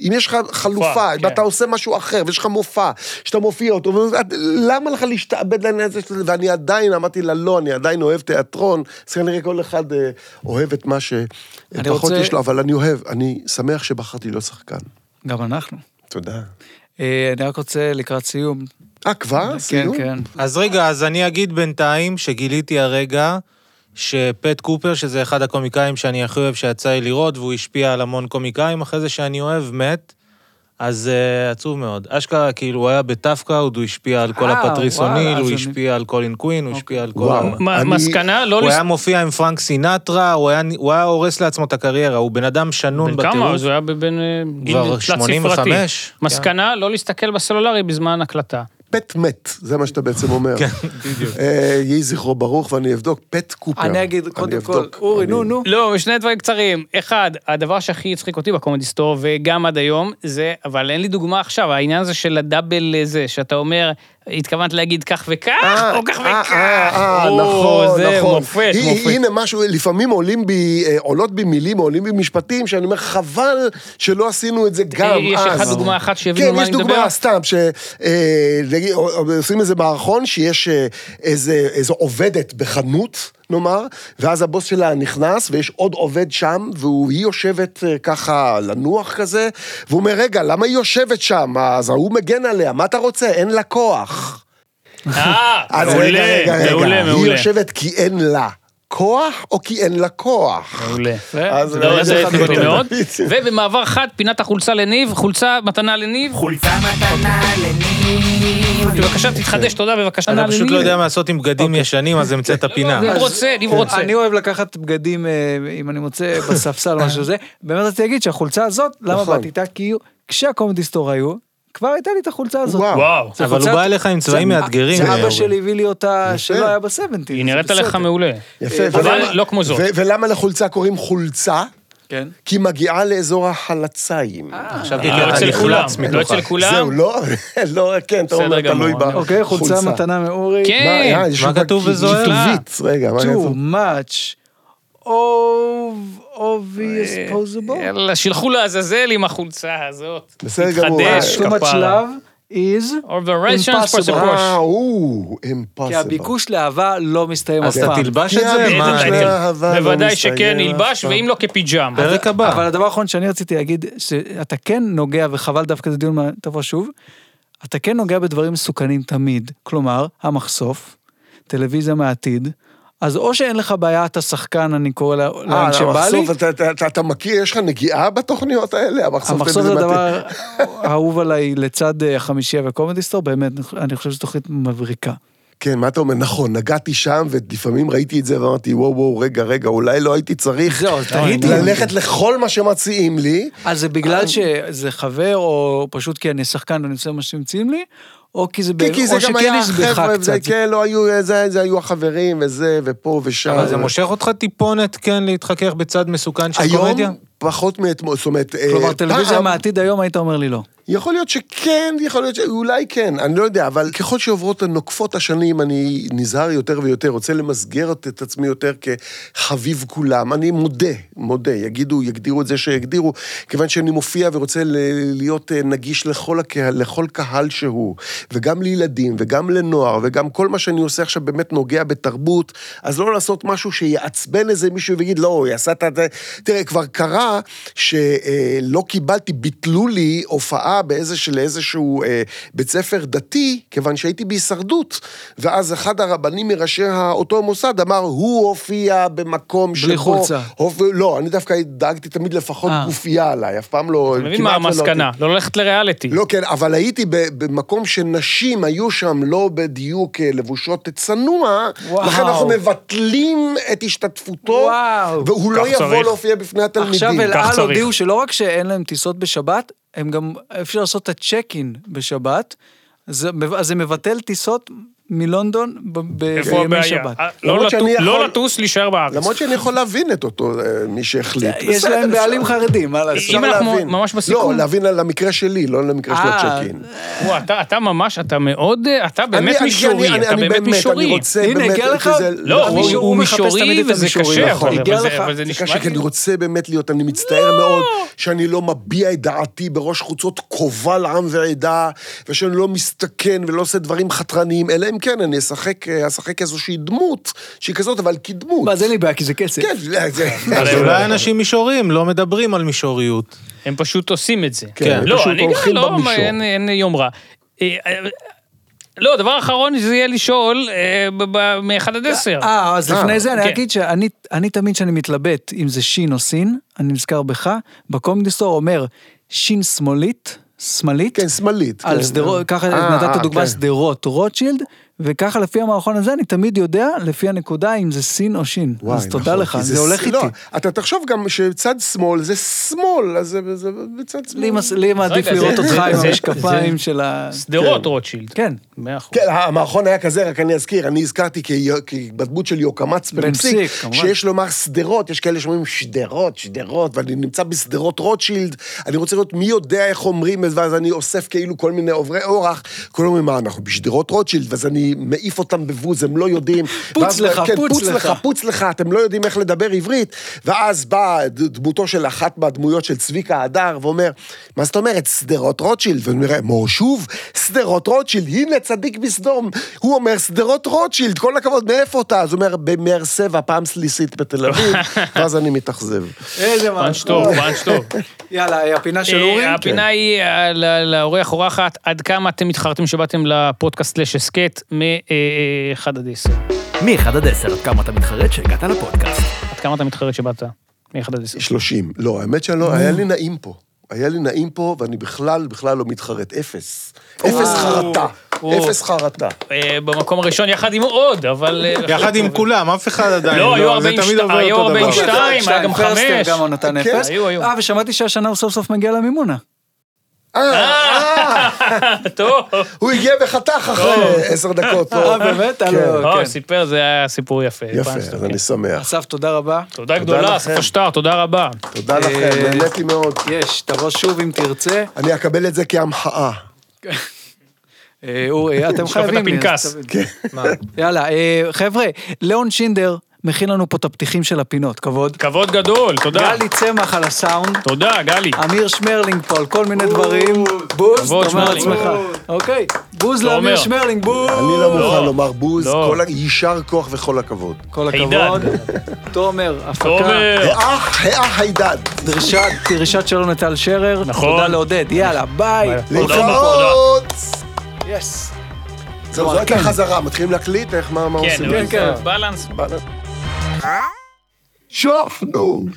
אם יש לך חלופה, כן. ואתה עושה משהו אחר, ויש לך מופע, שאתה מופיע אותו, למה לך להשתעבד לעניין הזה? של- ואני עדיין, אמרתי לה, לא, אני עדיין אוהב תיאטרון, אז כנראה כל אחד אה, אוהב את מה שפחות יש לו, אבל אני אוהב, אני שמח שבחרתי להיות שחקן. גם אנחנו. תודה. אה, אני רק רוצה לקראת סיום. אה, כבר? כן, סיום? כן. אז רגע, אז אני אגיד בינתיים שגיליתי הרגע שפט קופר, שזה אחד הקומיקאים שאני הכי אוהב שיצא לי לראות, והוא השפיע על המון קומיקאים, אחרי זה שאני אוהב, מת. אז uh, עצוב מאוד. אשכרה, כאילו, הוא היה ב Tough Crowd, הוא השפיע על כל אה, הפטריס וואלה, אוניל, אז הוא אני- השפיע על קולין קווין, הוא השפיע על כל... וואו. מה- אני- מסקנה, לא... הוא לס- היה מופיע עם פרנק סינטרה, הוא היה, הוא היה הורס לעצמו את הקריירה, הוא בן אדם שנון בן כמה? בטירוף. אז הוא היה בבן אה, גיל כבר תלת 85, ספרתי. כן. מסקנה, לא להסתכל בסלולרי בזמן הקלטה. פט מת, זה מה שאתה בעצם אומר. כן, בדיוק. אה, יהי זכרו ברוך ואני אבדוק, פט קופר. אני אגיד, קודם כל. אורי, נו, נו. לא, שני דברים קצרים. אחד, הדבר שהכי הצחיק אותי בקומדי סטור, וגם עד היום, זה, אבל אין לי דוגמה עכשיו, העניין הזה של ה double זה, שאתה אומר, התכוונת להגיד כך וכך, אה, או כך אה, וכך. אה, אה, נכון, נכון. מופת, מופת. הנה משהו, לפעמים עולים בי, עולות בי מילים, עולים בי משפטים, שאני אומר, חבל שלא עשינו את זה גם אז. יש לך דוגמה אחת שיבינו כן, מה יש אני מדבר? דוגמה, סתם, שעושים איזה מערכון שיש איזו עובדת בחנות, נאמר, ואז הבוס שלה נכנס, ויש עוד עובד שם, והיא יושבת אה, ככה לנוח כזה, והוא אומר, רגע, למה היא יושבת שם? אז ההוא מגן עליה, מה אתה רוצה? אין לה כוח. אה, מעולה, רגע, מעולה, היא מעולה. יושבת כי אין לה כוח, או כי אין לה כוח? מעולה. אז לא, זה אותי אחד מאוד. ובמעבר חד, פינת החולצה לניב, חולצה מתנה לניב. חולצה מתנה לניב. בבקשה, תתחדש, תודה, בבקשה. נא פשוט. לא יודע מה לעשות עם בגדים אוקיי. ישנים, אז המצאת פינה. ניב רוצה, ניב רוצה. אני אוהב לקחת בגדים, אה, אם אני מוצא בספסל או משהו זה. באמת רציתי להגיד שהחולצה הזאת, למה נכון. באתי איתה? כי כשהקומדי סטור היו, כבר הייתה לי את החולצה הזאת. וואו. אבל הוא בא אליך עם צבעים זה- מאתגרים. זה אה, אבא. שלי הביא לי אותה שלא היה בסבנטין. היא נראית עליך. מעולה. יפה, אבל ולמה- לא כמו זאת. ו- ולמה לחולצה קוראים חולצה? כן. כי היא מגיעה לאזור החלציים. חשבתי לא כי אצל אתה כולם, נחלץ לא. אצל כולם. זהו, לא? לא, כן, אתה אומר, תלוי אני- אוקיי, חולצה. מתנה מאורי. כן. מה, לך כתוב בזוהר? כתובית, רגע, מה too much. Obvious possible. יאללה, שילכו לעזאזל עם החולצה הזאת. בסדר גמור. תתחדש, too much כפרה. love is Or the Russians impossible. for אה, כי impossible. הביקוש לאהבה לא מסתיים אז אף אתה פעם. תלבש כי את זה? לא בוודאי שכן, פעם. ואם לא כפיג'ם. פרק הבא. אבל הדבר האחרון שאני רציתי להגיד, שאתה כן נוגע, וחבל דווקא זה דיון מה תבוא שוב, אתה כן נוגע בדברים מסוכנים תמיד. כלומר, המחשוף, טלוויזיה מהעתיד, אז או שאין לך בעיה, אתה שחקן, אני קורא לה- אה, לאן שבא לי, המחשוף, אתה- אתה- אתה- אתה מכיר, יש לך נגיעה בתוכניות האלה? המחשוף המחשוף זה טלוויזיה דבר אהוב עליי לצד אה, החמישייה וקומדי סטור, באמת, אני חושב שזו תוכנית מבריקה. כן, מה אתה אומר? נכון, נגעתי שם, ולפעמים ראיתי את זה ואמרתי, וואו, וואו, רגע, רגע, אולי לא הייתי צריך זהו, תהיתי. ללכת לכל מה שמציעים לי. אז זה בגלל שזה חבר, או פשוט כי אני שחקן ואני עושה מה שמציעים לי, או כי זה, ב- כי, כי זה או גם שכן היה יש בך חבר'ה, זה, קצת. כן, לא היו, זה, זה היו החברים, וזה, ופה ושם. אבל זה מושך אותך טיפונת, כן, להתחכך בצד מסוכן של היום, קומדיה? פחות מאתמול, זאת אומרת, אה, כלומר, טלוויזיה פעם- מהעתיד היום היית אומר לי לא. יכול להיות שכן, יכול להיות שאולי כן, אני לא יודע, אבל ככל שעוברות נוקפות השנים, אני נזהר יותר ויותר, רוצה למסגר את עצמי יותר כחביב כולם. אני מודה, מודה, יגידו, יגדירו את זה שיגדירו, כיוון שאני מופיע ורוצה להיות אה, נגיש לכל, הקהל, לכל קהל שהוא, וגם לילדים, וגם לנוער, וגם כל מה שאני עושה עכשיו באמת נוגע בתרבות, אז לא לעשות משהו שיעצבן איזה מישהו ויגיד, לא, הוא עשה את זה. תראה, כבר קרה שלא קיבלתי, ביטלו לי הופעה באיזשהו, לאיזשהו אה, בית ספר דתי, כיוון שהייתי בהישרדות, ואז אחד הרבנים מראשי אותו מוסד אמר, הוא הופיע במקום שבו... בלי חולצה. הופ... לא, אני דווקא דאגתי תמיד לפחות אה. גופייה עליי, אף פעם לא... אתה מבין מה ולא המסקנה? לא ללכת לריאליטי. לא, כן, אבל הייתי במקום שנשים היו שם לא בדיוק אה, לבושות צנוע, וואו. לכן אנחנו מבטלים את השתתפותו, וואו. והוא לא יבוא. להופיע בפני התלמידים. עכשיו אל כך על. הודיעו שלא רק שאין להם טיסות בשבת, הם גם, אפשר לעשות את הצ'ק-אין בשבת, אז אז זה מבטל טיסות מלונדון בימי? שבת. אה, לא לטוס- לא לטוס, להישאר בארץ. למרות שאני יכול להבין את אותו, אה, מי שהחליט. יש בסדר, להם בעלים חרדים, מה לעשות? אם אנחנו. ממש בסיכום- לא, להבין על המקרה שלי, לא על המקרה של אה. וואו, אתה- אתה ממש, אתה מאוד, אתה באמת אני- מישורי, אני- אתה אני באמת מישורי. אני רוצה הנה, באמת... הגיע לך- לא, הוא- מישורי וזה קשה, נכון. אבל- זה- נשמע קשה, כי. אני רוצה באמת להיות, אני מצטער מאוד שאני לא מביע את דעתי בראש חוצות קובל עם ועדה, ושאני לא מסתכן ולא עושה דברים חתרניים, אלא אם כן אני אשחק, אה, אשחק איזושהי דמות שהיא כזאת, אבל כדמות. מה, זה אין לי בעיה, כי זה כסף. כן, זה... אז אולי אנשים מישורים לא מדברים על מישוריות. הם פשוט עושים את זה. כן, לא, אני הולכים לא. אין- רע. אה, אה, לא, דבר אחרון זה יהיה לשאול ב- ב- מ-1 עד 10. אה, אז לפני זה אני כן. אגיד שאני אני תמיד כשאני מתלבט אם זה שין או סין, אני נזכר בך, בקומדי סטור אומר שין שמאלית, שמאלית, כן, שמאלית. על כן. שדרות, ככה אה, נתת דוגמה כן. שדרות, רוטשילד, וככה לפי המערכון הזה אני תמיד יודע, לפי הנקודה, אם זה סין או שין. וואי, אז תודה נכון, לך, כי זה הולך לא, איתי. אתה תחשוב גם שצד שמאל זה שמאל, אז זה זה בצד שמאל. לי מס- לי מעדיף רגע, לראות זה- אותך זה- עם זה- המשקפיים של ה... שדרות רוטשילד. כן. מאה אחוז. כן, המערכון היה כזה, רק אני אזכיר, אני הזכרתי כי- כי בדמות של יוקמץ בן פסיק. שיש לומר שדרות, יש כאלה שאומרים שדרות, שדרות, ואני נמצא בשדרות רוטשילד, אני רוצה לראות מי יודע איך אומרים, ואז אני אוסף כאילו כל מיני עוברי אורח, כולם אומרים, מה, אנחנו בשדרות רוטשילד, ואז אני מעיף אותם בבוז, הם לא יודעים. פוץ ואז- לך, כן, פוץ פוץ לך. לך, פוץ לך, אתם לא יודעים איך לדבר עברית, ואז באה דמותו של אחת מהדמויות של צביקה הדר, ואומר, מה זאת אומרת, שדרות רוטשילד? ואני אומר, מו, שוב, שדרות רוטשילד, הנה צדיק בסדום. הוא אומר, שדרות רוטשילד, כל הכבוד, מאיפה אתה? אז הוא אומר, במאר סבע, פעם סליסית בתל אביב, ואז אני מתאכזב. איזה פאנץ' טוב, פאנץ' טוב. יאללה, הפינה של אה, אורי? הפינה היא אה, לאורח אורחת, עד כמה אתם מתחרטים שבאתם לפודקאסט סלאש הסכת מ-1 עד 10. מ-1 עד 10, עד כמה אתה מתחרט שהגעת לפודקאסט. עד כמה אתה מתחרט שבאת מ-1 עד 10. 30. לא, האמת שלא, היה לי נעים פה. היה לי נעים פה, ואני בכלל, בכלל לא מתחרט. אפס. אפס חרטה. אפס חרטה. אה, במקום הראשון יחד עם עוד, אבל... אה, יחד עם כולם, אף אחד עדיין לא, היו זה 42, תמיד עובר היו אותו דבר. 42, היה גם פרסטר חמש. גם הוא נתן כן, אפס. היו, היו. אה, ושמעתי שהשנה הוא סוף סוף מגיע למימונה. אה, אה, טוב. הוא הגיע וחתך אחרי עשר דקות. אה, באמת? היה לו- לא, כן. סיפר, זה היה סיפור יפה. יפה, אז כן. אני שמח. אסף, תודה רבה. תודה גדולה. אסף שטר, תודה רבה. תודה לכם, אה, נהניתי מאוד. יש, תבוא שוב אם תרצה. אני אקבל את זה כהמחאה. אה, אורי, אתם חייבים. יאללה, אה, חבר'ה, ליאון שינדר מכין לנו פה את הפתיחים של הפינות, כבוד. כבוד גדול, תודה. גלי צמח על הסאונד. תודה, גלי. אמיר שמרלינג פה על כל מיני דברים. בוז, אומר שמרלינג. לעצמך. אוקיי, בוז. לאמיר שמרלינג, בוז. אני לא מוכן לומר בוז, לא. כל ה- יישר כוח וכל הכבוד. כל. הכבוד. תומר, הפקה. תומר. האח, האח הידד. דרישת, דרישת שלום לטל שרר. נכון. תודה לעודד, יאללה, ביי. להתראות. yes. זהו, זו הייתה חזרה, מתחילים להקליט? איך, מה כן, עושים? כן, כן. balance. Schaffnung.